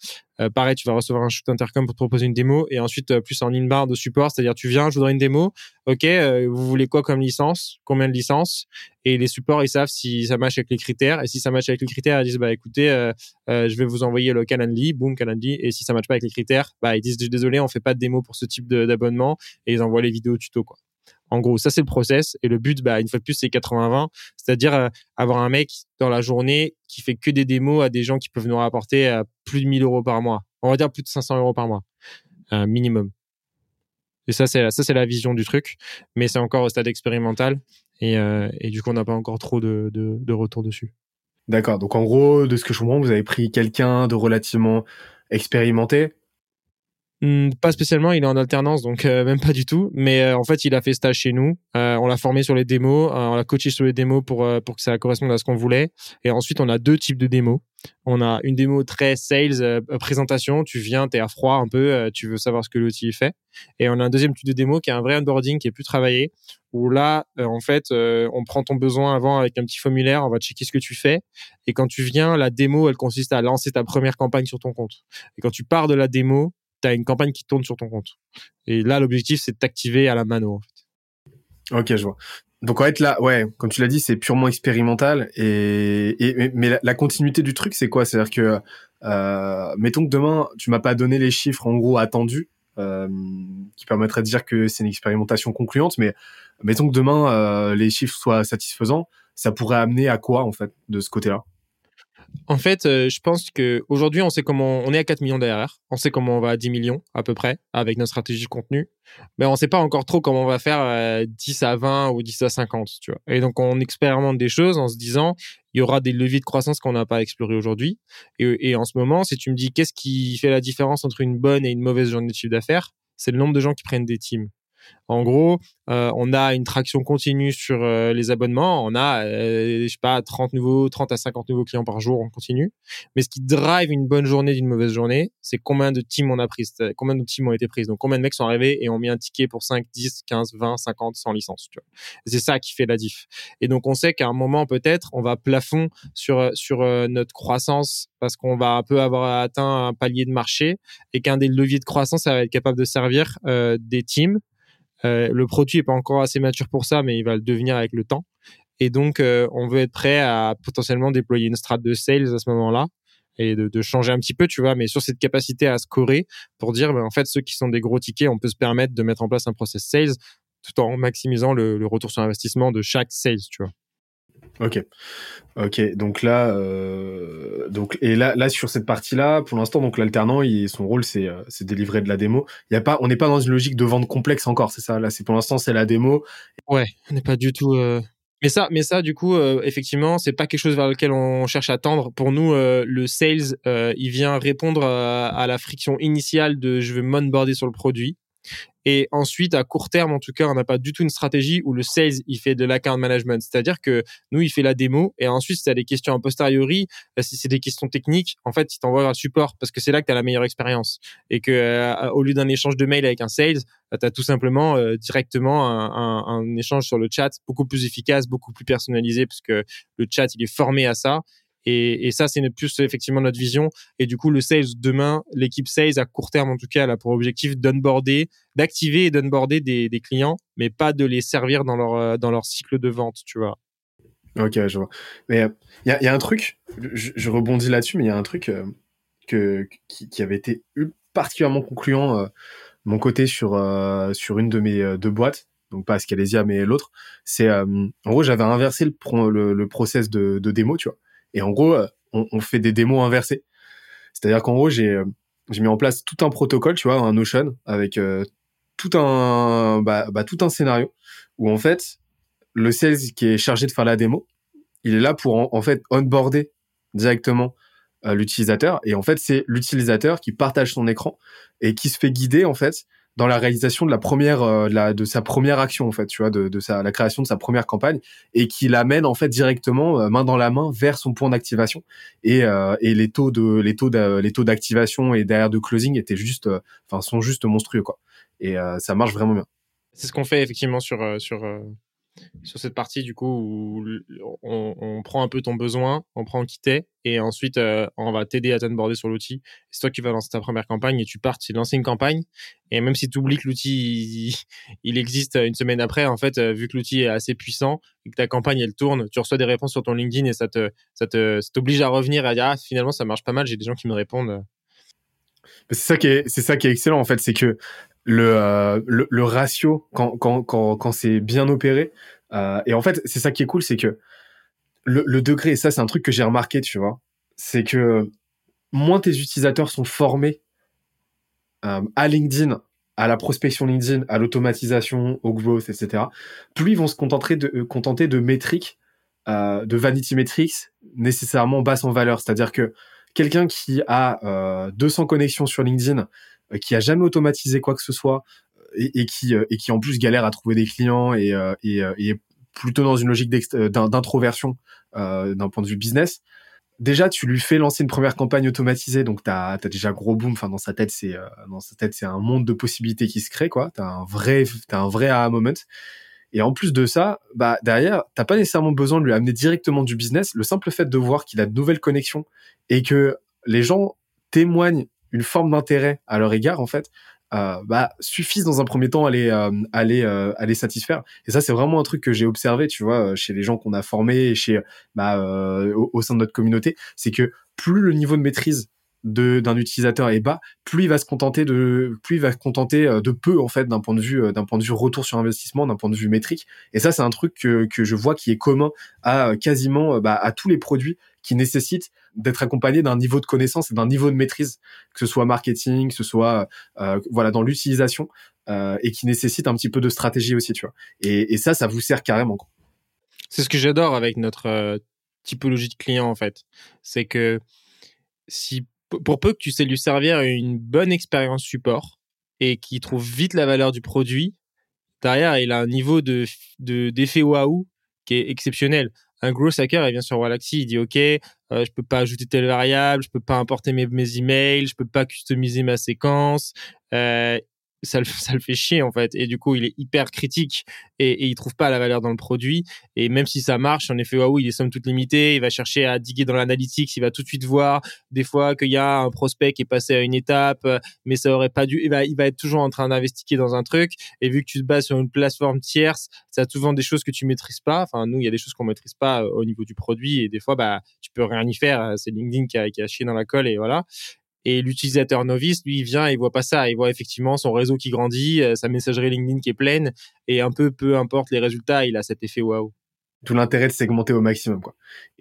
Euh, pareil, tu vas recevoir un shoot intercom pour te proposer une démo. Et ensuite, euh, plus en inbound de support, c'est-à-dire tu viens, je voudrais une démo. OK, euh, vous voulez quoi comme licence? Combien de licences? Et les supports, ils savent si ça match avec les critères. Et si ça match avec les critères, ils disent, bah écoutez, je vais vous envoyer le Calendly, boom, Calendly. Et si ça match pas avec les critères, bah ils disent, désolé, on fait pas de démo pour ce type d'abonnement. Et ils envoient les vidéos tuto, quoi. En gros, ça c'est le process et le but, bah une fois de plus, c'est 80-20, c'est-à-dire euh, avoir un mec dans la journée qui fait que des démos à des gens qui peuvent nous rapporter euh, plus de 1000 euros par mois. On va dire plus de 500 euros par mois, minimum. Et ça c'est la vision du truc, mais c'est encore au stade expérimental et, euh, du coup on n'a pas encore trop de, de, de retour dessus. D'accord. Donc en gros, de ce que je comprends, vous avez pris quelqu'un de relativement expérimenté Hmm, pas spécialement, il est en alternance, donc euh, même pas du tout. Mais euh, en fait, il a fait stage chez nous. Euh, on l'a formé sur les démos, on l'a coaché sur les démos pour pour que ça corresponde à ce qu'on voulait. Et ensuite, on a deux types de démos. On a une démo très sales, présentation. Tu viens, t'es à froid un peu, tu veux savoir ce que l'outil fait. Et on a un deuxième type de démo qui est un vrai onboarding qui est plus travaillé. Où là, en fait, on prend ton besoin avant avec un petit formulaire, on va checker ce que tu fais. Et quand tu viens, la démo, elle consiste à lancer ta première campagne sur ton compte. Et quand tu pars de la démo, tu as une campagne qui tourne sur ton compte. Et là, l'objectif, c'est de t'activer à la mano. Ok, je vois. Donc en fait là, ouais, comme tu l'as dit, c'est purement expérimental et mais la, continuité du truc, c'est quoi? C'est-à-dire que euh, mettons que demain, tu m'as pas donné les chiffres en gros attendus, euh, qui permettraient de dire que c'est une expérimentation concluante, mais mettons que demain euh, les chiffres soient satisfaisants, ça pourrait amener à quoi en fait de ce côté-là? En fait, euh, je pense que aujourd'hui, on sait comment on est à 4 millions d'ARR, on sait comment on va à 10 millions à peu près avec notre stratégie de contenu, mais on ne sait pas encore trop comment on va faire 10 euh, à 20 ou 10 à 50, tu vois. Et donc on expérimente des choses en se disant il y aura des leviers de croissance qu'on n'a pas explorés aujourd'hui. Et, et, en ce moment, si tu me dis qu'est-ce qui fait la différence entre une bonne et une mauvaise journée de chiffre d'affaires, c'est le nombre de gens qui prennent des teams. En gros, euh, on a une traction continue sur euh, les abonnements. On a, euh, je sais pas, 30 nouveaux, 30 à 50 nouveaux clients par jour en continu. Mais ce qui drive une bonne journée d'une mauvaise journée, c'est combien de teams on a pris, combien de teams ont été prises. Donc, combien de mecs sont arrivés et ont mis un ticket pour 5, 10, 15, 20, 50, sans licence. C'est ça qui fait la diff. Et donc, on sait qu'à un moment, peut-être, on va plafond sur, sur notre croissance parce qu'on va un peu avoir atteint un palier de marché et qu'un des leviers de croissance, ça va être capable de servir des teams le produit est pas encore assez mature pour ça, mais il va le devenir avec le temps. Et donc, on veut être prêt à potentiellement déployer une strate de sales à ce moment-là et de, changer un petit peu, tu vois, mais sur cette capacité à scorer pour dire, ben, en fait, ceux qui sont des gros tickets, on peut se permettre de mettre en place un process sales tout en maximisant le, retour sur investissement de chaque sales, tu vois. Ok, ok. Donc là, euh, donc et là, là sur cette partie-là, pour l'instant, donc l'alternant, son rôle, c'est euh, c'est délivrer de la démo. Il y a pas, on n'est pas dans une logique de vente complexe encore, c'est ça? Là, c'est pour l'instant, c'est la démo. Ouais, on n'est pas du tout. Euh, mais ça, mais ça, du coup, euh, effectivement, c'est pas quelque chose vers lequel on cherche à tendre. Pour nous, le sales, il vient répondre à, la friction initiale de je veux m'onboarder sur le produit. Et ensuite, à court terme, en tout cas, on n'a pas du tout une stratégie où le sales, il fait de l'account management. C'est-à-dire que nous, il fait la démo et ensuite, si tu as des questions a posteriori, euh, si c'est des questions techniques, en fait, il t'envoie le support parce que c'est là que tu as la meilleure expérience. Et que euh, au lieu d'un échange de mail avec un sales, euh, tu as tout simplement directement un, un, échange sur le chat beaucoup plus efficace, beaucoup plus personnalisé parce que le chat, il est formé à ça et, ça, c'est plus effectivement notre vision. Et du coup, le sales demain, l'équipe sales à court terme en tout cas, elle a pour objectif d'onboarder, d'activer et d'onboarder des, clients, mais pas de les servir dans leur euh, dans leur cycle de vente, tu vois. Ok, je vois. Mais il euh, y, a, y, a, un truc, je, rebondis là-dessus, mais il y a un truc euh, que qui, avait été particulièrement concluant mon côté sur sur une de mes deux boîtes donc pas Scalesia mais l'autre, c'est en gros j'avais inversé le, le, le process de, de, démo, tu vois. Et en gros, euh, on, fait des démos inversées. C'est-à-dire qu'en gros, j'ai euh, j'ai mis en place tout un protocole, tu vois, un Notion avec euh, tout un bah, bah, tout un scénario où en fait le sales qui est chargé de faire la démo, il est là pour en, fait onboarder directement l'utilisateur et en fait c'est l'utilisateur qui partage son écran et qui se fait guider en fait dans la réalisation de la première euh, la, de sa première action en fait tu vois de, de sa la création de sa première campagne et qui l'amène en fait directement euh, main dans la main vers son point d'activation. Et, euh, et les taux de les taux de, les taux d'activation et derrière de closing étaient juste enfin sont juste monstrueux quoi. Et ça marche vraiment bien. C'est ce qu'on fait effectivement sur sur sur cette partie du coup où on, prend un peu ton besoin, on prend quitter et ensuite euh, on va t'aider à t'onboarder sur l'outil. C'est toi qui vas lancer ta première campagne et tu pars, tu lancer une campagne et même si tu oublies que l'outil il, existe une semaine après, en fait, euh, vu que l'outil est assez puissant et que ta campagne elle tourne, tu reçois des réponses sur ton LinkedIn et ça te ça te t'oblige à revenir et à dire ah finalement ça marche pas mal, j'ai des gens qui me répondent. C'est ça qui est c'est ça qui est excellent en fait, c'est que le, euh, le, le, ratio quand, quand, quand, quand c'est bien opéré. Euh, et en fait, c'est ça qui est cool, c'est que le, le, degré, et ça c'est un truc que j'ai remarqué, tu vois, c'est que moins tes utilisateurs sont formés euh, à LinkedIn, à la prospection LinkedIn, à l'automatisation, au growth, etc., plus ils vont se contenter de, euh, contenter de métriques, euh, de vanity metrics nécessairement basses en valeur. C'est-à-dire que quelqu'un qui a 200 connexions sur LinkedIn euh, qui a jamais automatisé quoi que ce soit et, et, qui euh, et qui en plus galère à trouver des clients et, euh, et, et est plutôt dans une logique d'introversion d'un point de vue business. Déjà tu lui fais lancer une première campagne automatisée donc tu as, déjà gros boom. Enfin dans sa tête c'est dans sa tête c'est un monde de possibilités qui se crée quoi. Tu as un vrai as un vrai aha moment. Et en plus de ça bah derrière t'as pas nécessairement besoin de lui amener directement du business. Le simple fait de voir qu'il a de nouvelles connexions et que les gens témoignent une forme d'intérêt à leur égard en fait euh, bah, suffisent dans un premier temps à les, euh, à les, euh, à les satisfaire. Et ça, c'est vraiment un truc que j'ai observé, tu vois, chez les gens qu'on a formés et chez, bah, au, sein de notre communauté, c'est que plus le niveau de maîtrise d'un utilisateur est bas, plus il va se contenter de plus il va se contenter de peu en fait d'un point de vue d'un point de vue retour sur investissement, d'un point de vue métrique. Et ça c'est un truc que, que je vois qui est commun à quasiment bah, à tous les produits qui nécessite d'être accompagné d'un niveau de connaissance et d'un niveau de maîtrise, que ce soit marketing, que ce soit euh, voilà dans l'utilisation, euh, et qui nécessite un petit peu de stratégie aussi, tu vois. Et, ça, ça vous sert carrément. C'est ce que j'adore avec notre euh, typologie de client en fait, c'est que si pour peu que tu sais lui servir une bonne expérience support et qu'il trouve vite la valeur du produit, derrière il a un niveau de d'effet waouh qui est exceptionnel un gros hacker, il vient sur Wallaxy, il dit OK, euh, je peux pas ajouter telle variable, je peux pas importer mes, emails, je peux pas customiser ma séquence. Euh, ça le, ça le fait chier en fait. Et du coup il est hyper critique et, et il trouve pas la valeur dans le produit. Et même si ça marche en effet waouh il est somme toute limité. Il va chercher à diguer dans l'analytics. Il va tout de suite voir des fois qu'il y a un prospect qui est passé à une étape mais ça aurait pas dû il va, il va être toujours en train d'investiguer dans un truc. Et vu que tu te bases sur une plateforme tierce ça souvent des choses que tu maîtrises pas. Enfin nous il y a des choses qu'on maîtrise pas au niveau du produit. Et des fois bah tu peux rien y faire. C'est LinkedIn qui a, qui a chié dans la colle et voilà et l'utilisateur novice, lui, il vient, il voit pas ça. Il voit effectivement son réseau qui grandit, euh, sa messagerie LinkedIn qui est pleine, et un peu, peu importe les résultats, il a cet effet waouh. Tout l'intérêt de segmenter au maximum, quoi.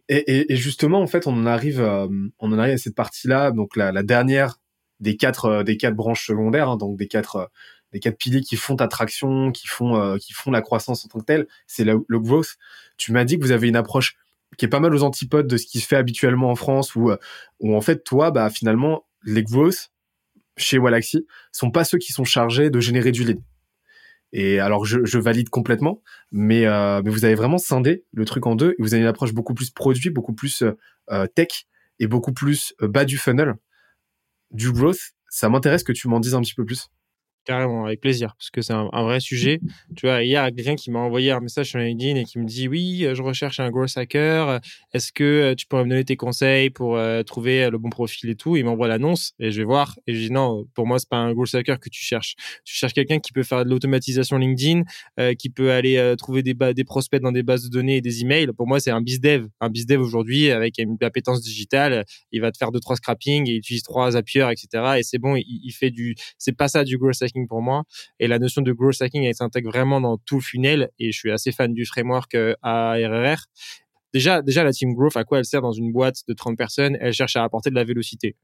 Et, et, justement, en fait, on en arrive, euh, on en arrive à cette partie-là, donc la, la, dernière des quatre, euh, des quatre branches secondaires, hein, donc des quatre, des quatre piliers qui font attraction, qui font, qui font la croissance en tant que telle, c'est le, le growth. Tu m'as dit que vous avez une approche qui est pas mal aux antipodes de ce qui se fait habituellement en France, où, où en fait, toi, bah finalement, les growth chez Walaxy sont pas ceux qui sont chargés de générer du lead. Et alors je, valide complètement, mais, euh, mais vous avez vraiment scindé le truc en deux et vous avez une approche beaucoup plus produit, beaucoup plus euh, tech et beaucoup plus euh, bas du funnel du growth. Ça m'intéresse que tu m'en dises un petit peu plus. Carrément, avec plaisir, parce que c'est un, vrai sujet. Tu vois, il y a quelqu'un qui m'a envoyé un message sur LinkedIn et qui me dit Oui, je recherche un growth hacker. Est-ce que euh, tu pourrais me donner tes conseils pour euh, trouver le bon profil et tout? Il m'envoie l'annonce et je vais voir. Et je dis Non, pour moi, c'est pas un growth hacker que tu cherches. Tu cherches quelqu'un qui peut faire de l'automatisation LinkedIn, euh, qui peut aller trouver des, des prospects dans des bases de données et des emails. Pour moi, c'est un bizdev. Un bizdev aujourd'hui, avec une appétence digitale, il va te faire deux, trois scrapping, il utilise trois Zapier, etc. Et c'est bon, il, il fait du. C'est pas ça du growth hacking pour moi. Et la notion de growth hacking, elle s'intègre vraiment dans tout le funnel. Et je suis assez fan du framework euh, ARRR. Déjà, déjà, la team growth, à quoi elle sert dans une boîte de 30 personnes? Elle cherche à apporter de la vélocité.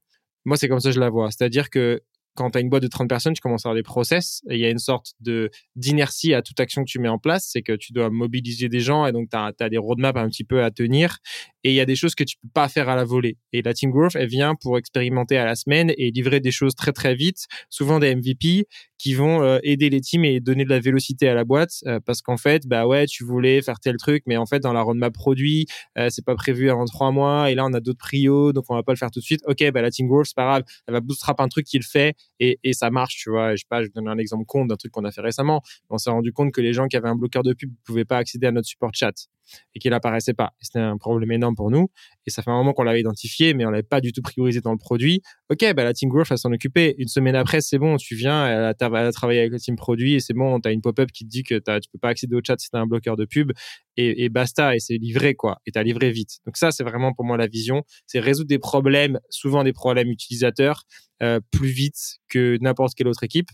Moi, c'est comme ça que je la vois. C'est-à-dire que quand tu as une boîte de 30 personnes, tu commences à avoir des process il y a une sorte de d'inertie à toute action que tu mets en place. C'est que tu dois mobiliser des gens et donc tu as, des roadmaps un petit peu à tenir et il y a des choses que tu peux pas faire à la volée. Et la Team Growth, elle vient pour expérimenter à la semaine et livrer des choses très très vite, souvent des MVP qui vont euh, aider les teams et donner de la vélocité à la boîte euh, parce qu'en fait, bah ouais, tu voulais faire tel truc, mais en fait dans la roadmap produit, euh, c'est pas prévu avant trois mois et là on a d'autres prios, donc on va pas le faire tout de suite. Ok, bah la Team Growth, c'est pas grave, elle va bootstrap un truc qui le fait et, ça marche, tu vois. Je sais pas, un exemple con d'un truc qu'on a fait récemment. On s'est rendu compte que les gens qui avaient un bloqueur de pub pouvaient pas accéder à notre support chat et qu'il apparaissait pas. C'était un problème énorme pour nous. Et ça fait un moment qu'on l'avait identifié, mais on l'avait pas du tout priorisé dans le produit. Ok, bah, la team growth va s'en occuper. Une semaine après, c'est bon, tu viens, elle a, elle travaillé avec la team produit et c'est bon, tu as une pop-up qui te dit que tu peux pas accéder au chat si tu un bloqueur de pub et, basta. Et c'est livré, quoi. Et tu as livré vite. Donc ça, c'est vraiment pour moi la vision. C'est résoudre des problèmes, souvent des problèmes utilisateurs, euh, plus vite que n'importe quelle autre équipe.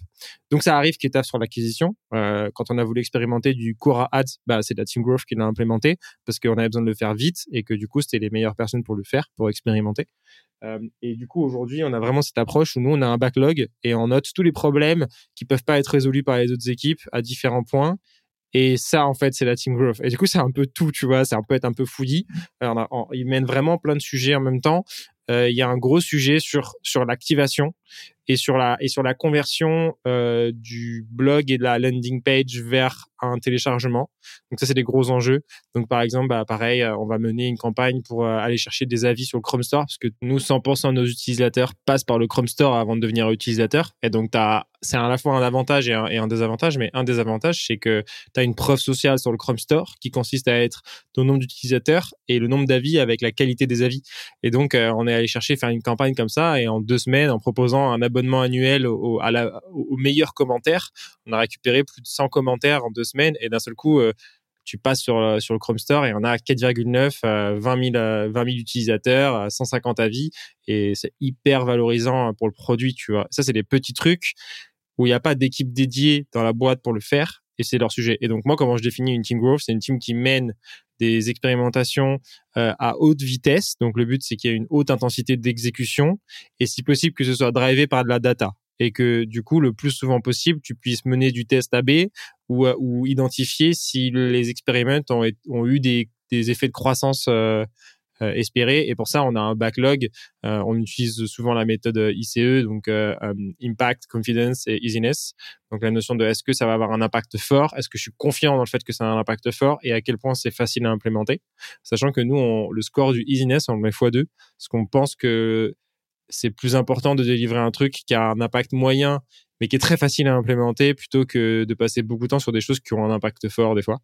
Donc ça arrive qu'il taffe sur l'acquisition. Euh, quand on a voulu expérimenter du Cora Ads, bah, c'est la Team Growth qui l'a implémenté parce qu'on avait besoin de le faire vite et que du coup c'était les meilleures personnes pour le faire, pour expérimenter. Euh, et du coup aujourd'hui on a vraiment cette approche où nous on a un backlog et on note tous les problèmes qui peuvent pas être résolus par les autres équipes à différents points. Et ça, en fait, c'est la team growth. Et du coup, c'est un peu tout, tu vois. C'est un peu être un peu fouillis. Alors, il mène vraiment plein de sujets en même temps. Euh, il y a un gros sujet sur sur l'activation et sur la et sur la conversion euh, du blog et de la landing page vers un téléchargement. Donc ça c'est des gros enjeux. Donc par exemple, bah, pareil, euh, on va mener une campagne pour euh, aller chercher des avis sur le Chrome Store parce que nous 100% de nos utilisateurs passent par le Chrome Store avant de devenir utilisateur. Et donc c'est à la fois un avantage et un, désavantage, mais un désavantage c'est que tu as une preuve sociale sur le Chrome Store qui consiste à être ton nombre d'utilisateurs et le nombre d'avis avec la qualité des avis. Et donc on est allé chercher faire une campagne comme ça et en deux semaines en proposant un abonnement annuel au, à au commentaire, on a récupéré plus de 100 commentaires en deux semaines et d'un seul coup, euh, tu passes sur, euh, sur le Chrome Store et on a 4,9, 20 000, 20 000 utilisateurs, 150 avis et c'est hyper valorisant pour le produit, tu vois. Ça, c'est des petits trucs où il n'y a pas d'équipe dédiée dans la boîte pour le faire et c'est leur sujet. Et donc, moi, comment je définis une team growth, c'est une team qui mène des expérimentations euh, à haute vitesse. Donc, le but, c'est qu'il y ait une haute intensité d'exécution et si possible que ce soit drivé par de la data et que du coup, le plus souvent possible, tu puisses mener du test AB ou, euh, ou identifier si les expériments ont, eu des, effets de croissance euh, euh, espérés. Et pour ça, on a un backlog. On utilise souvent la méthode ICE, donc Impact, Confidence et Easiness. Donc la notion de est-ce que ça va avoir un impact fort? Est-ce que je suis confiant dans le fait que ça a un impact fort? Et à quel point c'est facile à implémenter? Sachant que nous, le score du Easiness, on le met x2, parce qu'on pense que c'est plus important de délivrer un truc qui a un impact moyen, mais qui est très facile à implémenter plutôt que de passer beaucoup de temps sur des choses qui ont un impact fort des fois.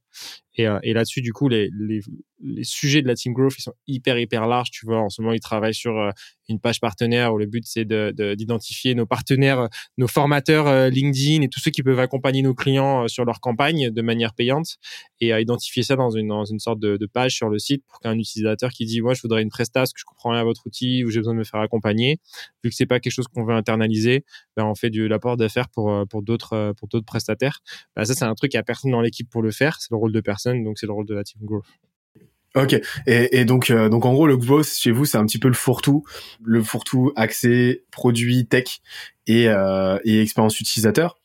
Et, euh, là-dessus, du coup, les, les, les, sujets de la team growth, ils sont hyper, hyper larges. Tu vois, en ce moment, ils travaillent sur euh, une page partenaire où le but, c'est d'identifier de, nos partenaires, nos formateurs euh, LinkedIn et tous ceux qui peuvent accompagner nos clients sur leur campagne de manière payante et à identifier ça dans une, dans une sorte de, de page sur le site pour qu'un utilisateur qui dit, moi, je voudrais une prestation, que je comprends rien à votre outil ou j'ai besoin de me faire accompagner, vu que c'est pas quelque chose qu'on veut internaliser, ben, on fait du l'apport d'affaires pour, pour d'autres, pour d'autres prestataires. Ben, ça, c'est un truc qu'il n'y a personne dans l'équipe pour le faire. C'est le rôle de personne, donc c'est le rôle de la team growth. Ok. Et, donc, euh, donc en gros, le growth chez vous, c'est un petit peu le fourre-tout, le fourre-tout accès produit tech et, euh, et expérience utilisateur,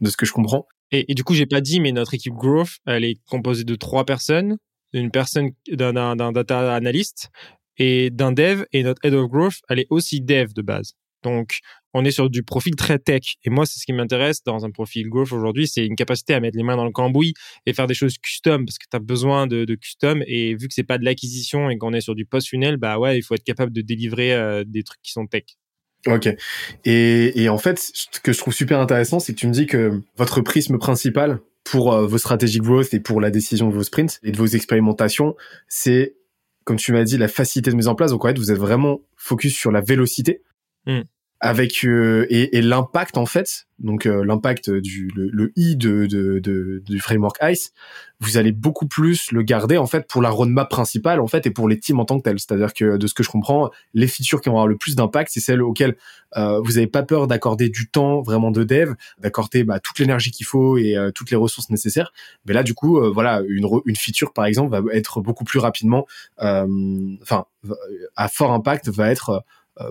de ce que je comprends. Et, et du coup, j'ai pas dit, mais notre équipe growth, elle est composée de trois personnes, une personne d'un data analyst et d'un dev, et notre head of growth, elle est aussi dev de base. Donc, on est sur du profil très tech. Et moi, c'est ce qui m'intéresse dans un profil growth aujourd'hui, c'est une capacité à mettre les mains dans le cambouis et faire des choses custom parce que tu as besoin de, de, custom. Et vu que c'est pas de l'acquisition et qu'on est sur du post-funnel, bah ouais, il faut être capable de délivrer euh, des trucs qui sont tech. Ok. Et, et en fait, ce que je trouve super intéressant, c'est que tu me dis que votre prisme principal pour euh, vos stratégies growth et pour la décision de vos sprints et de vos expérimentations, c'est, comme tu m'as dit, la facilité de mise en place. Donc en fait, vous êtes vraiment focus sur la vélocité. Mm avec euh, et, et l'impact en fait donc euh, l'impact du le, le i de, de, de, du framework ICE vous allez beaucoup plus le garder en fait pour la roadmap principale en fait et pour les teams en tant que tels. C'est-à-dire que de ce que je comprends les features qui vont avoir le plus d'impact c'est celles auxquelles euh, vous n'avez pas peur d'accorder du temps vraiment de dev d'accorder bah, toute l'énergie qu'il faut et toutes les ressources nécessaires. Mais là du coup voilà une une feature par exemple va être beaucoup plus rapidement enfin à fort impact va être euh,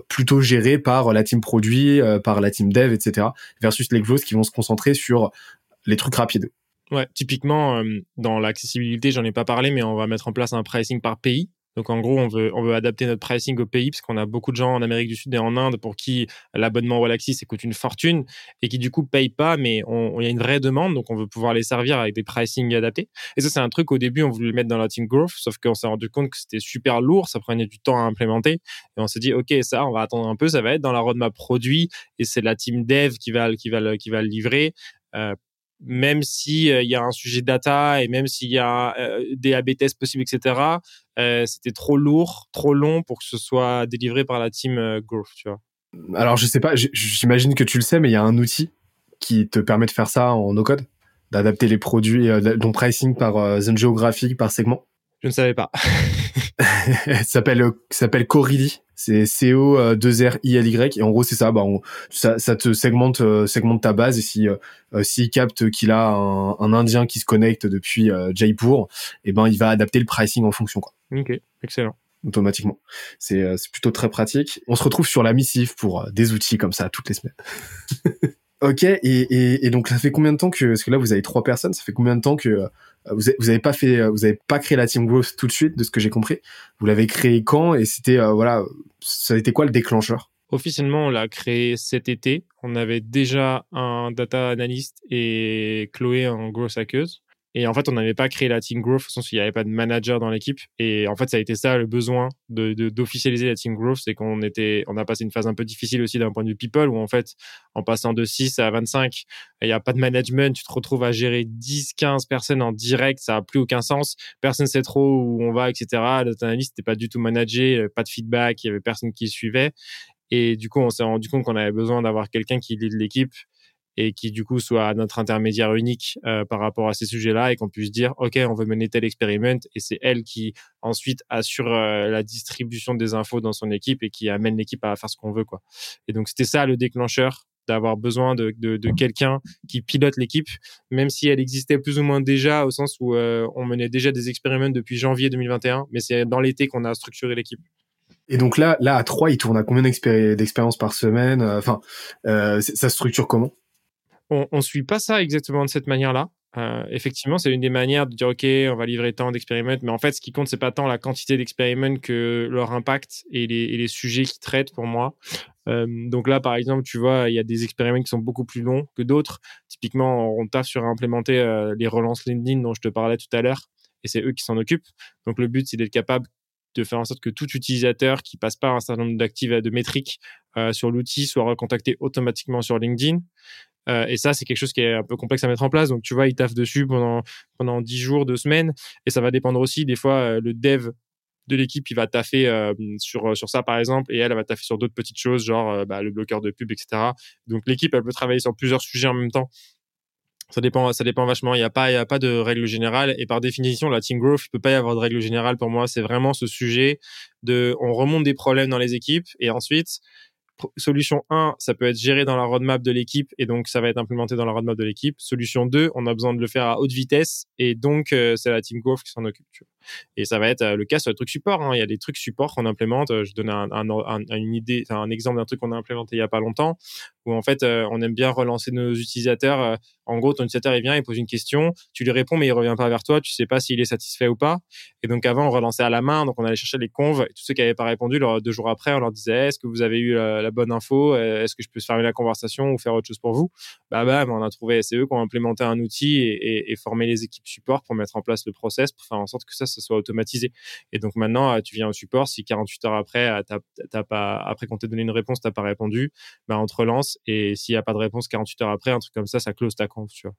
plutôt géré par la team produit, euh, par la team dev, etc. Versus les growth qui vont se concentrer sur les trucs rapides. Ouais, typiquement, euh, dans l'accessibilité, j'en ai pas parlé, mais on va mettre en place un pricing par pays. Donc en gros, on veut, on veut adapter notre pricing au pays parce qu'on a beaucoup de gens en Amérique du Sud et en Inde pour qui l'abonnement Wallaxy, ça coûte une fortune et qui du coup payent pas, mais il y a une vraie demande, donc on veut pouvoir les servir avec des pricing adaptés. Et ça, c'est un truc au début, on voulait le mettre dans la team growth, sauf qu'on s'est rendu compte que c'était super lourd, ça prenait du temps à implémenter et on s'est dit, OK, ça, on va attendre un peu, ça va être dans la roadmap produit et c'est la team dev qui va, qui va, qui va le livrer. Euh, même si euh, y a un sujet data et même s'il y a euh, des AB tests possibles, etc. Euh, c'était trop lourd, trop long pour que ce soit délivré par la team Growth, tu vois. Alors je sais pas, j'imagine que tu le sais, mais il y a un outil qui te permet de faire ça en no code, d'adapter les produits, ton pricing par zone géographique, par segment. Je ne savais pas. ça s'appelle s'appelle Corily. C'est C O 2 R I L Y et en gros c'est ça. Bah ça, ça te segmente euh, segmente ta base et si euh, euh, s'il capte qu'il a un, un, Indien qui se connecte depuis Jaipur, et eh ben il va adapter le pricing en fonction quoi. Ok, excellent automatiquement. C'est plutôt très pratique. On se retrouve sur la missive pour des outils comme ça toutes les semaines. ok, et, et, et, donc ça fait combien de temps que, parce que là vous avez trois personnes, ça fait combien de temps que vous, vous avez pas fait, vous avez pas créé la team growth tout de suite, de ce que j'ai compris. Vous l'avez créé quand et c'était euh, voilà, ça a été quoi le déclencheur? Officiellement, on l'a créé cet été. On avait déjà un data analyst et Chloé en growth hackeuse. Et en fait, on n'avait pas créé la team growth, au sens où il n'y avait pas de manager dans l'équipe. Et en fait, ça a été ça le besoin de d'officialiser la team growth, c'est qu'on était, on a passé une phase un peu difficile aussi d'un point de vue people, où en fait, en passant de 6 à 25, il n'y a pas de management, tu te retrouves à gérer 10, 15 personnes en direct, ça n'a plus aucun sens. Personne sait trop où on va, etc. Analyste n'était pas du tout managé, pas de feedback, il y avait personne qui suivait. Et du coup, on s'est rendu compte qu'on avait besoin d'avoir quelqu'un qui lead l'équipe et qui du coup soit notre intermédiaire unique euh, par rapport à ces sujets-là et qu'on puisse dire ok on veut mener tel expériment et c'est elle qui ensuite assure euh, la distribution des infos dans son équipe et qui amène l'équipe à faire ce qu'on veut quoi. Et donc c'était ça le déclencheur d'avoir besoin de, de, de quelqu'un qui pilote l'équipe, même si elle existait plus ou moins déjà, au sens où euh, on menait déjà des expériments depuis janvier 2021, mais c'est dans l'été qu'on a structuré l'équipe. Et donc là, là à 3, il tourne à combien d'expériences par semaine? Enfin, euh, ça structure comment? On, on suit pas ça exactement de cette manière-là. Euh, effectivement, c'est une des manières de dire OK, on va livrer tant d'expériments, mais en fait, ce qui compte, c'est pas tant la quantité d'expériments que leur impact et les, et les sujets qu'ils traitent pour moi. Euh, donc là, par exemple, tu vois, il y a des expériments qui sont beaucoup plus longs que d'autres. Typiquement, on taffe sur implémenter euh, les relances LinkedIn dont je te parlais tout à l'heure, et c'est eux qui s'en occupent. Donc le but, c'est d'être capable de faire en sorte que tout utilisateur qui passe pas un certain nombre d'actifs de métriques sur l'outil soit recontacté automatiquement sur LinkedIn. Et ça, c'est quelque chose qui est un peu complexe à mettre en place. Donc, tu vois, ils taffent dessus pendant, pendant 10 jours, 2 semaines. Et ça va dépendre aussi. Des fois, le dev de l'équipe, il va taffer sur, sur ça, par exemple, et elle, elle va taffer sur d'autres petites choses, genre bah, le bloqueur de pub, etc. Donc, l'équipe, elle peut travailler sur plusieurs sujets en même temps. Ça dépend, ça dépend vachement. Il n'y a pas, il a pas de règle générale. Et par définition, la team growth, il peut pas y avoir de règle générale pour moi. C'est vraiment ce sujet de, on remonte des problèmes dans les équipes et ensuite, solution 1, ça peut être géré dans la roadmap de l'équipe et donc ça va être implémenté dans la roadmap de l'équipe. Solution 2, on a besoin de le faire à haute vitesse et donc euh, c'est la team growth qui s'en occupe. Et ça va être euh, le cas sur le truc support. Hein. Il y a des trucs support qu'on implémente. Euh, je donne un, un, une idée, un exemple d'un truc qu'on a implémenté il y a pas longtemps où en fait on aime bien relancer nos utilisateurs. En gros, ton utilisateur il vient, il pose une question, tu lui réponds mais il revient pas vers toi, tu sais pas s'il est satisfait ou pas. Et donc avant on relançait à la main, donc on allait chercher les conves et tous ceux qui avaient pas répondu, deux jours après on leur disait est-ce que vous avez eu la, bonne info, est-ce que je peux fermer la conversation ou faire autre chose pour vous? Bah bah, on a trouvé, c'est eux qui ont implémenté un outil et, et formé les équipes support pour mettre en place le process pour faire en sorte que ça ce soit automatisé. Et donc maintenant, euh, tu viens au support, si 48 heures après, euh, t'as, pas, après qu'on t'ait donné une réponse, t'as pas répondu, bah, on te relance. Et s'il n'y a pas de réponse 48 heures après, un truc comme ça, ça close ta conf, tu vois.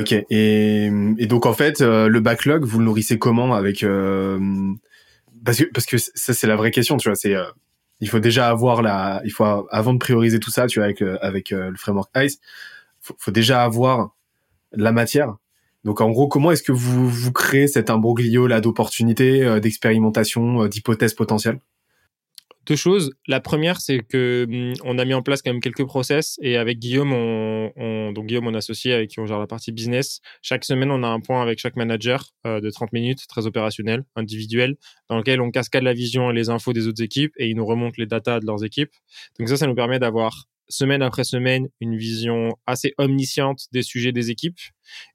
Ok. Et, et donc en fait, euh, le backlog, vous le nourrissez comment avec parce que parce que ça c'est la vraie question, tu vois. C'est il faut déjà avoir la, il faut avant de prioriser tout ça, tu vois, avec avec le framework ICE, faut, faut déjà avoir la matière donc en gros, comment est-ce que vous, vous créez cet imbroglio là d'opportunités, euh, d'expérimentation, euh, d'hypothèses potentielles? Deux choses. La première, c'est que hum, on a mis en place quand même quelques process et avec Guillaume, on, donc Guillaume, mon associé avec qui on gère la partie business, chaque semaine, on a un point avec chaque manager euh, de 30 minutes, très opérationnel, individuel, dans lequel on cascade la vision et les infos des autres équipes et ils nous remontent les datas de leurs équipes. Donc ça, ça nous permet d'avoir semaine après semaine une vision assez omnisciente des sujets des équipes.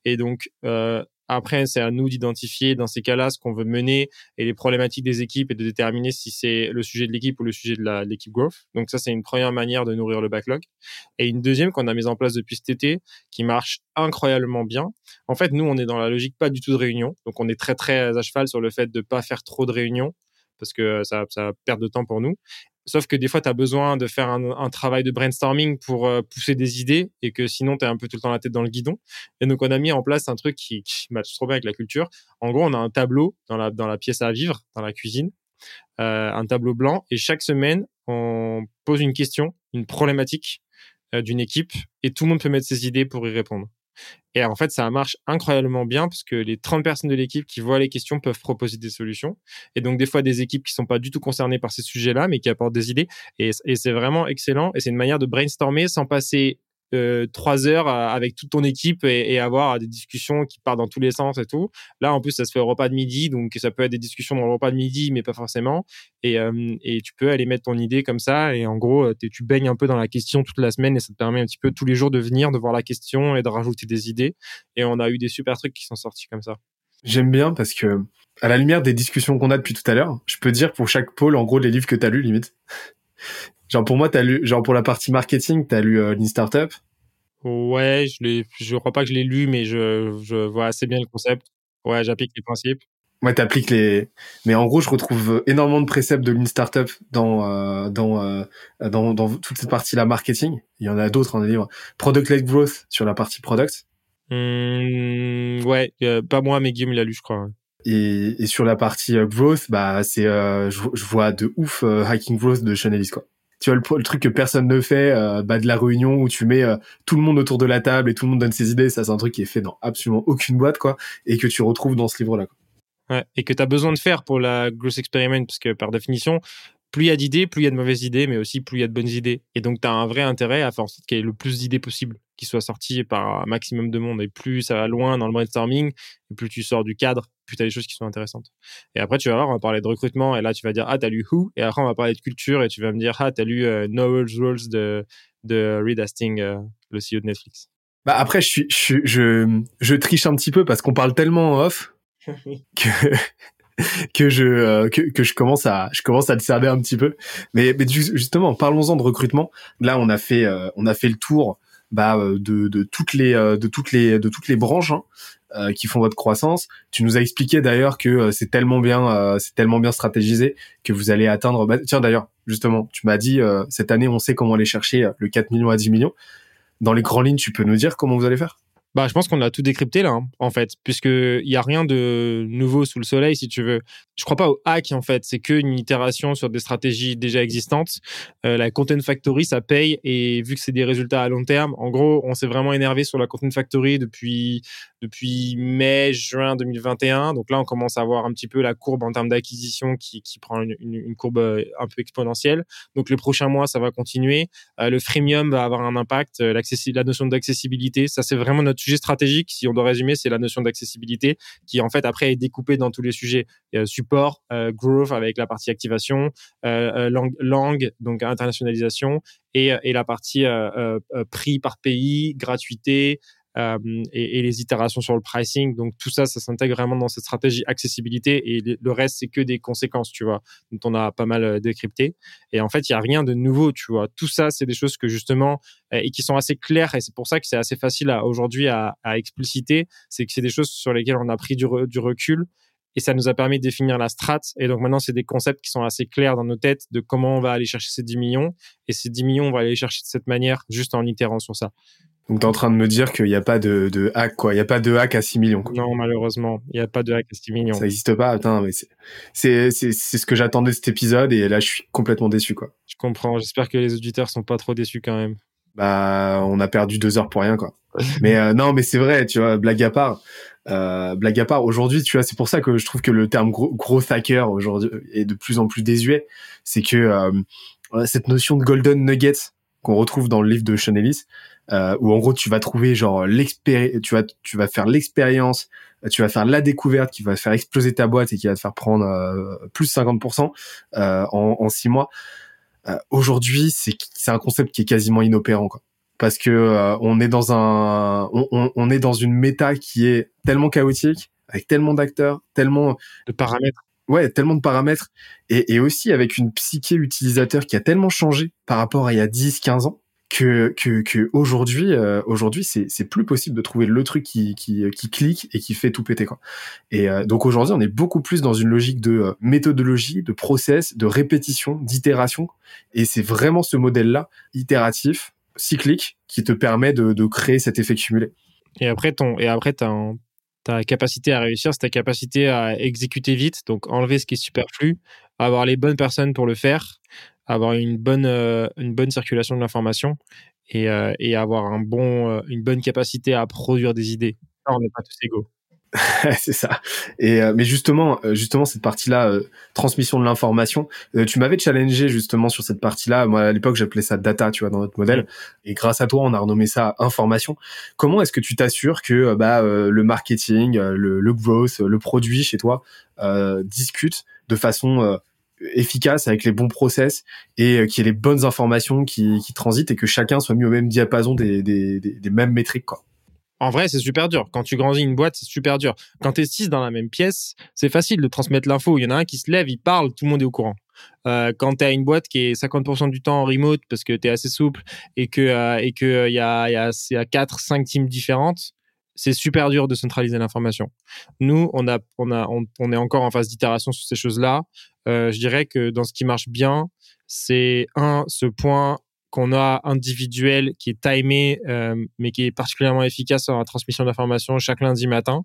Et donc, euh, après, c'est à nous d'identifier dans ces cas-là ce qu'on veut mener et les problématiques des équipes et de déterminer si c'est le sujet de l'équipe ou le sujet de l'équipe growth. Donc ça, c'est une première manière de nourrir le backlog. Et une deuxième qu'on a mise en place depuis cet été qui marche incroyablement bien. En fait, nous, on est dans la logique pas du tout de réunion. Donc on est très, très à cheval sur le fait de pas faire trop de réunions parce que ça, ça perd de temps pour nous. Sauf que des fois, tu as besoin de faire un, travail de brainstorming pour euh, pousser des idées et que sinon, tu es un peu tout le temps la tête dans le guidon. Et donc, on a mis en place un truc qui, qui matche trop bien avec la culture. En gros, on a un tableau dans la, dans la pièce à vivre, dans la cuisine, euh, un tableau blanc. Et chaque semaine, on pose une question, une problématique euh, d'une équipe et tout le monde peut mettre ses idées pour y répondre. Et en fait, ça marche incroyablement bien parce que les 30 personnes de l'équipe qui voient les questions peuvent proposer des solutions. Et donc, des fois, des équipes qui sont pas du tout concernées par ces sujets-là, mais qui apportent des idées. Et, et c'est vraiment excellent. Et c'est une manière de brainstormer sans passer trois heures euh, avec toute ton équipe et, et, avoir des discussions qui partent dans tous les sens et tout. Là, en plus, ça se fait au repas de midi, donc ça peut être des discussions dans le repas de midi, mais pas forcément. Et, euh, et tu peux aller mettre ton idée comme ça. Et en gros, tu baignes un peu dans la question toute la semaine et ça te permet un petit peu tous les jours de venir, de voir la question et de rajouter des idées. Et on a eu des super trucs qui sont sortis comme ça. J'aime bien parce que, à la lumière des discussions qu'on a depuis tout à l'heure, je peux dire pour chaque pôle, en gros, les livres que tu as lus, limite. Genre pour moi, t'as lu, genre pour la partie marketing, t'as lu euh, Lean Startup? Ouais, je je crois pas que je l'ai lu, mais je, je vois assez bien le concept. Ouais, j'applique les principes. Ouais, t'appliques les. Mais en gros, je retrouve énormément de préceptes de Lean Startup dans euh, dans, euh, dans dans toute cette partie-là marketing. Il y en a d'autres dans les livres. Product-led growth sur la partie product. Mmh, ouais, pas moi, mais Guillaume il a lu, je crois. Et, et sur la partie euh, growth, bah c'est, je, je, vois de ouf hacking growth de Channelis quoi tu vois le, truc que personne ne fait euh, bah, de la réunion où tu mets euh, tout le monde autour de la table et tout le monde donne ses idées ça c'est un truc qui est fait dans absolument aucune boîte quoi et que tu retrouves dans ce livre là Ouais, et que tu as besoin de faire pour la Growth Experiment, parce que par définition, plus il y a d'idées, plus il y a de mauvaises idées, mais aussi plus il y a de bonnes idées. Et donc, tu as un vrai intérêt à faire en sorte qu'il y ait le plus d'idées possible qui soient sorties par un maximum de monde. Et plus ça va loin dans le brainstorming, et plus tu sors du cadre, plus tu as des choses qui sont intéressantes. Et après, tu vas voir, on va parler de recrutement, et là, tu vas dire, ah, tu as lu Who, et après, on va parler de culture, et tu vas me dire, ah, tu as lu euh, Knowledge Rules de, de Reed Hastings, euh, le CEO de Netflix. Bah après, je, suis, je, je, je triche un petit peu parce qu'on parle tellement en off que que je euh, que, que je commence à je commence à le cerner un petit peu. Mais, mais justement, parlons-en de recrutement. Là, on a fait euh, on a fait le tour bah, euh, de, de toutes les de toutes les de toutes les branches hein, qui font votre croissance. Tu nous as expliqué d'ailleurs que c'est tellement bien c'est tellement bien stratégisé que vous allez atteindre. Bah, tiens d'ailleurs, justement, tu m'as dit cette année on sait comment aller chercher le 4 millions à 10 millions. dans les grandes lignes, tu peux nous dire comment vous allez faire? Bah, je pense qu'on a tout décrypté là, hein, en fait, puisque il y a rien de nouveau sous le soleil, si tu veux. Je crois pas au hack, en fait. C'est qu'une itération sur des stratégies déjà existantes. Euh, la Content Factory, ça paye, et vu que c'est des résultats à long terme, en gros, on s'est vraiment énervé sur la Content Factory depuis depuis mai, juin 2021. Donc là, on commence à voir un petit peu la courbe en termes d'acquisition qui, qui prend une, courbe euh, un peu exponentielle. Donc les prochains mois, ça va continuer. Euh, le freemium va avoir un impact. La notion d'accessibilité, ça c'est vraiment notre sujet stratégique. Si on doit résumer, c'est la notion d'accessibilité qui en fait après est découpée dans tous les sujets. support, growth avec la partie activation, langue, langue, donc internationalisation et, et la partie prix par pays, gratuité, euh, et, les itérations sur le pricing. Donc tout ça, ça s'intègre vraiment dans cette stratégie accessibilité et le reste, c'est que des conséquences, tu vois, dont on a pas mal euh, décrypté. Et en fait, il y a rien de nouveau, tu vois. Tout ça, c'est des choses que justement euh, et qui sont assez claires et c'est pour ça que c'est assez facile aujourd'hui à, expliciter. C'est que c'est des choses sur lesquelles on a pris du, du recul et ça nous a permis de définir la strat. Et donc maintenant, c'est des concepts qui sont assez clairs dans nos têtes de comment on va aller chercher ces 10 millions. Et ces 10 millions, on va aller les chercher de cette manière, juste en itérant sur ça. Donc, tu es en train de me dire qu'il n'y a pas de, de, hack, quoi. Il n'y a pas de hack à 6 millions. Non, malheureusement. Il n'y a pas de hack à 6 millions. Ça n'existe pas. Attends, mais c'est, c'est, c'est ce que j'attendais de cet épisode et là, je suis complètement déçu, quoi. Je comprends. J'espère que les auditeurs sont pas trop déçus quand même. Bah, on a perdu deux heures pour rien, quoi. mais euh, non, mais c'est vrai, tu vois, blague à part. Euh, blague à part, aujourd'hui, tu vois, c'est pour ça que je trouve que le terme gros, gros hacker aujourd'hui est de plus en plus désuet. C'est que euh, cette notion de golden nugget qu'on retrouve dans le livre de Sean Ellis, euh, où en gros tu vas trouver genre l'expérience, tu vas tu vas faire l'expérience, tu vas faire la découverte qui va faire exploser ta boîte et qui va te faire prendre euh, plus 50% euh, en, en six mois. Euh, aujourd'hui, c'est c'est un concept qui est quasiment inopérant quoi. Parce que euh, on est dans un on, on, on est dans une méta qui est tellement chaotique avec tellement d'acteurs, tellement de paramètres ouais, tellement de paramètres et, et, aussi avec une psyché utilisateur qui a tellement changé par rapport à il y a 10, 15 ans que que, que aujourd'hui euh, aujourd'hui c'est plus possible de trouver le truc qui qui clique et qui fait tout péter quoi. Et euh, donc aujourd'hui on est beaucoup plus dans une logique de euh, méthodologie, de process, de répétition, d'itération et c'est vraiment ce modèle là itératif, cyclique qui te permet de créer cet effet cumulé. Et après ton et après ta capacité à réussir, c'est ta capacité à exécuter vite, donc enlever ce qui est superflu, avoir les bonnes personnes pour le faire, avoir une bonne, euh, une bonne circulation de l'information et, euh, et, avoir un bon, euh, une bonne capacité à produire des idées. on n'est pas tous égaux. c'est ça. Et mais justement, justement cette partie-là, transmission de l'information, tu m'avais challengé justement sur cette partie-là. Moi à l'époque j'appelais ça data, tu vois, dans notre modèle. Et grâce à toi, on a renommé ça information. Comment est-ce que tu t'assures que bah le marketing, le, le growth, le produit chez toi discute de façon efficace avec les bons process et euh, qu'il y ait les bonnes informations qui, transitent et que chacun soit mis au même diapason des, des, mêmes métriques quoi. En vrai, c'est super dur. Quand tu grandis une boîte, c'est super dur. Quand tu es six dans la même pièce, c'est facile de transmettre l'info. Il y en a un qui se lève, il parle, tout le monde est au courant. Euh, quand tu as une boîte qui est 50% du temps en remote parce que tu es assez souple et que euh, il y a y a, y a 4 5 teams différentes, c'est super dur de centraliser l'information. Nous, on est encore en phase d'itération sur ces choses-là. Euh, je dirais que dans ce qui marche bien, c'est un, ce point qu'on a individuel qui est timé, euh, mais qui est particulièrement efficace dans la transmission d'informations chaque lundi matin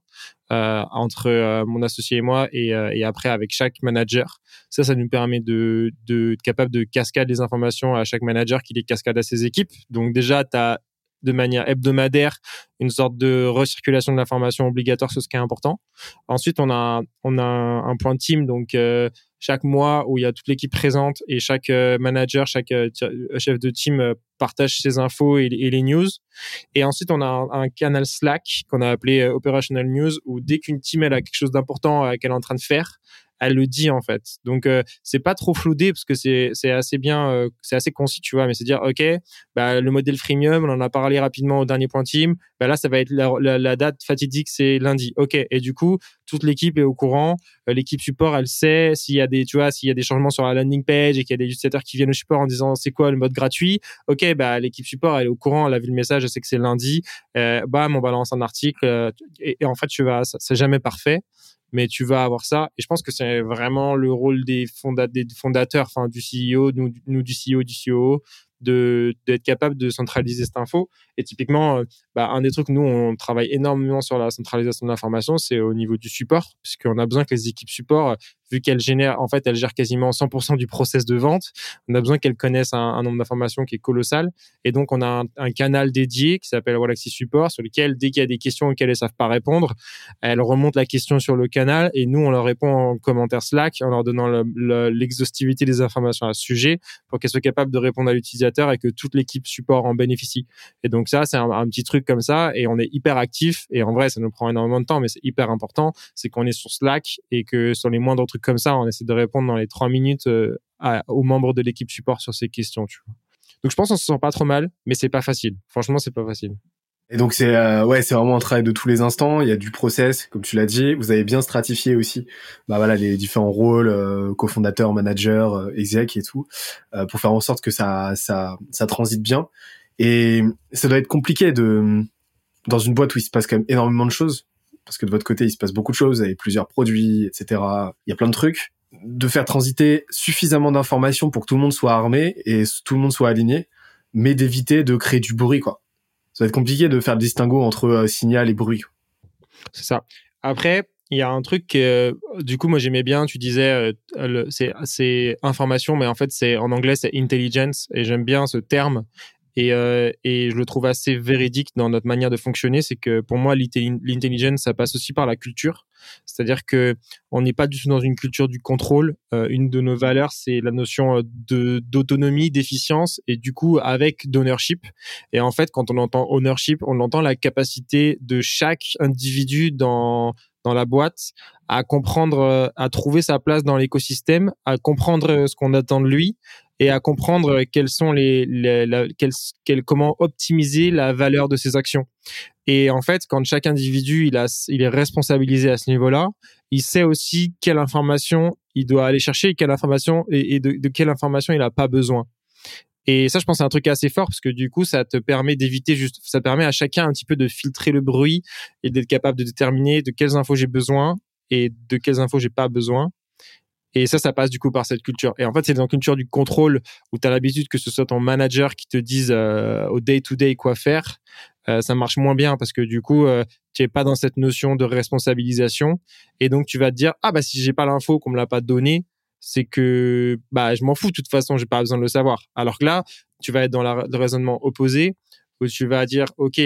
euh, entre mon associé et moi, et, après avec chaque manager. Ça, ça nous permet de, de capable de cascade les informations à chaque manager qui les cascade à ses équipes. Donc déjà, tu as de manière hebdomadaire une sorte de recirculation de l'information obligatoire sur ce qui est important. Ensuite, on a on a un, point team donc euh, chaque mois où il y a toute l'équipe présente et chaque euh, manager, chaque euh, chef de team partage ses infos et, les news. Et ensuite, on a un, canal Slack qu'on a appelé Operational News où dès qu'une team elle a quelque chose d'important qu'elle est en train de faire, elle le dit en fait. Donc euh, c'est pas trop floudé parce que c'est c'est assez bien, euh, c'est assez concis, tu vois. Mais c'est dire ok, bah, le modèle freemium, on en a parlé rapidement au dernier point team. Bah là, ça va être la, date fatidique, c'est lundi. Ok. Et du coup, toute l'équipe est au courant. Euh, l'équipe support, elle sait s'il y a des, tu vois, s'il y a des changements sur la landing page et qu'il y a des utilisateurs qui viennent au support en disant c'est quoi le mode gratuit? Ok, bah l'équipe support, elle est au courant, elle a vu le message, elle sait que c'est lundi. bam, on balance un article. Et, et, en fait, tu vas, c'est jamais parfait mais tu vas avoir ça. Et je pense que c'est vraiment le rôle des, fondateurs, enfin du CEO, nous, du CEO, du CEO, d'être capable de centraliser cette info. Et typiquement, euh, bah, un des trucs, nous, on travaille énormément sur la centralisation de l'information, c'est au niveau du support, puisqu'on a besoin que les équipes support, vu qu'elles génèrent, en fait, elles gèrent quasiment 100% du process de vente, on a besoin qu'elles connaissent un, nombre d'informations qui est colossal. Et donc, on a un, canal dédié qui s'appelle Wallaxy Support, sur lequel, dès qu'il y a des questions auxquelles elles savent pas répondre, elles remontent la question sur le canal et nous, on leur répond en commentaire Slack en leur donnant l'exhaustivité des informations à ce sujet pour qu'elles soient capables de répondre à l'utilisateur et que toute l'équipe support en bénéficie. Et donc ça, c'est un, petit truc comme ça et on est hyper actif et en vrai, ça nous prend énormément de temps, mais c'est hyper important. C'est qu'on est sur Slack et que sur les moindres trucs comme ça, on essaie de répondre dans les trois minutes euh, aux membres de l'équipe support sur ces questions. Donc je pense qu'on se sent pas trop mal, mais c'est pas facile. Franchement, c'est pas facile. Et donc c'est euh, ouais, c'est vraiment un travail de tous les instants. Il y a du process, comme tu l'as dit. Vous avez bien stratifié aussi, bah voilà, les différents rôles, euh, cofondateur, manager, euh, exec et tout, pour faire en sorte que ça ça ça transite bien. Et ça doit être compliqué de dans une boîte où il se passe quand même énormément de choses, parce que de votre côté il se passe beaucoup de choses, vous avez plusieurs produits, etc. Il y a plein de trucs. De faire transiter suffisamment d'informations pour que tout le monde soit armé et tout le monde soit aligné, mais d'éviter de créer du bruit quoi ça va être compliqué de faire le distinguo entre euh, signal et bruit. C'est ça. Après, il y a un truc que, du coup, moi j'aimais bien. Tu disais, euh, c'est information, mais en fait, c'est en anglais, c'est intelligence, et j'aime bien ce terme. Et, euh, et je le trouve assez véridique dans notre manière de fonctionner. C'est que pour moi, l'intelligence, ça passe aussi par la culture. C'est-à-dire que on n'est pas du tout dans une culture du contrôle. Euh, une de nos valeurs, c'est la notion euh, d'autonomie, d'efficience, et du coup avec d'ownership. Et en fait, quand on entend ownership, on entend la capacité de chaque individu dans dans la boîte à comprendre, euh, à trouver sa place dans l'écosystème, à comprendre ce qu'on attend de lui et à comprendre quels sont les, les comment optimiser la valeur de ses actions. Et en fait, quand chaque individu il a, il est responsabilisé à ce niveau-là, il sait aussi quelle information il doit aller chercher et quelle information et, de, de, quelle information il n'a pas besoin. Et ça, je pense, c'est un truc assez fort parce que du coup, ça te permet d'éviter juste, ça permet à chacun un petit peu de filtrer le bruit et d'être capable de déterminer de quelles infos j'ai besoin et de quelles infos j'ai pas besoin et ça, ça passe du coup par cette culture. Et en fait, c'est dans la culture du contrôle où tu as l'habitude que ce soit ton manager qui te dise euh, au day-to-day quoi faire. Euh, ça marche moins bien parce que du coup, euh, tu es pas dans cette notion de responsabilisation. Et donc, tu vas te dire, ah bah si j'ai pas l'info, qu'on me l'a pas donné, c'est que bah je m'en fous de toute façon, j'ai pas besoin de le savoir. Alors que là, tu vas être dans le raisonnement opposé où tu vas dire, ok,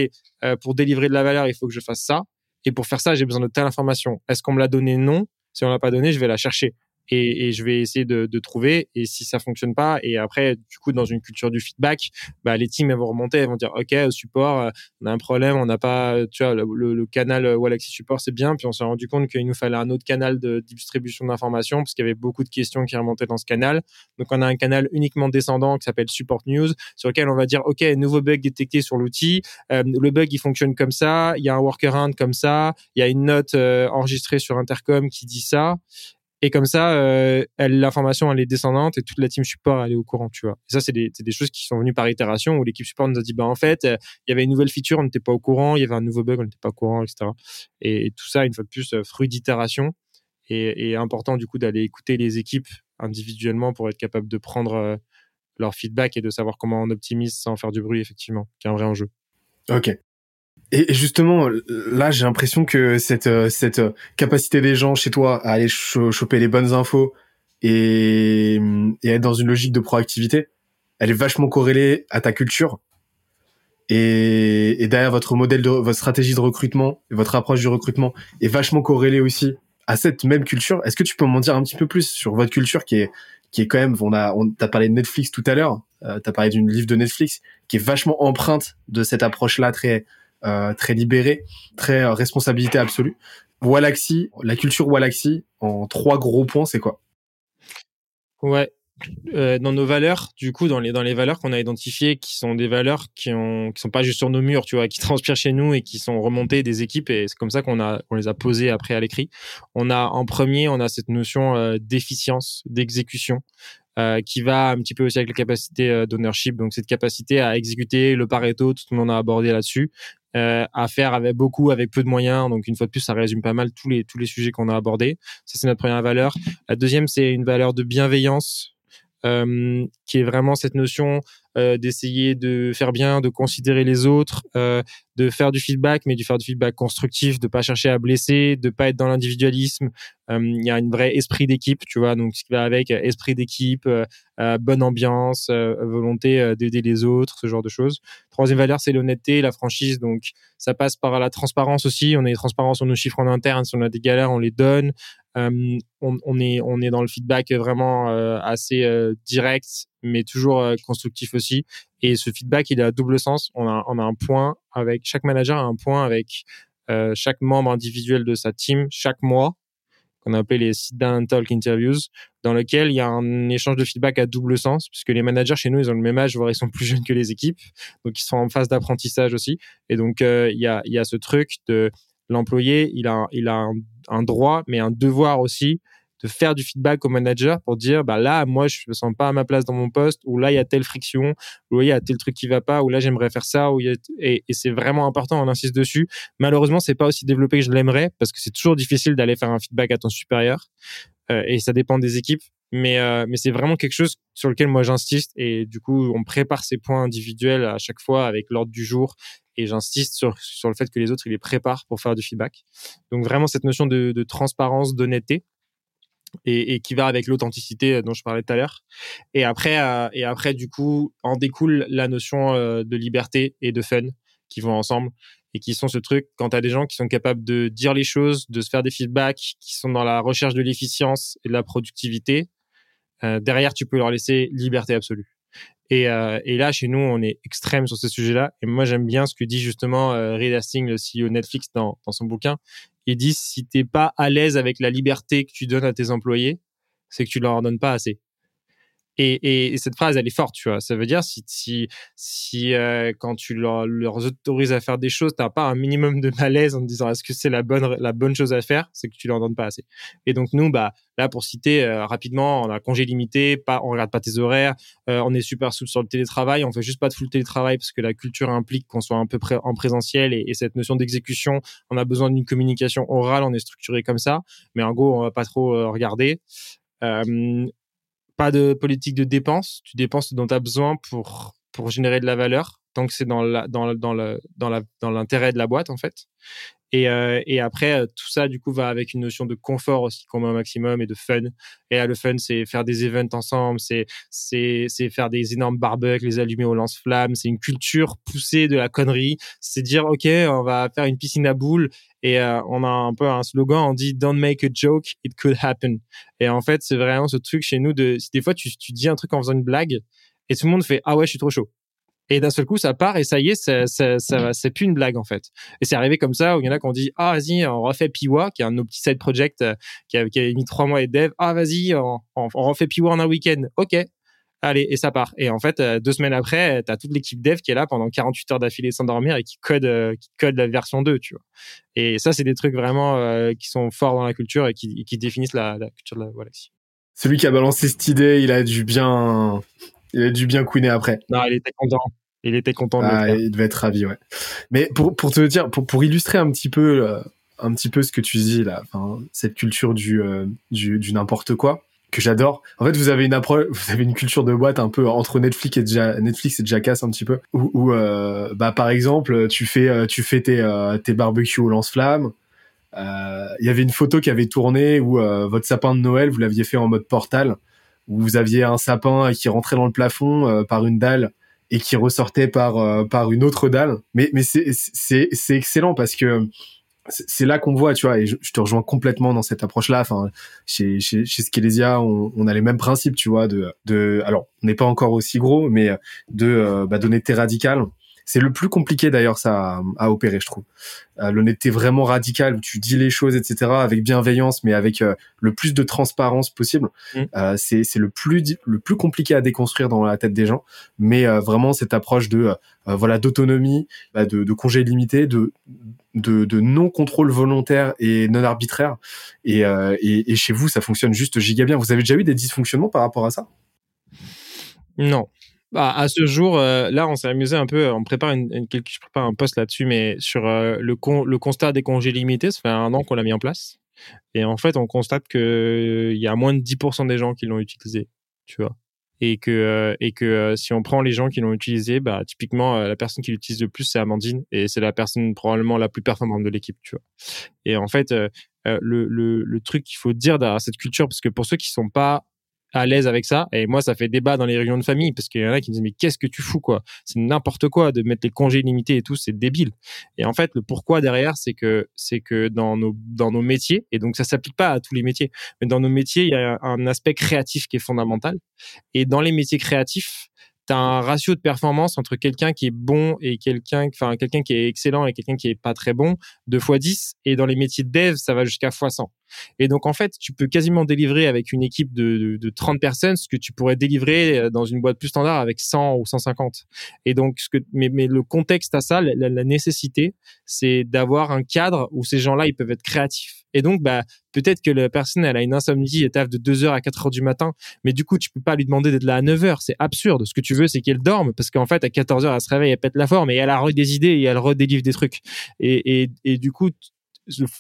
pour délivrer de la valeur, il faut que je fasse ça. Et pour faire ça, j'ai besoin de telle information. Est-ce qu'on me l'a donné Non. Si on l'a pas donné, je vais la chercher et, et, je vais essayer de, de, trouver. Et si ça fonctionne pas, et après, du coup, dans une culture du feedback, bah, les teams elles vont remonter, elles vont dire, ok, au support, euh, on a un problème, on n'a pas, tu vois, le, le, canal Walaxy Support, c'est bien. Puis on s'est rendu compte qu'il nous fallait un autre canal de distribution d'informations parce qu'il y avait beaucoup de questions qui remontaient dans ce canal. Donc on a un canal uniquement descendant qui s'appelle Support News, sur lequel on va dire, ok, nouveau bug détecté sur l'outil, euh, le bug il fonctionne comme ça, il y a un workaround comme ça, il y a une note euh, enregistrée sur intercom qui dit ça. Et comme ça, euh, l'information elle est descendante et toute la team support elle est au courant, tu vois. Et ça c'est des, choses qui sont venues par itération où l'équipe support nous a dit bah en fait euh, il y avait une nouvelle feature, on n'était pas au courant, il y avait un nouveau bug, on n'était pas au courant, etc. Et, tout ça une fois de plus euh, fruit d'itération et, important du coup d'aller écouter les équipes individuellement pour être capable de prendre leur feedback et de savoir comment on optimise sans faire du bruit effectivement, qui est un vrai enjeu. Ok. Et justement, là, j'ai l'impression que cette, euh, cette capacité des gens chez toi à aller choper les bonnes infos et, et, être dans une logique de proactivité, elle est vachement corrélée à ta culture. Et, et derrière votre modèle de votre stratégie de recrutement, votre approche du recrutement est vachement corrélée aussi à cette même culture. Est-ce que tu peux m'en dire un petit peu plus sur votre culture qui est qui est quand même, on a, on t'a parlé de Netflix tout à l'heure, euh, t'as parlé d'une livre de Netflix qui est vachement empreinte de cette approche-là très euh, très libéré, très euh, responsabilité absolue. Walaxy, la culture Walaxy, en trois gros points, c'est quoi? Ouais, euh, dans nos valeurs, du coup, dans les dans les valeurs qu'on a identifiées, qui sont des valeurs qui ont qui sont pas juste sur nos murs, tu vois, qui transpirent chez nous et qui sont remontées des équipes et c'est comme ça qu'on a les a posées après à l'écrit. On a en premier, on a cette notion euh, d'efficience, d'exécution. Euh, qui va un petit peu aussi avec la capacité euh, d'ownership, donc cette capacité à exécuter le Pareto, tout le monde a abordé là-dessus, euh, à faire avec beaucoup, avec peu de moyens. Donc une fois de plus, ça résume pas mal tous les tous les sujets qu'on a abordés. Ça c'est notre première valeur. La deuxième, c'est une valeur de bienveillance. qui est vraiment cette notion d'essayer de faire bien, de considérer les autres, euh, de faire du feedback, mais du faire du feedback constructif, de pas chercher à blesser, de pas être dans l'individualisme. Il y a un vrai esprit d'équipe, tu vois, donc ce qui va avec esprit d'équipe, bonne ambiance, volonté d'aider les autres, ce genre de choses. Troisième valeur, c'est l'honnêteté, la franchise, donc ça passe par la transparence aussi. On est transparent sur nos chiffres en interne, si on a des galères, on les donne. Euh, on, est on est dans le feedback vraiment euh, assez euh, direct, mais toujours constructif aussi. Et ce feedback, il à double sens. On a on a un point avec chaque manager a un point avec chaque membre individuel de sa team chaque mois qu'on a appelé les sit down talk interviews, dans lequel il y a un échange de feedback à double sens, puisque les managers chez nous, ils ont le même âge, voire ils sont plus jeunes que les équipes, donc ils sont en phase d'apprentissage aussi. Et donc y a il y a ce truc de l'employé, il a, il a un, droit, mais un devoir aussi de faire du feedback au manager pour dire, bah là, moi, je me sens pas à ma place dans mon poste, ou là, il y a telle friction, ou il y a tel truc qui va pas, ou là, j'aimerais faire ça, ou et, c'est vraiment important, on insiste dessus. Malheureusement, c'est pas aussi développé que je l'aimerais, parce que c'est toujours difficile d'aller faire un feedback à ton supérieur, euh, et ça dépend des équipes. Mais, euh, mais c'est vraiment quelque chose sur lequel moi j'insiste et du coup on prépare ces points individuels à chaque fois avec l'ordre du jour et j'insiste sur, sur le fait que les autres, ils les préparent pour faire du feedback. Donc vraiment cette notion de, de transparence, d'honnêteté. Et, et, qui va avec l'authenticité dont je parlais tout à l'heure. Et après, euh, et après, du coup, en découle la notion euh, de liberté et de fun qui vont ensemble et qui sont ce truc quand tu des gens qui sont capables de dire les choses, de se faire des feedbacks, qui sont dans la recherche de l'efficience et de la productivité. Euh, derrière, tu peux leur laisser liberté absolue. Et, euh, et, là, chez nous, on est extrême sur ce sujet-là. Et moi, j'aime bien ce que dit justement euh, Reed Hastings, le CEO Netflix, dans, dans son bouquin. Il dit si t'es pas à l'aise avec la liberté que tu donnes à tes employés, c'est que tu leur en donnes pas assez. Et, et, cette phrase, elle est forte, tu vois. Ça veut dire si, si, si euh, quand tu leur, autorises à faire des choses, t'as pas un minimum de malaise en te disant est-ce que c'est la bonne, la bonne chose à faire, c'est que tu donnes pas assez. Et donc nous, bah là pour citer euh, rapidement, on a congé limité, pas, on regarde pas tes horaires, euh, on est super souple sur le télétravail, on fait juste pas de full télétravail parce que la culture implique qu'on soit un peu près en présentiel et, et cette notion d'exécution, on a besoin d'une communication orale, on est structuré comme ça, mais en gros on va pas trop regarder. Pas de politique de dépense. Tu dépenses dont tu as besoin pour, pour générer de la valeur, tant que c'est dans la, dans, dans dans la, dans l'intérêt de la boîte, en fait. Et, euh, et après, euh, tout ça, du coup, va avec une notion de confort aussi qu'on met au maximum et de fun. Et là, le fun, c'est faire des events ensemble, c'est faire des énormes barbecues, les allumer au lance-flammes. C'est une culture poussée de la connerie. C'est dire, OK, on va faire une piscine à boules. Et euh, on a un peu un slogan, on dit Don't make a joke, it could happen. Et en fait, c'est vraiment ce truc chez nous de, des fois tu, dis un truc en faisant une blague et tout le monde fait Ah ouais, je suis trop chaud. Et d'un seul coup, ça part et ça y est, ça, ça, c'est plus une blague en fait. Et c'est arrivé comme ça où il y en a qui ont dit ah vas-y, on refait Piwa, qui est un de nos petits side projects euh, qui, avait mis trois mois et de dev. Ah vas-y, on, refait Piwa en un week-end. Ok, allez et ça part. Et en fait, euh, deux semaines après, t'as toute l'équipe dev qui est là pendant 48 heures d'affilée sans dormir et qui code, euh, qui code la version 2, tu vois. Et ça, c'est des trucs vraiment qui sont forts dans la culture et qui, qui définissent la, la culture de la Galaxy. Celui qui a balancé cette idée, il a dû bien il a dû bien couiner après. Non, il était content. Il était content de ah, Il devait être ravi, ouais. Mais pour, pour te dire, pour, pour illustrer un petit peu, euh, un petit peu ce que tu dis là, cette culture du, euh, du, du n'importe quoi que j'adore. En fait, vous avez une approche, vous avez une culture de boîte un peu entre Netflix et ja, Netflix et Jackass un petit peu. Où, où euh, bah par exemple, tu fais, tu fais tes, tes barbecues au lance-flammes. Il y avait une photo qui avait tourné où votre sapin de Noël, vous l'aviez fait en mode portal où vous aviez un sapin qui rentrait dans le plafond euh, par une dalle et qui ressortait par euh, par une autre dalle. Mais mais c'est c'est excellent parce que c'est là qu'on voit, tu vois, et je, te rejoins complètement dans cette approche-là. Enfin, chez chez, chez Skelesia, on, on, a les mêmes principes, tu vois, de de alors on n'est pas encore aussi gros, mais de euh, bah, d'honnêteté radicale c'est le plus compliqué d'ailleurs ça à, opérer, je trouve. Euh, L'honnêteté vraiment radicale où tu dis les choses, etc. avec bienveillance, mais avec euh, le plus de transparence possible. Mm. Euh, c'est le plus le plus compliqué à déconstruire dans la tête des gens. Mais vraiment cette approche de voilà d'autonomie, bah, de, de congé limité, de de, de non contrôle volontaire et non arbitraire. Et, et, et chez vous, ça fonctionne juste giga bien. Vous avez déjà eu des dysfonctionnements par rapport à ça? Non, bah, à ce jour, euh, là, on s'est amusé un peu. On prépare je prépare un post là-dessus, mais sur euh, le, le constat des congés limités, ça fait un an qu'on l'a mis en place. Et en fait, on constate qu'il y a moins de 10% des gens qui l'ont utilisé, tu vois. et que euh, et que euh, si on prend les gens qui l'ont utilisé, bah typiquement euh, la personne qui l'utilise le plus c'est Amandine et c'est la personne probablement la plus performante de l'équipe, tu vois. Et en fait le, le, le truc qu'il faut dire derrière cette culture parce que pour ceux qui sont pas à l'aise avec ça. Et moi, ça fait débat dans les réunions de famille parce qu'il y en a qui me disent mais qu'est-ce que tu fous quoi? C'est n'importe quoi de mettre les congés limités et tout, c'est débile. Et en fait, le pourquoi derrière, c'est que c'est que dans nos dans nos métiers et donc ça s'applique pas à tous les métiers, mais dans nos métiers, il y a un aspect créatif qui est fondamental. Et dans les métiers créatifs, tu as un ratio de performance entre quelqu'un qui est bon et quelqu'un enfin quelqu'un qui est excellent et quelqu'un qui est pas très bon, 2 fois 10 et dans les métiers de dev, ça va jusqu'à fois 100. Et donc, en fait, tu peux quasiment délivrer avec une équipe de, de, 30 personnes ce que tu pourrais délivrer euh, dans une boîte plus standard avec 100 ou 150. Et donc, ce que, mais, mais le contexte à ça, la, la nécessité, c'est d'avoir un cadre où ces gens-là, ils peuvent être créatifs. Et donc, bah, peut-être que la personne, elle a une insomnie et taffe de 2 heures à 4 heures du matin, mais du coup, tu peux pas lui demander d'être là à 9 heures. C'est absurde. Ce que tu veux, c'est qu'elle dorme parce qu'en fait, à 14 heures, elle se réveille, elle pète la forme et elle a des idées et elle redélivre des trucs. Et, et, et du coup,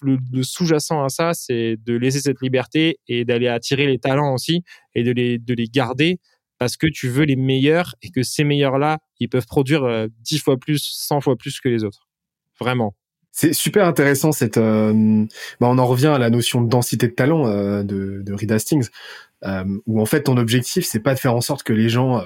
le, sous-jacent à ça, c'est de laisser cette liberté et d'aller attirer les talents aussi et de les, de les garder parce que tu veux les meilleurs et que ces meilleurs-là, ils peuvent produire euh, dix fois plus, 100 fois plus que les autres. Vraiment. C'est super intéressant cette. Euh, bah on en revient à la notion de densité de talent euh, de, de Reed Hastings, où en fait ton objectif c'est pas de faire en sorte que les gens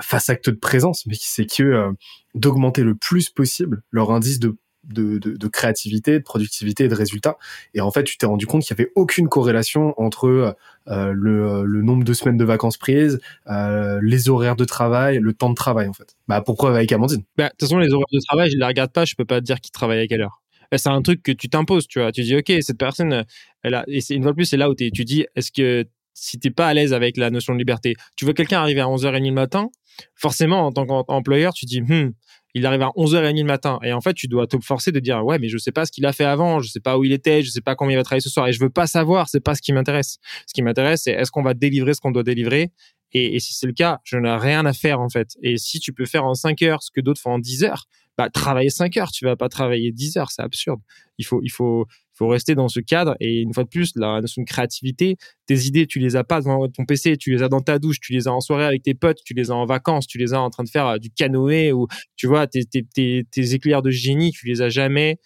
fassent acte de présence, mais c'est que d'augmenter le plus possible leur indice de de, créativité, de productivité et de résultats. Et en fait, tu t'es rendu compte qu'il n'y avait aucune corrélation entre euh, le, nombre de semaines de vacances prises, euh, les horaires de travail, le temps de travail, en fait. Bah, pour avec Amandine? Bah, de toute façon, les horaires de travail, je les regarde pas, je peux pas te dire qui travaille à quelle heure. C'est un truc que tu t'imposes, tu vois. Tu dis, OK, cette personne, elle une fois de plus, c'est là où tu dis, est-ce que si t'es pas à l'aise avec la notion de liberté, tu veux quelqu'un arriver à 11h30 le matin, forcément, en tant qu'employeur, tu dis, hmm, il arrive à 11h30 le matin. Et en fait, tu dois te forcer de dire, ouais, mais je sais pas ce qu'il a fait avant, je sais pas où il était, je sais pas combien il va travailler ce soir, et je veux pas savoir, c'est pas ce qui m'intéresse. Ce qui m'intéresse, c'est est-ce qu'on va délivrer ce qu'on doit délivrer. Et, si c'est le cas, je n'ai rien à faire, en fait. Et si tu peux faire en 5 heures ce que d'autres font en 10 heures, bah, travailler 5 heures, tu vas pas travailler 10 heures, c'est absurde. Il faut, il faut, faut rester dans ce cadre. Et une fois de plus, la notion de créativité, tes idées, tu les as pas devant ton PC, tu les as dans ta douche, tu les as en soirée avec tes potes, tu les as en vacances, tu les as en train de faire euh, du canoë ou, tu vois, tes, tes, tes, éclairs de génie, tu les as jamais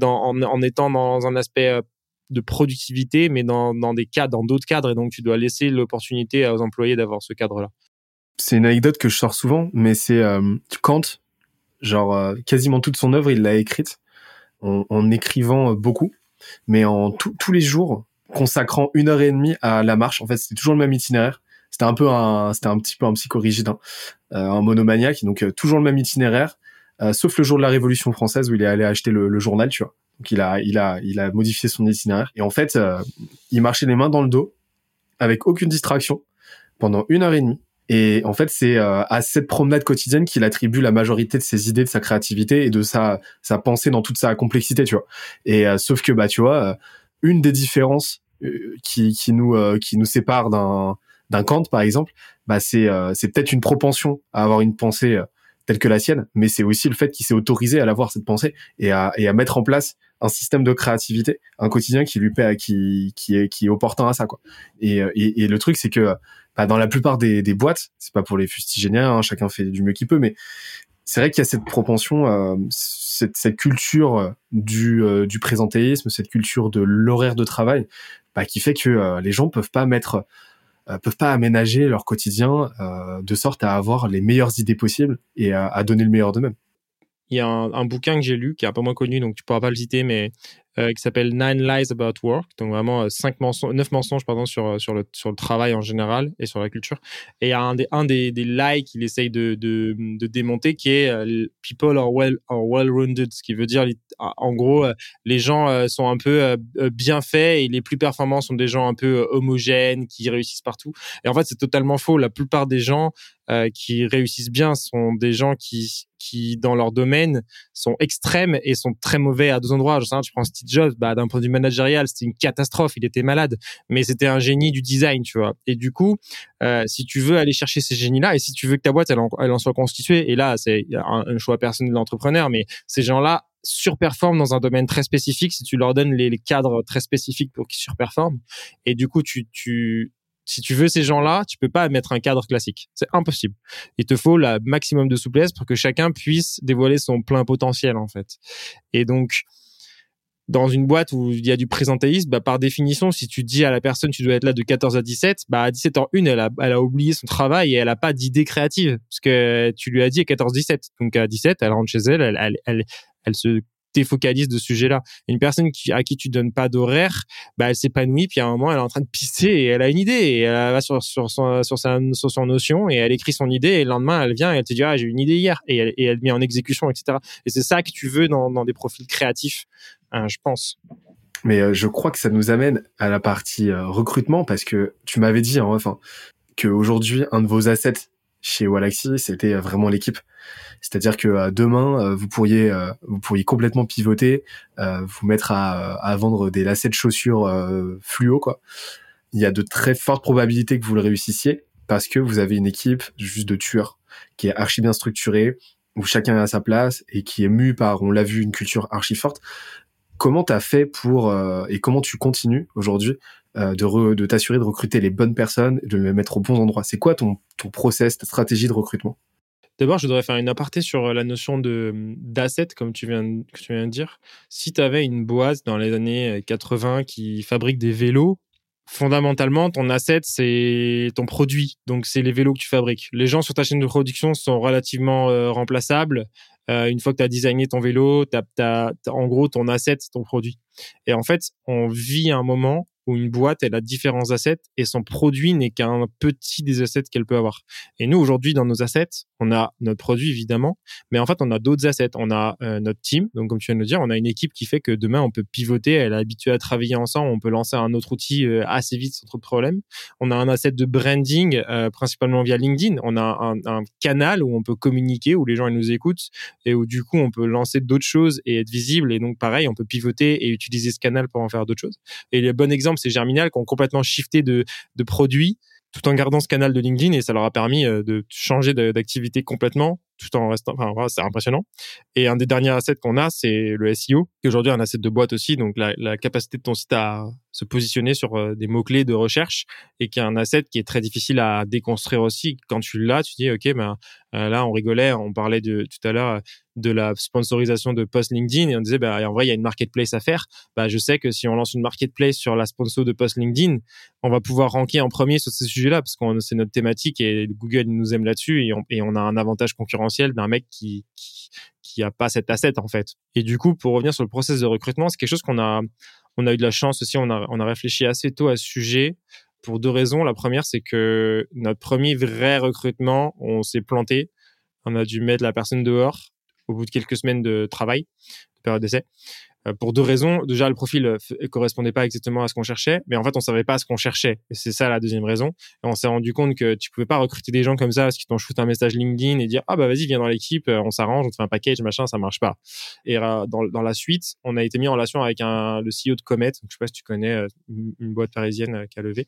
en étant dans un aspect euh, de productivité, mais dans, dans des cadres, dans d'autres cadres. Et donc, tu dois laisser l'opportunité aux employés d'avoir ce cadre-là. C'est une anecdote que je sors souvent, mais c'est euh, Kant, genre euh, quasiment toute son œuvre, il l'a écrite en, en, écrivant beaucoup mais en tous les jours, consacrant une heure et demie à la marche. En fait, c'était toujours le même itinéraire. C'était un peu un, c'était un petit peu un psychorigide, hein. euh, un monomaniaque. Donc euh, toujours le même itinéraire, euh, sauf le jour de la Révolution française où il est allé acheter le, journal, tu vois. Donc il a, il a, il a modifié son itinéraire. Et en fait, il marchait les mains dans le dos, avec aucune distraction, pendant une heure et demie. Et en fait, c'est à cette promenade quotidienne qu'il attribue la majorité de ses idées, de sa créativité et de sa sa pensée dans toute sa complexité, tu vois. Et sauf que bah tu vois, une des différences qui qui nous qui nous sépare d'un d'un Kant par exemple, bah c'est c'est peut-être une propension à avoir une pensée telle que la sienne, mais c'est aussi le fait qu'il s'est autorisé à l'avoir cette pensée et à et à mettre en place un système de créativité, un quotidien qui lui paie, qui qui est qui est opportun à ça quoi. Et et, et le truc c'est que bah, dans la plupart des, des boîtes, c'est pas pour les fustiger, hein, chacun fait du mieux qu'il peut, mais c'est vrai qu'il y a cette propension, euh, cette, cette, culture du, euh, du présentéisme, cette culture de l'horaire de travail, bah, qui fait que euh, les gens peuvent pas mettre, euh, peuvent pas aménager leur quotidien de sorte à avoir les meilleures idées possibles et à, à donner le meilleur d'eux-mêmes. Il y a un, bouquin que j'ai lu qui est un peu moins connu, donc tu pourras pas le citer, mais euh, qui s'appelle Nine Lies About Work, donc vraiment euh, cinq mensonges, neuf mensonges pardon sur euh, sur le sur le travail en général et sur la culture. Et il y a un des un des, des lies qu'il essaye de, de, démonter qui est people are well are well rounded, ce qui veut dire en gros les gens sont un peu bien faits et les plus performants sont des gens un peu homogènes qui réussissent partout. Et en fait c'est totalement faux. La plupart des gens qui réussissent bien sont des gens qui qui dans leur domaine sont extrêmes et sont très mauvais à deux endroits. Je sais, tu prends Jobs, bah, d'un point de vue managérial, c'était une catastrophe. Il était malade, mais c'était un génie du design, tu vois. Et du coup, euh, si tu veux aller chercher ces génies-là, et si tu veux que ta boîte elle en, elle en soit constituée, et là c'est un, choix personnel de l'entrepreneur, mais ces gens-là surperforment dans un domaine très spécifique si tu leur donnes les, les cadres très spécifiques pour qu'ils surperforment. Et du coup, tu, tu si tu veux ces gens-là, tu peux pas mettre un cadre classique. C'est impossible. Il te faut la maximum de souplesse pour que chacun puisse dévoiler son plein potentiel, en fait. Et donc, dans une boîte où il y a du présentéisme, bah, par définition, si tu dis à la personne tu dois être là de 14 à 17, bah, à 17h01, elle a, elle a oublié son travail et elle a pas d'idée créative. Parce que tu lui as dit à 14-17. Donc, à 17, elle rentre chez elle, elle, elle, elle, elle se défocalise de ce sujet-là. Une personne qui, à qui tu donnes pas d'horaire, bah, elle s'épanouit, puis à un moment, elle est en train de pisser et elle a une idée et elle va sur, sur, son, sur, sa, sur son notion et elle écrit son idée et le lendemain, elle vient et elle te dit, ah, j'ai une idée hier et elle, et elle met en exécution, etc. Et c'est ça que tu veux dans, dans des profils créatifs, hein, je pense. Mais euh, je crois que ça nous amène à la partie euh, recrutement parce que tu m'avais dit, hein, enfin, qu'aujourd'hui, un de vos assets chez Walaxy, c'était euh, vraiment l'équipe. C'est-à-dire que demain, vous pourriez, vous pourriez complètement pivoter, vous mettre à, vendre des lacets de chaussures fluo, quoi. Il y a de très fortes probabilités que vous le réussissiez parce que vous avez une équipe juste de tueurs qui est archi bien structurée, où chacun est à sa place et qui est mu par, on l'a vu, une culture archi forte. Comment t'as fait pour et comment tu continues aujourd'hui euh, de, de t'assurer de recruter les bonnes personnes, de les mettre aux bons endroits? C'est quoi ton, ton process, ta stratégie de recrutement? D'abord, je voudrais faire une aparté sur euh, la notion de d'asset, comme tu viens, tu viens de dire. Si tu avais une boîte dans les années 80 qui fabrique des vélos, fondamentalement, ton asset, c'est ton produit. Donc, c'est les vélos que tu fabriques. Les gens sur ta chaîne de production sont relativement euh, remplaçables. Une fois que tu as designé ton vélo, tu as, en gros ton asset, ton produit. Et en fait, on vit un moment où une boîte, elle a différents assets et son produit n'est qu'un petit des assets qu'elle peut avoir. Et nous, aujourd'hui, dans nos assets, on a notre produit, évidemment, mais en fait, on a d'autres assets. On a euh, notre team, donc comme tu viens de le dire, on a une équipe qui fait que demain, on peut pivoter, elle est habituée à travailler ensemble, on peut lancer un autre outil euh, assez vite sans trop de problème. On a un asset de branding, euh, principalement via LinkedIn. On a un, canal où on peut communiquer, où les gens nous écoutent et où du coup, on peut lancer d'autres choses et être visible. Et donc, pareil, on peut pivoter et utiliser ce canal pour en faire d'autres choses. Et le bon exemple, c'est Germinal qui ont complètement shifté de, de produits tout en gardant ce canal de LinkedIn et ça leur a permis euh, de changer d'activité complètement tout en restant. Enfin, c'est impressionnant. Et un des derniers assets qu'on a, c'est le SEO, qui est aujourd'hui un asset de boîte aussi. Donc, la, la, capacité de ton site à se positionner sur euh, des mots-clés de recherche et qui est un asset qui est très difficile à déconstruire aussi. Quand tu l'as, tu dis, OK, ben, euh, là, on rigolait, on parlait de tout à l'heure de la sponsorisation de post LinkedIn et on disait, bah, en vrai, il y a une marketplace à faire. Bah, je sais que si on lance une marketplace sur la sponsor de post LinkedIn, on va pouvoir ranker en premier sur ces sujets-là parce que c'est notre thématique et Google nous aime là-dessus et on, et on a un avantage concurrentiel d'un mec qui, qui, qui a pas cet asset, en fait. Et du coup, pour revenir sur le process de recrutement, c'est quelque chose qu'on a, on a eu de la chance aussi, on a, on a réfléchi assez tôt à ce sujet pour deux raisons. La première, c'est que notre premier vrai recrutement, on s'est planté. On a dû mettre la personne dehors au bout de quelques semaines de travail, de période d'essai. Euh, pour deux raisons. Déjà, le profil euh, correspondait pas exactement à ce qu'on cherchait, mais en fait, on savait pas ce qu'on cherchait. Et c'est ça la deuxième raison. On s'est rendu compte que tu pouvais pas recruter des gens comme ça parce qu'ils t'ont shooté un message LinkedIn et dire ah bah vas-y viens dans l'équipe, euh, on s'arrange, on te fait un package machin, ça marche pas. Et dans, dans la suite, on a été mis en relation avec un le CEO de Comet, donc, je sais pas si tu connais une boîte parisienne qui a levé,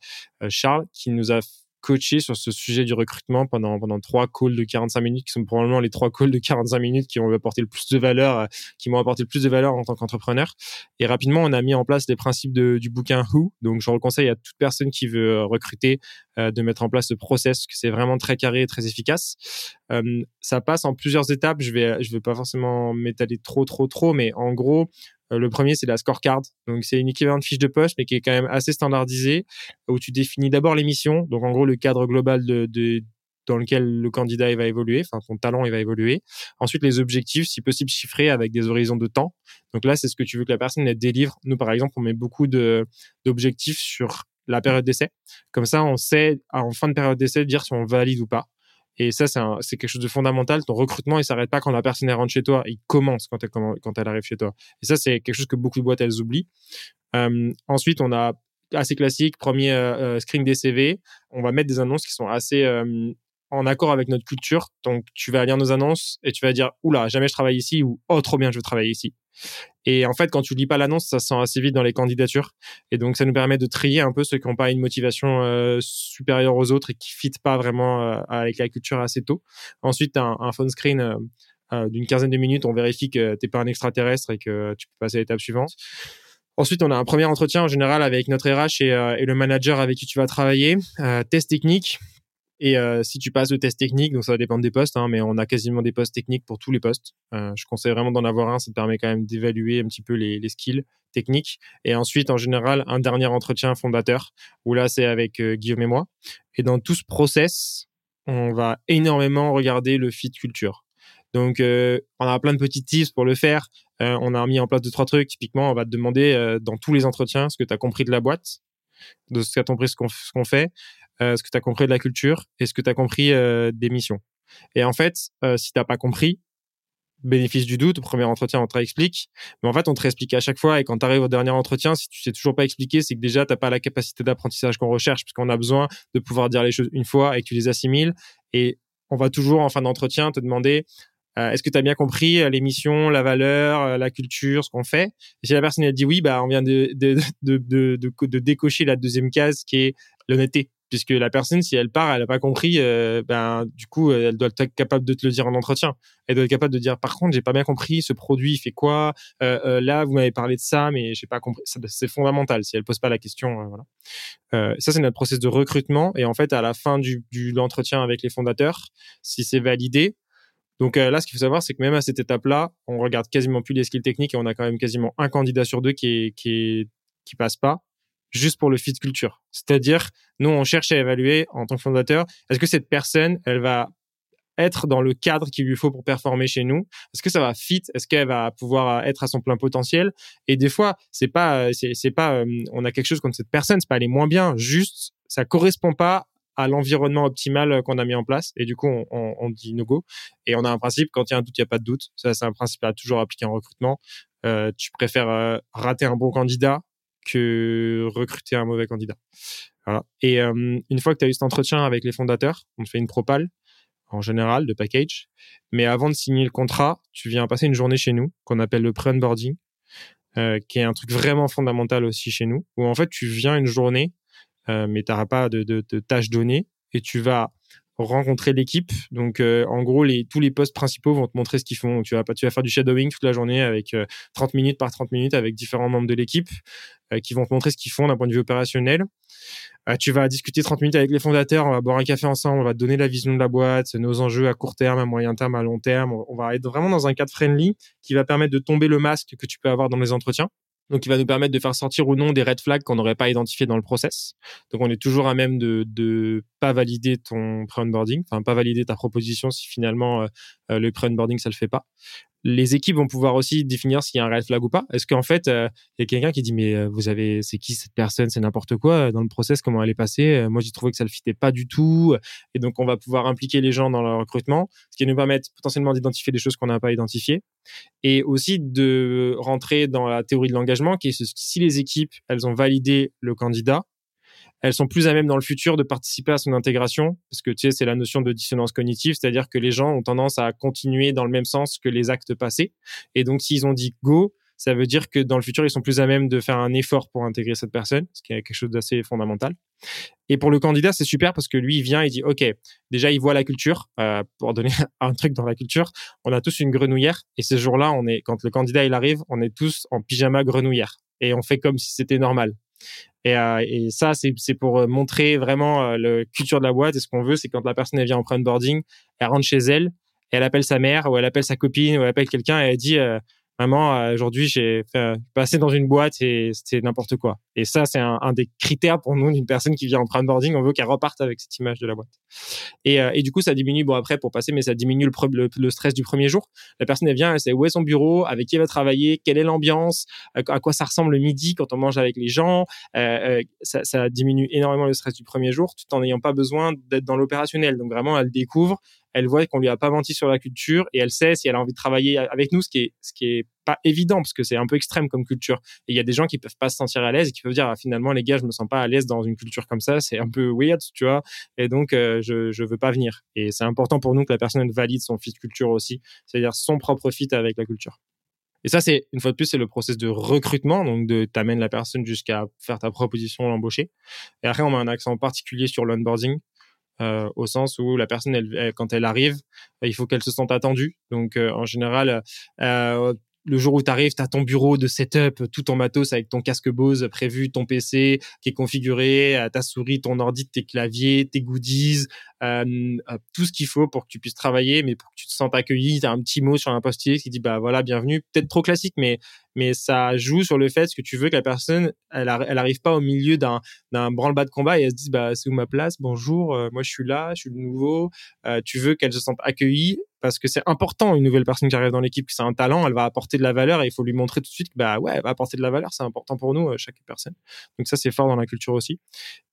Charles, qui nous a coaché sur ce sujet du recrutement pendant pendant trois calls de 45 minutes qui sont probablement les trois calls de 45 minutes qui ont apporté le plus de valeur euh, qui m'ont apporté le plus de valeur en tant qu'entrepreneur. Et rapidement on a mis en place les principes du bouquin Who. Donc je conseille à toute personne qui veut euh, recruter euh, de mettre en place ce process que c'est vraiment très carré et très efficace. Ça passe en plusieurs étapes. Je vais je vais pas forcément m'étaler trop trop trop mais en gros le premier, c'est la scorecard. Donc, c'est une équivalent de fiche de poste, mais qui est quand même assez standardisée, où tu définis d'abord les missions. Donc, en gros, le cadre global de, de dans lequel le candidat il va évoluer, enfin son talent il va évoluer. Ensuite les objectifs, si possible chiffrés avec des horizons de temps. Donc là c'est ce que tu veux que la personne délivre. Nous par exemple on met beaucoup d'objectifs sur la période d'essai. Comme ça on sait en fin de période d'essai dire si on valide ou pas. Et ça, c'est quelque chose de fondamental. Ton recrutement, il s'arrête pas quand la personne rentre chez toi. Il commence quand elle, arrive chez toi. Et ça, c'est quelque chose que beaucoup de boîtes, elles oublient. Ensuite, on a assez classique, premier euh, euh, screen des CV. On va mettre des annonces qui sont assez en accord avec notre culture. Donc, tu vas lire nos annonces et tu vas dire, oula, jamais je travaille ici ou, oh, trop bien, je veux travailler ici. Et en fait, quand tu lis pas l'annonce, ça se sent assez vite dans les candidatures. Et donc, ça nous permet de trier un peu ceux qui n'ont pas une motivation euh, supérieure aux autres et qui fitent pas vraiment euh, avec la culture assez tôt. Ensuite, un, un phone screen euh, d'une quinzaine de minutes, on vérifie que t'es pas un extraterrestre et que tu peux passer à l'étape suivante. Ensuite, on a un premier entretien en général avec notre RH et, et le manager avec qui tu vas travailler. test technique. Et euh, si tu passes le test technique, donc ça va dépendre des postes, hein, mais on a quasiment des postes techniques pour tous les postes. Euh, je conseille vraiment d'en avoir un, ça te permet quand même d'évaluer un petit peu les, skills techniques. Et ensuite, en général, un dernier entretien fondateur, où là, c'est avec euh, Guillaume et moi. Et dans tout ce process, on va énormément regarder le fit culture. Donc, on a plein de petits tips pour le faire. On a mis en place deux, trois trucs. Typiquement, on va te demander dans tous les entretiens ce que tu as compris de la boîte, de ce as compris ce qu'on fait. Euh, ce que tu as compris de la culture? Et ce que tu as compris euh, des missions? Et en fait, euh, si t'as pas compris, bénéfice du doute, au premier entretien, on te réexplique. Mais en fait, on te réexplique à chaque fois. Et quand tu arrives au dernier entretien, si tu sais toujours pas expliquer, c'est que déjà, t'as pas la capacité d'apprentissage qu'on recherche, puisqu'on a besoin de pouvoir dire les choses une fois et que tu les assimiles. Et on va toujours, en fin d'entretien, te demander est-ce que tu as bien compris l'émission, la valeur, la culture, ce qu'on fait? Et si la personne a dit oui, bah on vient de décocher la deuxième case qui est l'honnêteté puisque la personne, si elle part, elle n'a pas compris, euh, ben du coup, elle doit être capable de te le dire en entretien. Elle doit être capable de dire, par contre, j'ai pas bien compris, ce produit il fait quoi euh, euh, Là, vous m'avez parlé de ça, mais j'ai pas compris. C'est fondamental. Si elle pose pas la question, voilà. ça, c'est notre process de recrutement. Et en fait, à la fin du, du l'entretien avec les fondateurs, si c'est validé, donc là, ce qu'il faut savoir, c'est que même à cette étape-là, on regarde quasiment plus les skills techniques et on a quand même quasiment un candidat sur deux qui est, qui passe pas juste pour le fit culture. C'est-à-dire, nous, on cherche à évaluer en tant que fondateur, est-ce que cette personne, elle va être dans le cadre qu'il lui faut pour performer chez nous? Est-ce que ça va fit? Est-ce qu'elle va pouvoir être à son plein potentiel? Et des fois, c'est pas, c'est pas, euh, on a quelque chose contre cette personne, c'est pas est moins bien, juste ça correspond pas à l'environnement optimal qu'on a mis en place. Et du coup on, on, dit no go. Et on a un principe quand il y a un doute il y a pas de doute. Ça c'est un principe à toujours appliquer en recrutement. Euh, tu préfères euh, rater un bon candidat que recruter un mauvais candidat. Voilà. Et euh, une fois que tu as eu cet entretien avec les fondateurs, on te fait une propale en général de package. Mais avant de signer le contrat, tu viens passer une journée chez nous qu'on appelle le pre-onboarding, euh, qui est un truc vraiment fondamental aussi chez nous, où en fait tu viens une journée, euh, mais tu n'auras pas de, tâches données, et tu vas rencontrer l'équipe. Donc, euh, en gros, tous les postes principaux vont te montrer ce qu'ils font. Tu vas, tu vas faire du shadowing toute la journée avec 30 euh, minutes par 30 minutes avec différents membres de l'équipe euh, qui vont te montrer ce qu'ils font d'un point de vue opérationnel. tu vas discuter 30 minutes avec les fondateurs, on va boire un café ensemble, on va te donner la vision de la boîte, nos enjeux à court terme, à moyen terme, à long terme. On va être vraiment dans un cadre friendly qui va permettre de tomber le masque que tu peux avoir dans les entretiens. Donc, il va nous permettre de faire sortir ou non des red flags qu'on n'aurait pas identifiés dans le process. Donc, on est toujours à même de de pas valider ton pre-onboarding, enfin pas valider ta proposition si finalement euh, euh, le pre-onboarding ça le fait pas les équipes vont pouvoir aussi définir s'il y a un red flag ou pas. Est-ce qu'en fait, euh, il y a quelqu'un qui dit mais euh, vous avez, c'est qui cette personne, c'est n'importe quoi euh, dans le process, comment elle est passée? moi, j'ai trouvé que ça le fitait pas du tout, et donc on va pouvoir impliquer les gens dans leur recrutement, ce qui nous permettre potentiellement d'identifier des choses qu'on n'a pas identifiées, et aussi de rentrer dans la théorie de l'engagement, qui est si les équipes elles ont validé le candidat, elles sont plus à même dans le futur de participer à son intégration, parce que tu sais, c'est la notion de dissonance cognitive, c'est-à-dire que les gens ont tendance à continuer dans le même sens que les actes passés. Et donc, s'ils ont dit go, ça veut dire que dans le futur, ils sont plus à même de faire un effort pour intégrer cette personne, ce qui est quelque chose d'assez fondamental. Et pour le candidat, c'est super parce que lui, il vient, il dit, OK, déjà, il voit la culture. Euh, pour donner un truc dans la culture, on a tous une grenouillère. Et ce jour-là, on est, quand le candidat, il arrive, on est tous en pyjama grenouillère. Et on fait comme si c'était normal. Et, euh, et ça, c'est pour euh, montrer vraiment euh, la culture de la boîte. Et ce qu'on veut, c'est quand la personne vient en onboarding, elle rentre chez elle, elle appelle sa mère ou elle appelle sa copine ou elle appelle quelqu'un et elle dit Maman, aujourd'hui, j'ai passé dans une boîte et c'était n'importe quoi. Et ça, c'est un, des critères pour nous d'une personne qui vient en prime boarding. On veut qu'elle reparte avec cette image de la boîte. Et, euh, et, du coup, ça diminue, bon, après, pour passer, mais ça diminue le, le, stress du premier jour. La personne, elle vient, elle sait où est son bureau, avec qui elle va travailler, quelle est l'ambiance, à, quoi ça ressemble le midi quand on mange avec les gens. Euh, euh, ça, ça diminue énormément le stress du premier jour, tout en n'ayant pas besoin d'être dans l'opérationnel. Donc vraiment, elle découvre, elle voit qu'on lui a pas menti sur la culture et elle sait si elle a envie de travailler avec nous, ce qui est, ce qui est pas évident parce que c'est un peu extrême comme culture. Et il y a des gens qui peuvent pas se sentir à l'aise et qui peuvent dire ah, finalement les gars, je me sens pas à l'aise dans une culture comme ça, c'est un peu weird, tu vois. Et donc euh, je je veux pas venir. Et c'est important pour nous que la personne valide son fit culture aussi, c'est-à-dire son propre fit avec la culture. Et ça, c'est une fois de plus, c'est le process de recrutement, donc de t'amènes la personne jusqu'à faire ta proposition, l'embaucher. Et après, on met un accent particulier sur l'onboarding, euh, au sens où la personne, elle, quand elle arrive, il faut qu'elle se sente attendue. Donc, euh, en général, le jour où tu arrives, tu as ton bureau de setup, tout ton matos avec ton casque Bose prévu, ton PC qui est configuré, euh, ta souris, ton ordi, tes claviers, tes goodies, euh, euh, tout ce qu'il faut pour que tu puisses travailler, mais pour que tu te sentes accueilli. Tu as un petit mot sur un post-it qui dit bah voilà, bienvenue. Peut-être trop classique, mais mais ça joue sur le fait que tu veux que la personne, elle, elle arrive pas au milieu d'un branle-bas de combat et elle se dit bah c'est où ma place, bonjour, moi je suis là, je suis le nouveau. tu veux qu'elle se sente accueillie? Parce que c'est important une nouvelle personne qui arrive dans l'équipe, que c'est un talent, elle va apporter de la valeur et il faut lui montrer tout de suite que bah ouais, elle va apporter de la valeur, c'est important pour nous chaque personne. Donc ça c'est fort dans la culture aussi.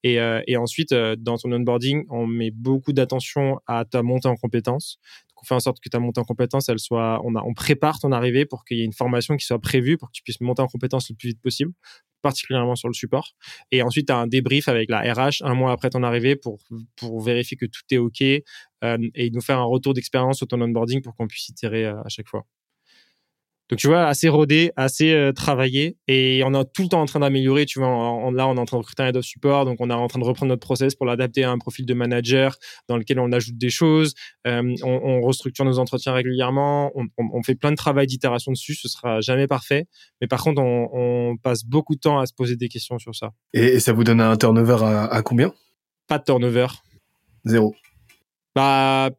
Et, et ensuite dans ton onboarding, on met beaucoup d'attention à ta montée en compétences. Donc, on fait en sorte que ta montée en compétences, elle soit, on, prépare ton arrivée pour qu'il y ait une formation qui soit prévue pour que tu puisses monter en compétences le plus vite possible, particulièrement sur le support. Et ensuite, tu as un débrief avec la RH un mois après ton arrivée pour, pour vérifier que tout est OK euh, et nous faire un retour d'expérience sur ton onboarding pour qu'on puisse itérer euh, à chaque fois. Donc tu vois, assez rodé, assez euh, travaillé, et on est tout le temps en train d'améliorer. Tu vois, là on est en train de recruter un head of support, donc on est en train de reprendre notre process pour l'adapter à un profil de manager dans lequel on ajoute des choses. Euh, on, on, restructure nos entretiens régulièrement. On, on, fait plein de travail d'itération dessus. Ce sera jamais parfait, mais par contre on, passe beaucoup de temps à se poser des questions sur ça. Et, ça vous donne un turnover à, à combien? Pas de turnover. Zéro. Bah,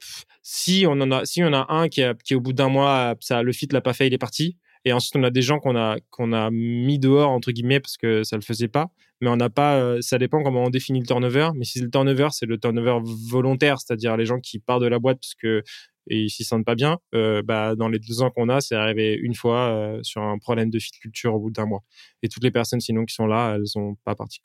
si on en a, si on a un qui, qui au bout d'un mois, ça, le fit l'a pas fait, il est parti. Et ensuite, on a des gens qu'on a, qu'on a mis dehors, entre guillemets, parce que ça le faisait pas. Mais on n'a pas, euh, ça dépend comment on définit le turnover. Mais si le turnover, c'est le turnover volontaire, c'est-à-dire les gens qui partent de la boîte parce que et ils s'y sentent pas bien, euh, bah, dans les deux ans qu'on a, c'est arrivé une fois euh, sur un problème de fit culture au bout d'un mois. Et toutes les personnes sinon qui sont là, elles sont pas parties.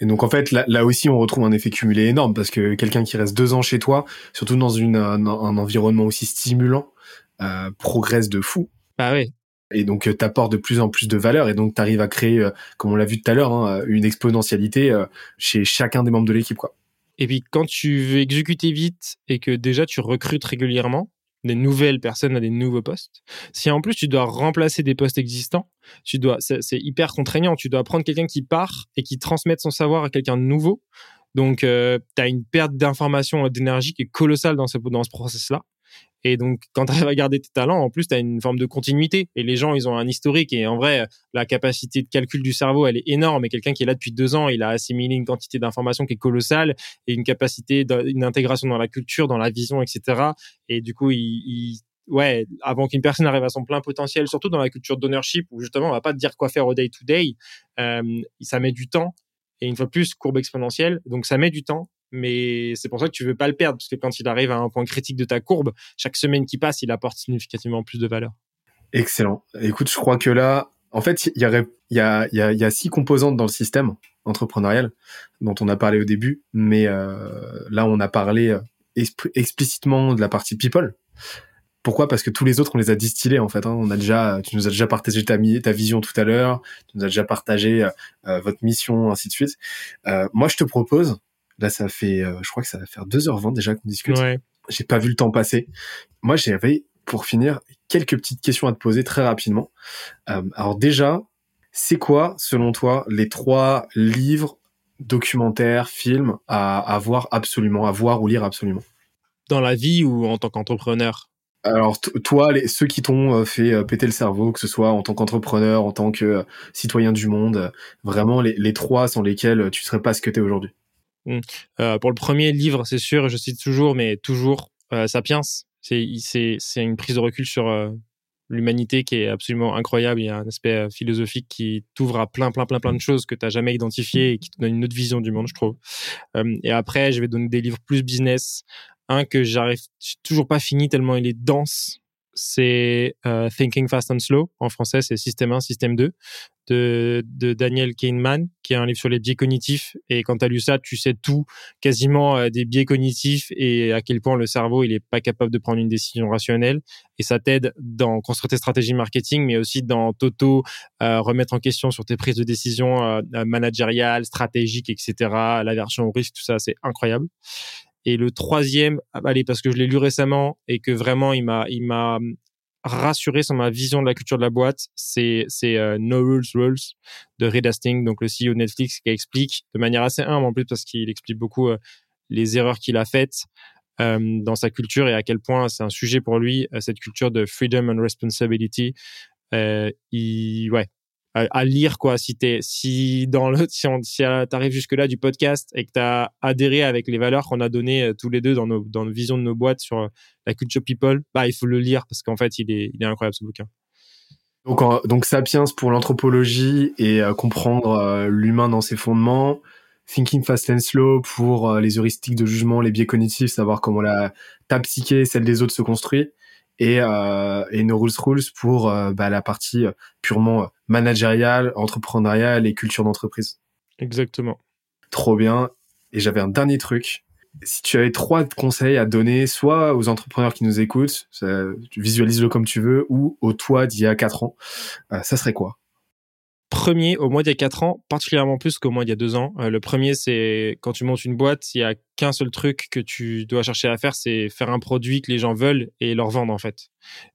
Et donc en fait là, là, aussi on retrouve un effet cumulé énorme parce que quelqu'un qui reste deux ans chez toi, surtout dans une, un, environnement aussi stimulant, euh, progresse de fou. Bah oui. Et donc euh, t'apportes de plus en plus de valeur et donc t'arrives à créer, euh, comme on l'a vu tout à l'heure, hein, une exponentialité euh, chez chacun des membres de l'équipe quoi. Et puis quand tu veux exécuter vite et que déjà tu recrutes régulièrement, des nouvelles personnes à des nouveaux postes. Si en plus tu dois remplacer des postes existants, tu dois, c'est hyper contraignant. Tu dois prendre quelqu'un qui part et qui transmette son savoir à quelqu'un de nouveau. Donc, euh, tu as une perte d'information, d'énergie qui est colossale dans ce, dans ce process-là. Et donc, quand tu à garder tes talents, en plus, tu as une forme de continuité. Et les gens, ils ont un historique. Et en vrai, la capacité de calcul du cerveau, elle est énorme. Et quelqu'un qui est là depuis deux ans, il a assimilé une quantité d'informations qui est colossale et une capacité d'une intégration dans la culture, dans la vision, etc. Et du coup, il, ouais, avant qu'une personne arrive à son plein potentiel, surtout dans la culture d'ownership, où justement, on va pas te dire quoi faire au day to day, euh, ça met du temps. Et une fois plus, courbe exponentielle. Donc, ça met du temps mais c'est pour ça que tu veux pas le perdre parce que quand il arrive à un point critique de ta courbe, chaque semaine qui passe, il apporte significativement plus de valeur. Excellent. Écoute, je crois que là, en fait, il y, a, six composantes dans le système entrepreneurial dont on a parlé au début, mais euh, là, on a parlé euh, explicitement de la partie people. Pourquoi? Parce que tous les autres, on les a distillés en fait. Hein. On a déjà, tu nous as déjà partagé ta, ta vision tout à l'heure, tu nous as déjà partagé euh, votre mission, ainsi de suite. moi, je te propose Là, ça fait, euh, je crois que ça va faire 2h20 déjà qu'on discute. Ouais. J'ai pas vu le temps passer. Moi, j'avais, pour finir, quelques petites questions à te poser très rapidement. Euh, alors déjà, c'est quoi, selon toi, les trois livres, documentaires, films à, à voir absolument, à voir ou lire absolument? Dans la vie ou en tant qu'entrepreneur? Alors toi, les, ceux qui t'ont euh, fait péter le cerveau, que ce soit en tant qu'entrepreneur, en tant que citoyen du monde, vraiment les, les trois sans lesquels tu serais pas ce que tu es aujourd'hui? Mmh. Euh, pour le premier livre, c'est sûr, je cite toujours, mais toujours euh, Sapiens. C'est une prise de recul sur euh, l'humanité qui est absolument incroyable. Il y a un aspect philosophique qui t'ouvre à plein, plein, plein, plein de choses que tu n'as jamais identifiées et qui te donne une autre vision du monde, je trouve. et après, je vais donner des livres plus business. Un que j'arrive, toujours pas fini tellement il est dense c'est euh, Thinking Fast and Slow. En français, c'est Système 1, Système 2 de, de Daniel Kahneman, qui est un livre sur les biais cognitifs. Et quand tu as lu ça, tu sais tout quasiment euh, des biais cognitifs et à quel point le cerveau, il est pas capable de prendre une décision rationnelle. Et ça t'aide dans construire tes stratégies marketing, mais aussi dans t'auto euh, remettre en question sur tes prises de décision managériales, stratégiques, etc. L'aversion au risque, tout ça, c'est incroyable. Et le troisième, ah, allez, parce que je l'ai lu récemment et que vraiment il m'a, il m'a rassuré sur ma vision de la culture de la boîte, c'est euh, No Rules Rules de Reed Hastings, donc le CEO de Netflix, qui explique de manière assez humble en plus parce qu'il explique beaucoup euh, les erreurs qu'il a faites euh, dans sa culture et à quel point c'est un sujet pour lui cette culture de freedom and responsibility. Il, ouais, à, lire quoi si t'es si dans le si, t'arrives jusque là du podcast et que t'as adhéré avec les valeurs qu'on a données tous les deux dans nos dans nos visions de nos boîtes sur la culture people bah il faut le lire parce qu'en fait il est il est incroyable ce bouquin donc, donc Sapiens pour l'anthropologie et comprendre l'humain dans ses fondements. Thinking Fast and Slow pour euh, les heuristiques de jugement, les biais cognitifs, savoir comment la, ta psyché, celle des autres se construit. Et, euh, et No Rules Rules pour euh, bah, la partie purement managériale, entrepreneuriale et culture d'entreprise. Exactement. Trop bien. Et j'avais un dernier truc. Si tu avais trois conseils à donner, soit aux entrepreneurs qui nous écoutent, visualise-le comme tu veux, ou au toi d'il y a quatre ans, ça serait quoi? Premier au mois d'il y a 4 ans, particulièrement plus qu'au mois d'il y a 2 ans. Euh, le premier, c'est quand tu montes une boîte, il y a qu'un seul truc que tu dois chercher à faire, c'est faire un produit que les gens veulent et leur vendre en fait.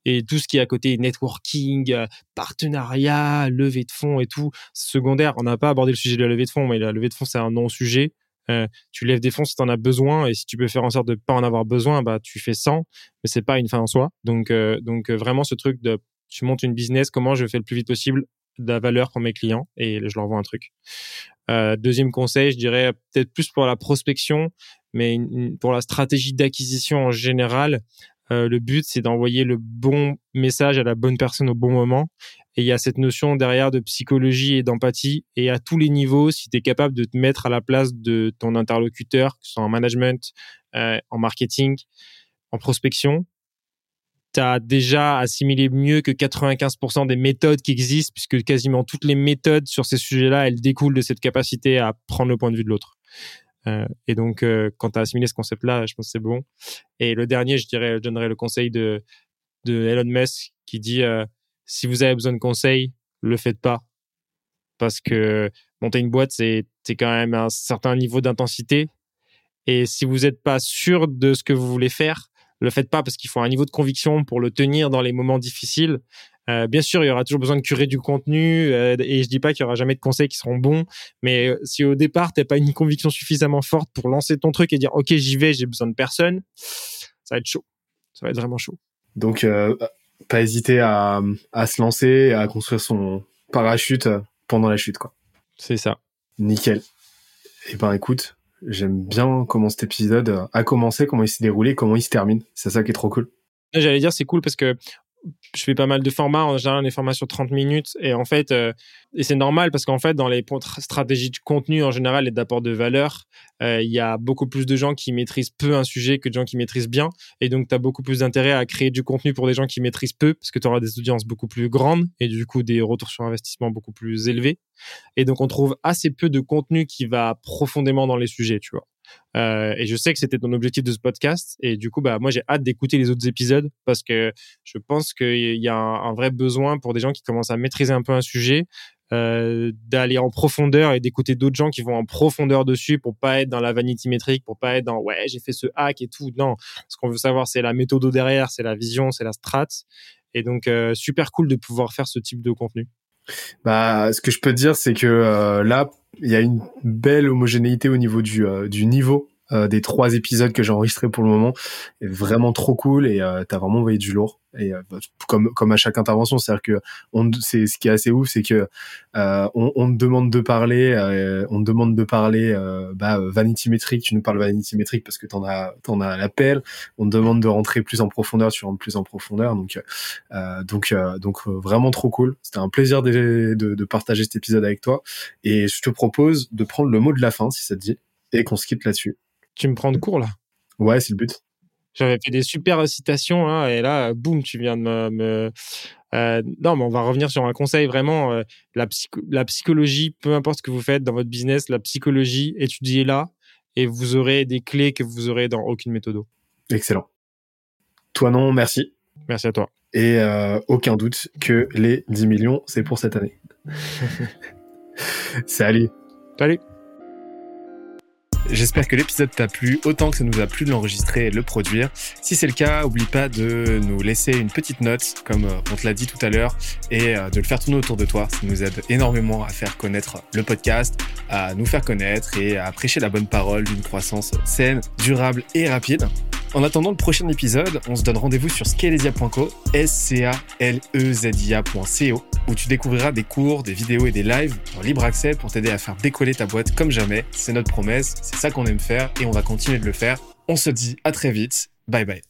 Et tout ce qui est à côté, networking, euh, partenariat, levée de fonds et tout, secondaire. On n'a pas abordé le sujet de la levée de fonds, mais la levée de fonds, c'est un non-sujet. Euh, tu lèves des fonds si tu en as besoin et si tu peux faire en sorte de pas en avoir besoin, bah tu fais 100, mais c'est pas une fin en soi. Donc donc vraiment ce truc de tu montes une business, comment je fais le plus vite possible de la valeur pour mes clients et je leur vends un truc. Euh, deuxième conseil, je dirais peut-être plus pour la prospection, mais pour la stratégie d'acquisition en général, euh, le but c'est d'envoyer le bon message à la bonne personne au bon moment. Et il y a cette notion derrière de psychologie et d'empathie. Et à tous les niveaux, si tu es capable de te mettre à la place de ton interlocuteur, que ce soit en management, euh, en marketing, en prospection, tu as déjà assimilé mieux que 95% des méthodes qui existent, puisque quasiment toutes les méthodes sur ces sujets-là, elles découlent de cette capacité à prendre le point de vue de l'autre. Euh, et donc, euh, quand tu as assimilé ce concept-là, je pense que c'est bon. Et le dernier, je dirais, je donnerais le conseil de, de Elon Musk qui dit euh, si vous avez besoin de conseils, le faites pas. Parce que monter une boîte, c'est quand même un certain niveau d'intensité. Et si vous n'êtes pas sûr de ce que vous voulez faire, le faites pas parce qu'il faut un niveau de conviction pour le tenir dans les moments difficiles. Euh, bien sûr, il y aura toujours besoin de curer du contenu euh, et je dis pas qu'il y aura jamais de conseils qui seront bons, mais euh, si au départ t'as pas une conviction suffisamment forte pour lancer ton truc et dire ok j'y vais, j'ai besoin de personne, ça va être chaud, ça va être vraiment chaud. Donc pas hésiter à, à se lancer, à construire son parachute pendant la chute quoi. C'est ça. Nickel. Et eh ben écoute, J'aime bien comment cet épisode a commencé, comment il s'est déroulé, comment il se termine. C'est ça qui est trop cool. J'allais dire, c'est cool parce que je fais pas mal de formats, en général des formats sur 30 minutes. Et en fait euh, et c'est normal parce qu'en fait dans les stratégies de contenu en général et d'apport de valeur, euh, il y a beaucoup plus de gens qui maîtrisent peu un sujet que de gens qui maîtrisent bien. Et donc tu as beaucoup plus d'intérêt à créer du contenu pour des gens qui maîtrisent peu parce que tu auras des audiences beaucoup plus grandes et du coup des retours sur investissement beaucoup plus élevés. Et donc on trouve assez peu de contenu qui va profondément dans les sujets, tu vois. Euh, et je sais que c'était ton objectif de ce podcast. Et du coup, bah, moi, j'ai hâte d'écouter les autres épisodes parce que je pense qu'il y a un, vrai besoin pour des gens qui commencent à maîtriser un peu un sujet, euh, d'aller en profondeur et d'écouter d'autres gens qui vont en profondeur dessus pour pas être dans la vanity métrique, pour pas être dans ouais, j'ai fait ce hack et tout. Non, ce qu'on veut savoir, c'est la méthode derrière, c'est la vision, c'est la strat. Et donc, euh, super cool de pouvoir faire ce type de contenu. Bah, ce que je peux dire, c'est que euh, là, il y a une belle homogénéité au niveau du, euh, du niveau des trois épisodes que j'ai enregistrés pour le moment est vraiment trop cool et euh, t'as vraiment envoyé du lourd. Et euh, bah, comme comme à chaque intervention c'est à dire que on c'est ce qui est assez ouf c'est que euh, on, on, te demande de parler on te demande de parler bah, vanity metric tu nous parles vanity metric parce que t'en as t'en as l'appel. On te demande de rentrer plus en profondeur tu rentres plus en profondeur. Donc donc donc vraiment trop cool. C'était un plaisir de, de, de partager cet épisode avec toi. Et je te propose de prendre le mot de la fin si ça te dit et qu'on se quitte là-dessus tu me prends de court là. Ouais, c'est le but. J'avais fait des super citations hein, et là, boum, tu viens de me. Euh, non, mais on va revenir sur un conseil vraiment. Euh, la, la psychologie, peu importe ce que vous faites dans votre business, la psychologie, étudiez-la et vous aurez des clés que vous aurez dans aucune méthode. Excellent. Toi non, merci. Merci à toi. Et euh, aucun doute que les 10 millions, c'est pour cette année. Salut. Salut. J'espère que l'épisode t'a plu autant que ça nous a plu de l'enregistrer et le produire. Si c'est le cas, oublie pas de nous laisser une petite note, comme euh, on te l'a dit tout à l'heure, et euh, de le faire tourner autour de toi. Ça nous aide énormément à faire connaître le podcast, à nous faire connaître et à prêcher la bonne parole d'une croissance saine, durable et rapide. En attendant le prochain épisode, on se donne rendez-vous sur scalezia.co, S-C-A-L-E-Z-I-A.co, où tu découvriras des cours, des vidéos et des lives en libre accès pour t'aider à faire décoller ta boîte comme jamais. C'est notre promesse, c'est ça qu'on aime faire et on va continuer de le faire. On se dit à très vite. Bye bye.